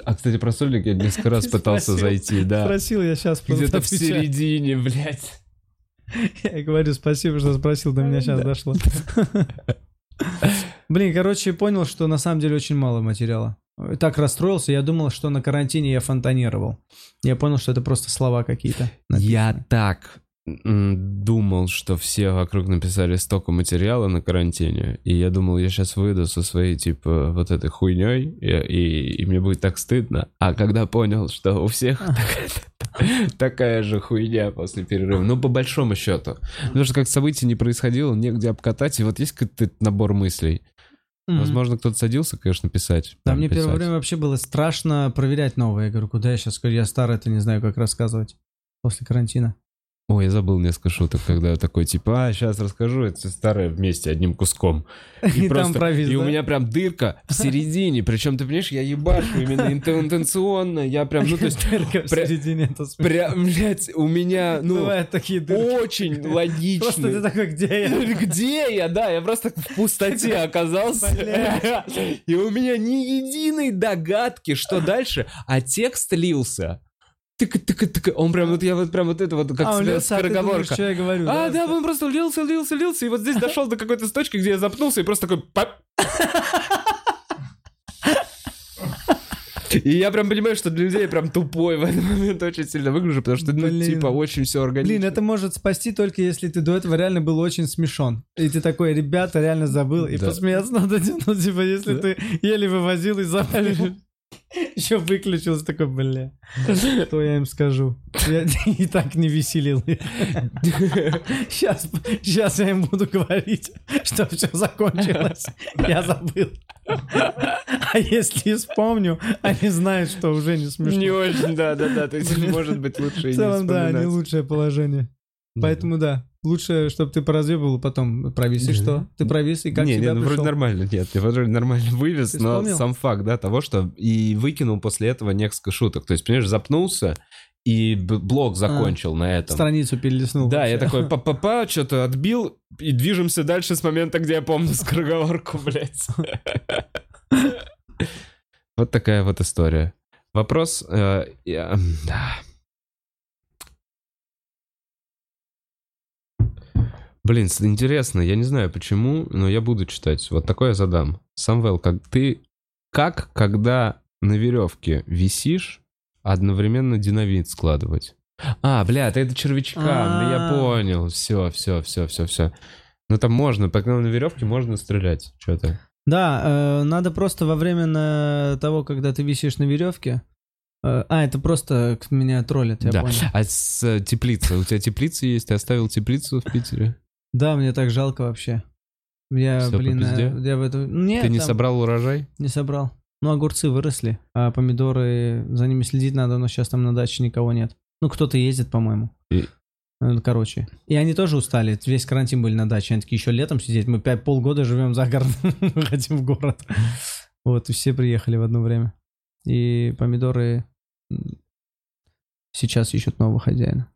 А, кстати, про сольник я несколько раз пытался зайти, да.
Спросил, я сейчас
Где-то в середине, блядь.
Я говорю, спасибо, что спросил, до меня сейчас дошло. Блин, короче, понял, что на самом деле очень мало материала. Так расстроился, я думал, что на карантине я фонтанировал. Я понял, что это просто слова какие-то.
Я так думал, что все вокруг написали столько материала на карантине, и я думал, я сейчас выйду со своей, типа, вот этой хуйней, и, и- и мне будет так стыдно. А когда понял, что у всех такая, такая же хуйня после перерыва, ну, по большому счету. Потому что как событий не происходило, негде обкатать, и вот есть какой-то набор мыслей. Возможно, кто-то садился, конечно, писать.
Да, мне первое
писать.
время вообще было страшно проверять новое. Я говорю, куда я сейчас, я старый, это не знаю, как рассказывать после карантина.
Ой, я забыл несколько шуток, когда такой, типа, а, сейчас расскажу, это всё старое вместе, одним куском.
И, там
просто-
провис,
и у
да?
меня прям дырка в середине, причем, ты понимаешь, я ебашу именно интен- интенционно, я прям, ну, то есть,
Дырка в середине, это
прям, блядь, у меня, ну,
такие
очень
Просто ты такой, где я?
Где я? Да, я просто в пустоте оказался. И у меня ни единой догадки, что дальше, а текст лился. Тык, тык, тык. Он прям, вот я вот прям вот это вот, как
А, он
с-
лился, а думаешь,
скороговорка.
что я говорю.
А, да, он просто лился, лился, лился, и вот здесь дошел до какой-то точки, где я запнулся, и просто такой... пап. И я прям понимаю, что для людей прям тупой в этот момент очень сильно выгляжу, потому что, ну,
Блин.
типа, очень все органично.
Блин, это может спасти только если ты до этого реально был очень смешон. И ты такой, ребята, реально забыл. И
Да.
посмеяться надо, ну, типа, если
Да.
ты еле вывозил и забыл. Еще выключился, такой, бля, что я им скажу? Я и так не веселил. Сейчас, сейчас я им буду говорить, что все закончилось. Я забыл. А если вспомню, они знают, что уже не смешно.
Не очень, да, да, да. То есть, может быть, лучше
В целом, да, не лучшее положение. Поэтому да, лучше, чтобы ты поразъебывал, потом провис. И что? Ты провис, и как
не,
тебя
не, ну вроде
пришел?
нормально, нет, я вроде нормально вывез,
Ты
но
вспомнил?
сам факт, да, того, что и выкинул после этого несколько шуток. То есть, понимаешь, запнулся и б- блок закончил на этом.
Страницу перелистнул.
Да, я
вообще.
такой па-па-па, что-то отбил, и движемся дальше с момента, где я помню скороговорку, блядь. Вот такая вот история. Вопрос... э, я- да. Блин, интересно, я не знаю почему, но я буду читать. Вот такое я задам. Самвел, как ты... Как, когда на веревке висишь, одновременно динамит складывать? А, бля, ты это червячка, ну я
А.
понял. Все, все, все, все, все. Ну там можно, пока на веревке можно стрелять. Что-то.
Да, э, надо просто во время на того, когда ты висишь на веревке. э, а, это просто меня троллят, я
Да.
понял.
А с э, теплица? У тебя теплица есть? Ты оставил теплицу в Питере?
Да, мне так жалко вообще. Я,
Всё по
блин,
пизде?
э, я в этом... Нет,
Ты не
там
собрал урожай?
Не собрал. Ну, огурцы выросли, а помидоры, за ними следить надо, но сейчас там на даче никого нет. Ну, кто-то ездит, по-моему.
И-
Э, Короче. И они тоже устали. Весь карантин были на даче. Они такие, еще летом сидеть. Мы пять полгода живем за городом, хотим в город. Вот, и все приехали в одно время. И помидоры м, сейчас ищут нового хозяина.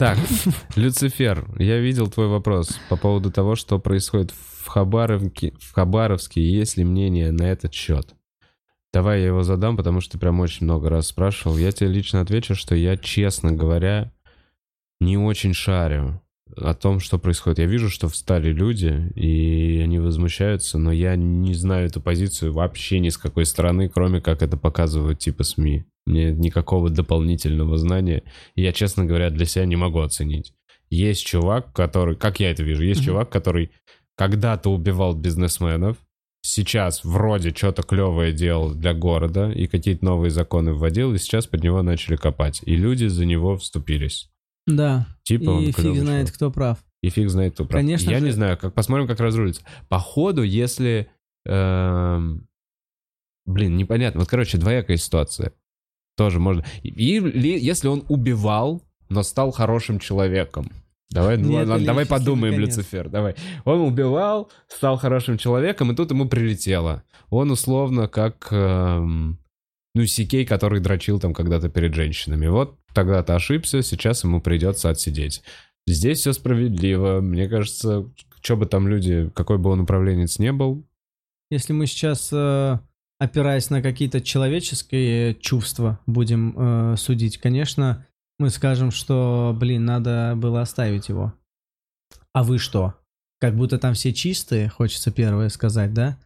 Так, Люцифер, я видел твой вопрос по поводу того, что происходит в Хабаровке, в Хабаровске. Есть ли мнение на этот счет? Давай я его задам, потому что ты прям очень много раз спрашивал. Я тебе лично отвечу, что я, честно говоря, не очень шарю о том, что происходит. Я вижу, что встали люди, и они возмущаются, но я не знаю эту позицию вообще ни с какой стороны, кроме как это показывают типа СМИ. Мне никакого дополнительного знания я, честно говоря, для себя не могу оценить. Есть чувак, который, как я это вижу, есть
Мгм.
чувак, который когда-то убивал бизнесменов, сейчас вроде что-то клевое делал для города и какие-то новые законы вводил, и сейчас под него начали копать. И люди за него вступились.
Да.
Типа
И фиг знает, кто прав.
И фиг знает, кто прав.
Конечно
Я
же.
не знаю, как посмотрим, как разрулится. Походу, если... эм, блин, непонятно. Вот, короче, двоякая ситуация. Тоже можно. Или если он убивал, но стал хорошим человеком. Давай,
Нет,
ладно, давай подумаем,
конец.
Люцифер, давай. Он убивал, стал хорошим человеком, и тут ему прилетело. Он условно как, эм, ну, Сикей, который дрочил там когда-то перед женщинами. Вот тогда-то ошибся, сейчас ему придется отсидеть. Здесь все справедливо. Мне кажется, что бы там люди, какой бы он управленец не был,
Если мы сейчас, э, опираясь на какие-то человеческие чувства, будем э, судить, конечно, мы скажем, что, блин, надо было оставить его. А вы что? Как будто там все чистые, хочется первое сказать, да?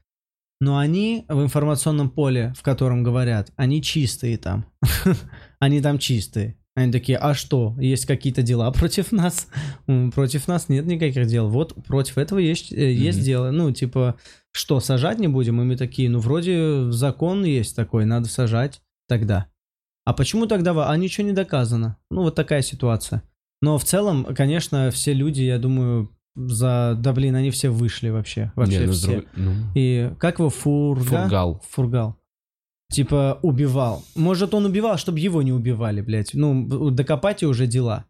Но они в информационном поле, в котором говорят, они чистые там. Они там чистые. Они такие, а что, есть какие-то дела против нас? Против нас нет никаких дел. Вот против этого есть, э, есть
Мгм.
дело. Ну, типа, что, сажать не будем? И мы такие, ну, вроде закон есть такой, надо сажать тогда. А почему тогда? А ничего не доказано. Ну, вот такая ситуация. Но в целом, конечно, все люди, я думаю, за... Да, блин, они все вышли вообще. Вообще
Не, ну,
все.
друг- ну,
И как его Фурга?
Фургал.
Фургал. Типа убивал. Может, он убивал, чтобы его не убивали, блядь. Ну, докопать и уже дела.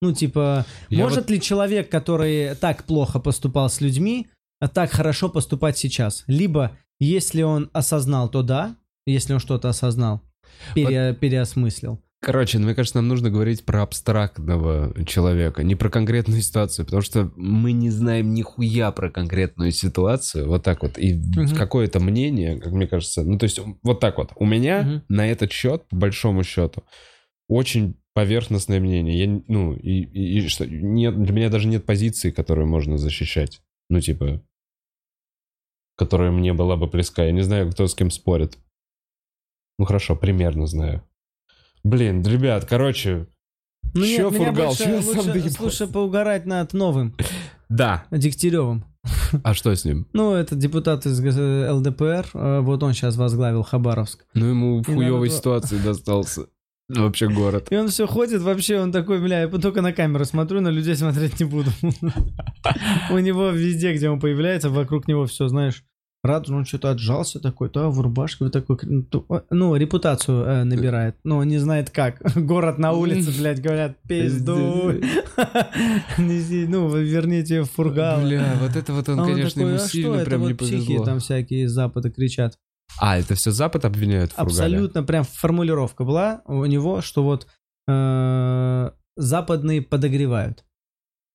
Ну, типа,
Я
может
вот-
ли человек, который так плохо поступал с людьми, так хорошо поступать сейчас? Либо, если он осознал, то да, если он что-то осознал, пере- переосмыслил.
Короче, ну, мне кажется, нам нужно говорить про абстрактного человека, не про конкретную ситуацию, потому что мы не знаем нихуя про конкретную ситуацию, вот так вот, и
Мгм.
какое-то мнение, как мне кажется, ну, то есть, вот так вот, у меня
Мгм.
на этот счет, по большому счету, очень поверхностное мнение, я, ну, и, и- и что, нет, для меня даже нет позиции, которую можно защищать, ну, типа, которая мне была бы близка, я не знаю, кто с кем спорит. Ну, хорошо, примерно знаю. Блин, ребят, короче,
Ну,
Чё,
нет, меня
Фургал,
больше-
я сам
лучше,
доебался?
лучше поугарать над новым,
да.
Дегтяревым.
А что с ним?
Ну, это депутат из г- ЛДПР, э, вот он сейчас возглавил Хабаровск.
Ну, ему в хуевой ситуации достался. Вообще город.
И он все ходит, вообще он такой, бля, я только на камеру смотрю, на людей смотреть не буду. У него везде, где он появляется, вокруг него все, знаешь, рад, он что-то отжался такой, то в рубашке вот такой, ну, ну, репутацию э, набирает, но не знает как. Город на улице, блядь, говорят, пизду. Ну, верните в фургал.
Бля, вот это вот он,
А он
конечно, ему
а
сильно прям не повезло.
там всякие из Запада кричат.
А, это все Запад обвиняют в Фургале?
Абсолютно, прям формулировка была у него, что вот э, западные подогревают.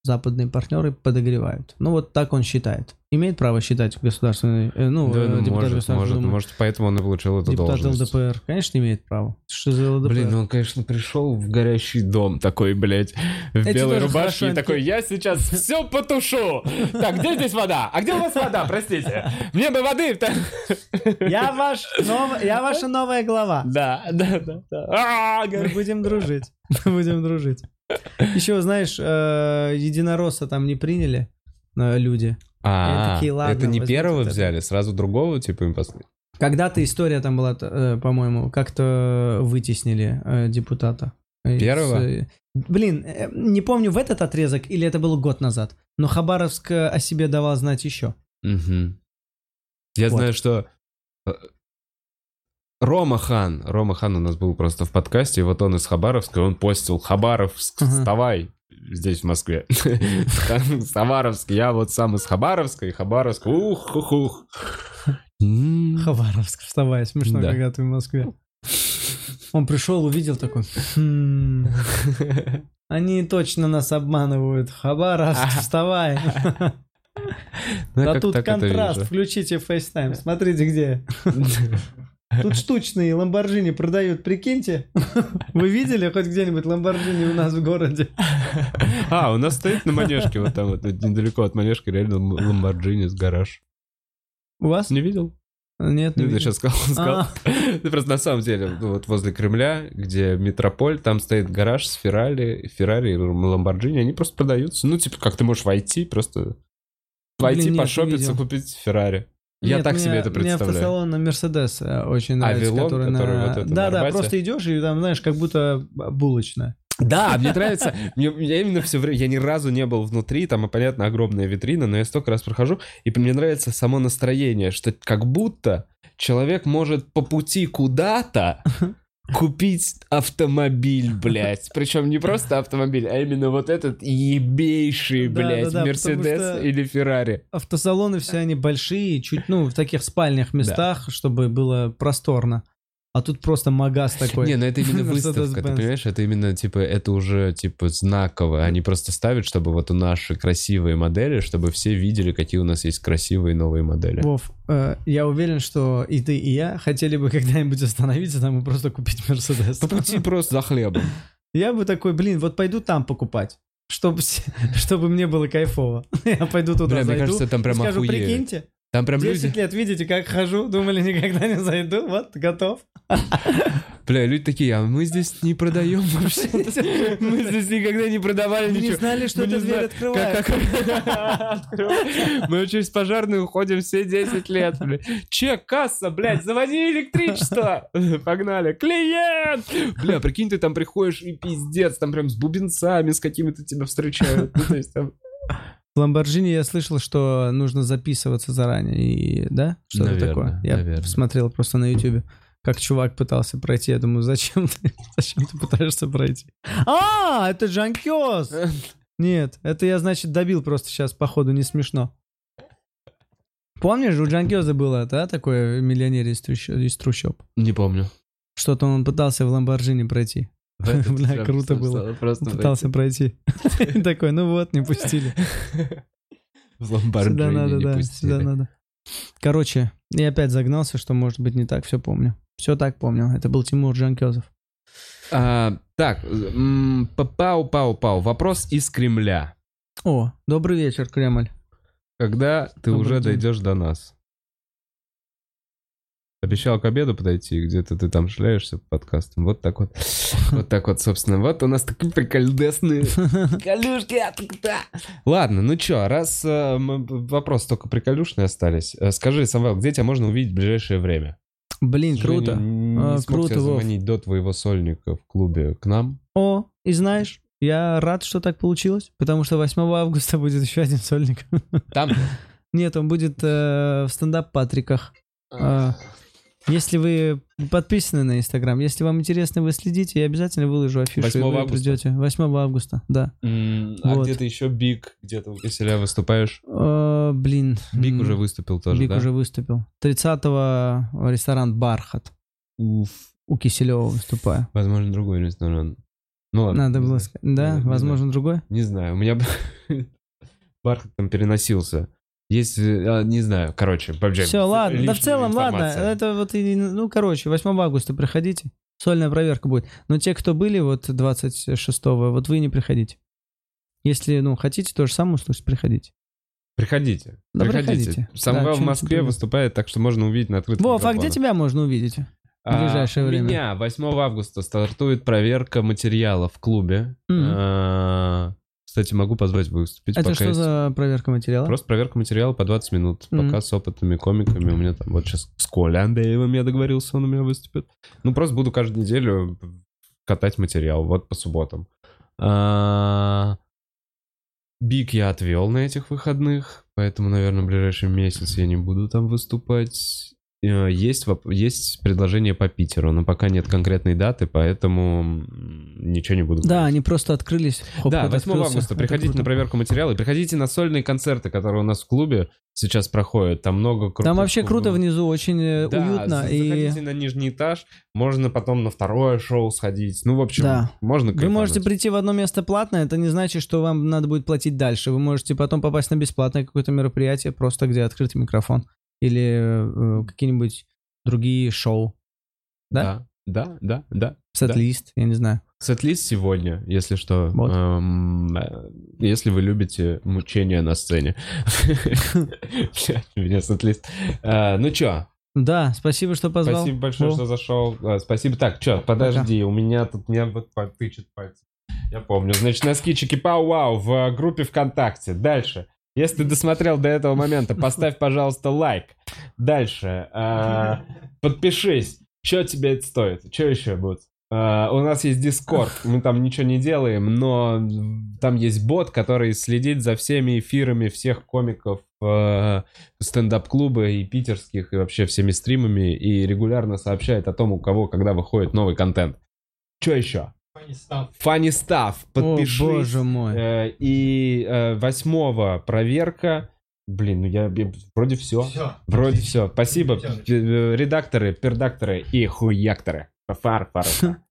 Западные партнеры подогревают. Ну вот так он считает. Имеет право считать государственный, э, ну,
Да,
э,
ну,
депутат
может,
Государственной
может,
Думы.
может, поэтому он и получил эту
депутат
должность.
ЛДПР. Конечно, имеет право. Что за ЛДПР?
Блин, ну он, конечно, пришел в горящий дом такой, блядь, в
Эти
белой рубашке и такой, я сейчас все потушу. Так, где здесь вода? А где у вас вода, простите? Мне бы воды.
Я, ваш нов- я ваша новая глава.
Да, да, да. да. А,
будем дружить. Будем дружить. Еще, знаешь, э, единоросса там не приняли. э, люди.
А,
такие,
это не первого взяли, сразу другого, типа, им послали?
Когда-то история там была, э, по-моему, как-то вытеснили депутата.
Первого?
Блин, не помню в этот отрезок или это было год назад, но Хабаровск о себе давал знать еще.
Мгм. Я
Вот.
знаю, что Рома Хан, Рома Хан у нас был просто в подкасте, и вот он из Хабаровска, он постил «Хабаровск, вставай!» здесь, в Москве. Хабаровск, я вот сам из Хабаровска, и Хабаровск, ух, ух, ух.
Хабаровск, вставай, смешно,
Да.
когда ты в Москве. Он пришел, увидел такой, «Хм, они точно нас обманывают. Хабаровск, вставай.
Ну,
Да тут контраст, включите FaceTime, смотрите где. Тут штучные ламборджини продают, прикиньте. Вы видели хоть где-нибудь ламборджини у нас в городе?
А, у нас стоит на Манежке, вот там вот недалеко от Манежки, реально Ламборджини с гараж.
У вас?
Не видел?
Нет, не
Ну,
видел.
сейчас сказал, сказал.
А,
Ты просто на самом деле, ну, вот возле Кремля, где Метрополь, там стоит гараж с Феррари, Феррари и Ламборджини, они просто продаются. Ну, типа, как ты можешь войти, просто войти, пошопиться, купить Феррари. Я
Нет,
так
мне-
себе это
Мне
представляю.
автосалон на Мерседес э, очень нравится.
Авилон,
который
который
на...
вот это на
Да, да,
Арбате?
просто идешь и там, знаешь, как будто булочная.
Да, мне нравится. Мне, я именно все время, я ни разу не был внутри, там, понятно, огромная витрина, но я столько раз прохожу, и мне нравится само настроение, что как будто человек может по пути куда-то купить автомобиль, блядь. Причем не просто автомобиль, а именно вот этот ебейший,
Да,
блядь,
да, да, потому
Мерседес или Феррари.
Автосалоны все они большие, чуть, ну, в таких спальных местах, чтобы было просторно. А тут просто магаз такой.
Не, ну это именно выставка, ты понимаешь? Это именно, типа, это уже, типа, знаково. Они просто ставят, чтобы вот у наши красивые модели, чтобы все видели, какие у нас есть красивые новые модели.
Вов, э, я уверен, что и ты, и я хотели бы когда-нибудь остановиться там и просто купить Мерседес.
По пути просто за хлебом.
Я бы такой, блин, вот пойду там покупать. Чтобы, чтобы мне было кайфово. Я пойду туда
Бля, мне
зайду
кажется, там прям
скажу,
охуеет.
прикиньте,
Там прям
10
люди...
лет, видите, как хожу, думали, никогда не зайду, вот, готов.
Бля, люди такие, а мы здесь не продаем вообще. Мы здесь никогда не продавали
Мы не
ничего.
знали, что эта дверь открывается.
Мы через пожарную уходим все 10 лет. бля. Чек, касса, блядь, заводи электричество. Погнали. Клиент! Бля, прикинь, ты там приходишь и пиздец, там прям с бубенцами, с какими-то тебя встречают. Ну, то есть там...
В Ламборджини я слышал, что нужно записываться заранее, и да, что-то
Наверное,
такое. Я
наверное.
смотрел просто на Ютубе, как чувак пытался пройти. Я думаю, зачем ты, зачем ты пытаешься пройти? А, это Жанкёс! Нет, это я, значит, добил просто сейчас, походу, не смешно. Помнишь, у Джанкёза было, да, такое миллионер из трущоб? из трущоб?
Не помню.
Что-то он пытался в Ламборджини пройти. Бля, круто было.
Просто
Пытался пройти. Такой, ну вот, не пустили.
В
Сюда надо, да, сюда надо. Короче, я опять загнался, что, может быть, не так все помню. Все так помню. Это был Тимур Джанкезов.
А, так, пау-пау-пау. Вопрос из Кремля.
О, добрый вечер, Кремль.
Когда ты
Добрый
уже
день.
дойдешь до нас? Обещал к обеду подойти, где-то ты там шляешься по подкастам. Вот так вот. Вот так вот, собственно. Вот у нас такие прикольдесные приколюшки. а. Ладно, ну чё, раз э, вопрос только приколюшные остались. э, Скажи, Самвел, где тебя можно увидеть в ближайшее время?
Блин, круто.
Не
А,
смог
круто,
тебя
Вов.
звонить до твоего сольника в клубе к нам.
О, и знаешь, я рад, что так получилось, потому что 8 августа будет еще один сольник.
Там?
Нет, он будет э, в Стендап-Патриках. А, Если вы подписаны на Инстаграм, если вам интересно, вы следите, я обязательно выложу афишу.
8
и вы
августа.
придете. 8 августа, да.
М, А
Вот.
где-то еще Биг, где-то у Киселя выступаешь?
Э, блин.
Биг уже выступил тоже,
Биг
да?
уже выступил. 30-го ресторан «Бархат».
Уф.
У Киселева выступаю.
Возможно, другой ресторан. Ну ладно.
Надо было
знаю.
сказать. Да,
Не-
возможно, другой.
Не знаю, у меня бархат там переносился. Есть, э, а, не знаю, короче, вообще
Все, ладно. Да в целом, ладно.
информация.
Это вот, ну, короче, 8 августа приходите. Сольная проверка будет. Но те, кто были вот 26-го, вот вы не приходите. Если, ну, хотите то же самое услышать, приходите.
Приходите,
Да,
приходите.
приходите.
Самвел
Да,
в Москве выступает, так что можно увидеть на открытом
Вов, а где тебя можно увидеть?
А,
ближайшее
у
время?
меня 8 августа стартует проверка материала в клубе.
Мгм.
А, Кстати, могу позвать выступить.
Это что
есть-
за проверка материала?
Просто проверка материала по 20 минут.
Мгм.
Пока с опытными комиками. У меня там вот сейчас с Колей Андреевым я договорился, он у меня выступит. Ну, просто буду каждую неделю катать материал. Вот по субботам. А, Биг я отвел на этих выходных, поэтому, наверное, в ближайший месяц я не буду там выступать. Э, Есть, есть предложение по Питеру, но пока нет конкретной даты, поэтому ничего не буду
Да,
говорить.
они просто открылись. Хоп,
Да,
кто-то
8
открылся.
августа. Приходите
круто.
на проверку материала и приходите на сольные концерты, которые у нас в клубе сейчас проходят. Там много крутых
Там вообще круто внизу, очень э,
Да,
уютно.
за-
И
заходите на нижний этаж, можно потом на второе шоу сходить. Ну, в общем,
Да.
можно
вы
кайфануть.
можете прийти в одно место платно, это не значит, что вам надо будет платить дальше. Вы можете потом попасть на бесплатное какое-то мероприятие, просто где открытый микрофон. Или э, какие-нибудь другие шоу.
Да, да, да, да.
Сет-лист, я не знаю.
Сет-лист сегодня, если что.
Вот.
Эм, э, если вы любите мучения на сцене. У меня сет-лист. Э, Ну чё,
Да, спасибо, что позвал.
Спасибо большое, что зашел. А, Спасибо. Так, что, подожди, у меня тут меня вот потычет пальцем. Я помню. Значит, носки чики пау вау в э, группе ВКонтакте. Дальше. Если ты досмотрел до этого момента, поставь, пожалуйста, лайк. Дальше. а, Подпишись. Что тебе это стоит? Что еще будет? А, У нас есть Discord, мы там ничего не делаем, но там есть бот, который следит за всеми эфирами всех комиков э, стендап-клуба и питерских, и вообще всеми стримами, и регулярно сообщает о том, у кого когда выходит новый контент. Что еще? Funny stuff. Подпишись.
О, боже мой.
Э, И э, восьмого проверка. Блин, ну я, я- вроде все.
Все.
Вроде все. Спасибо.
Всё.
Э, Редакторы, пердакторы и хуякторы. Фар, фар.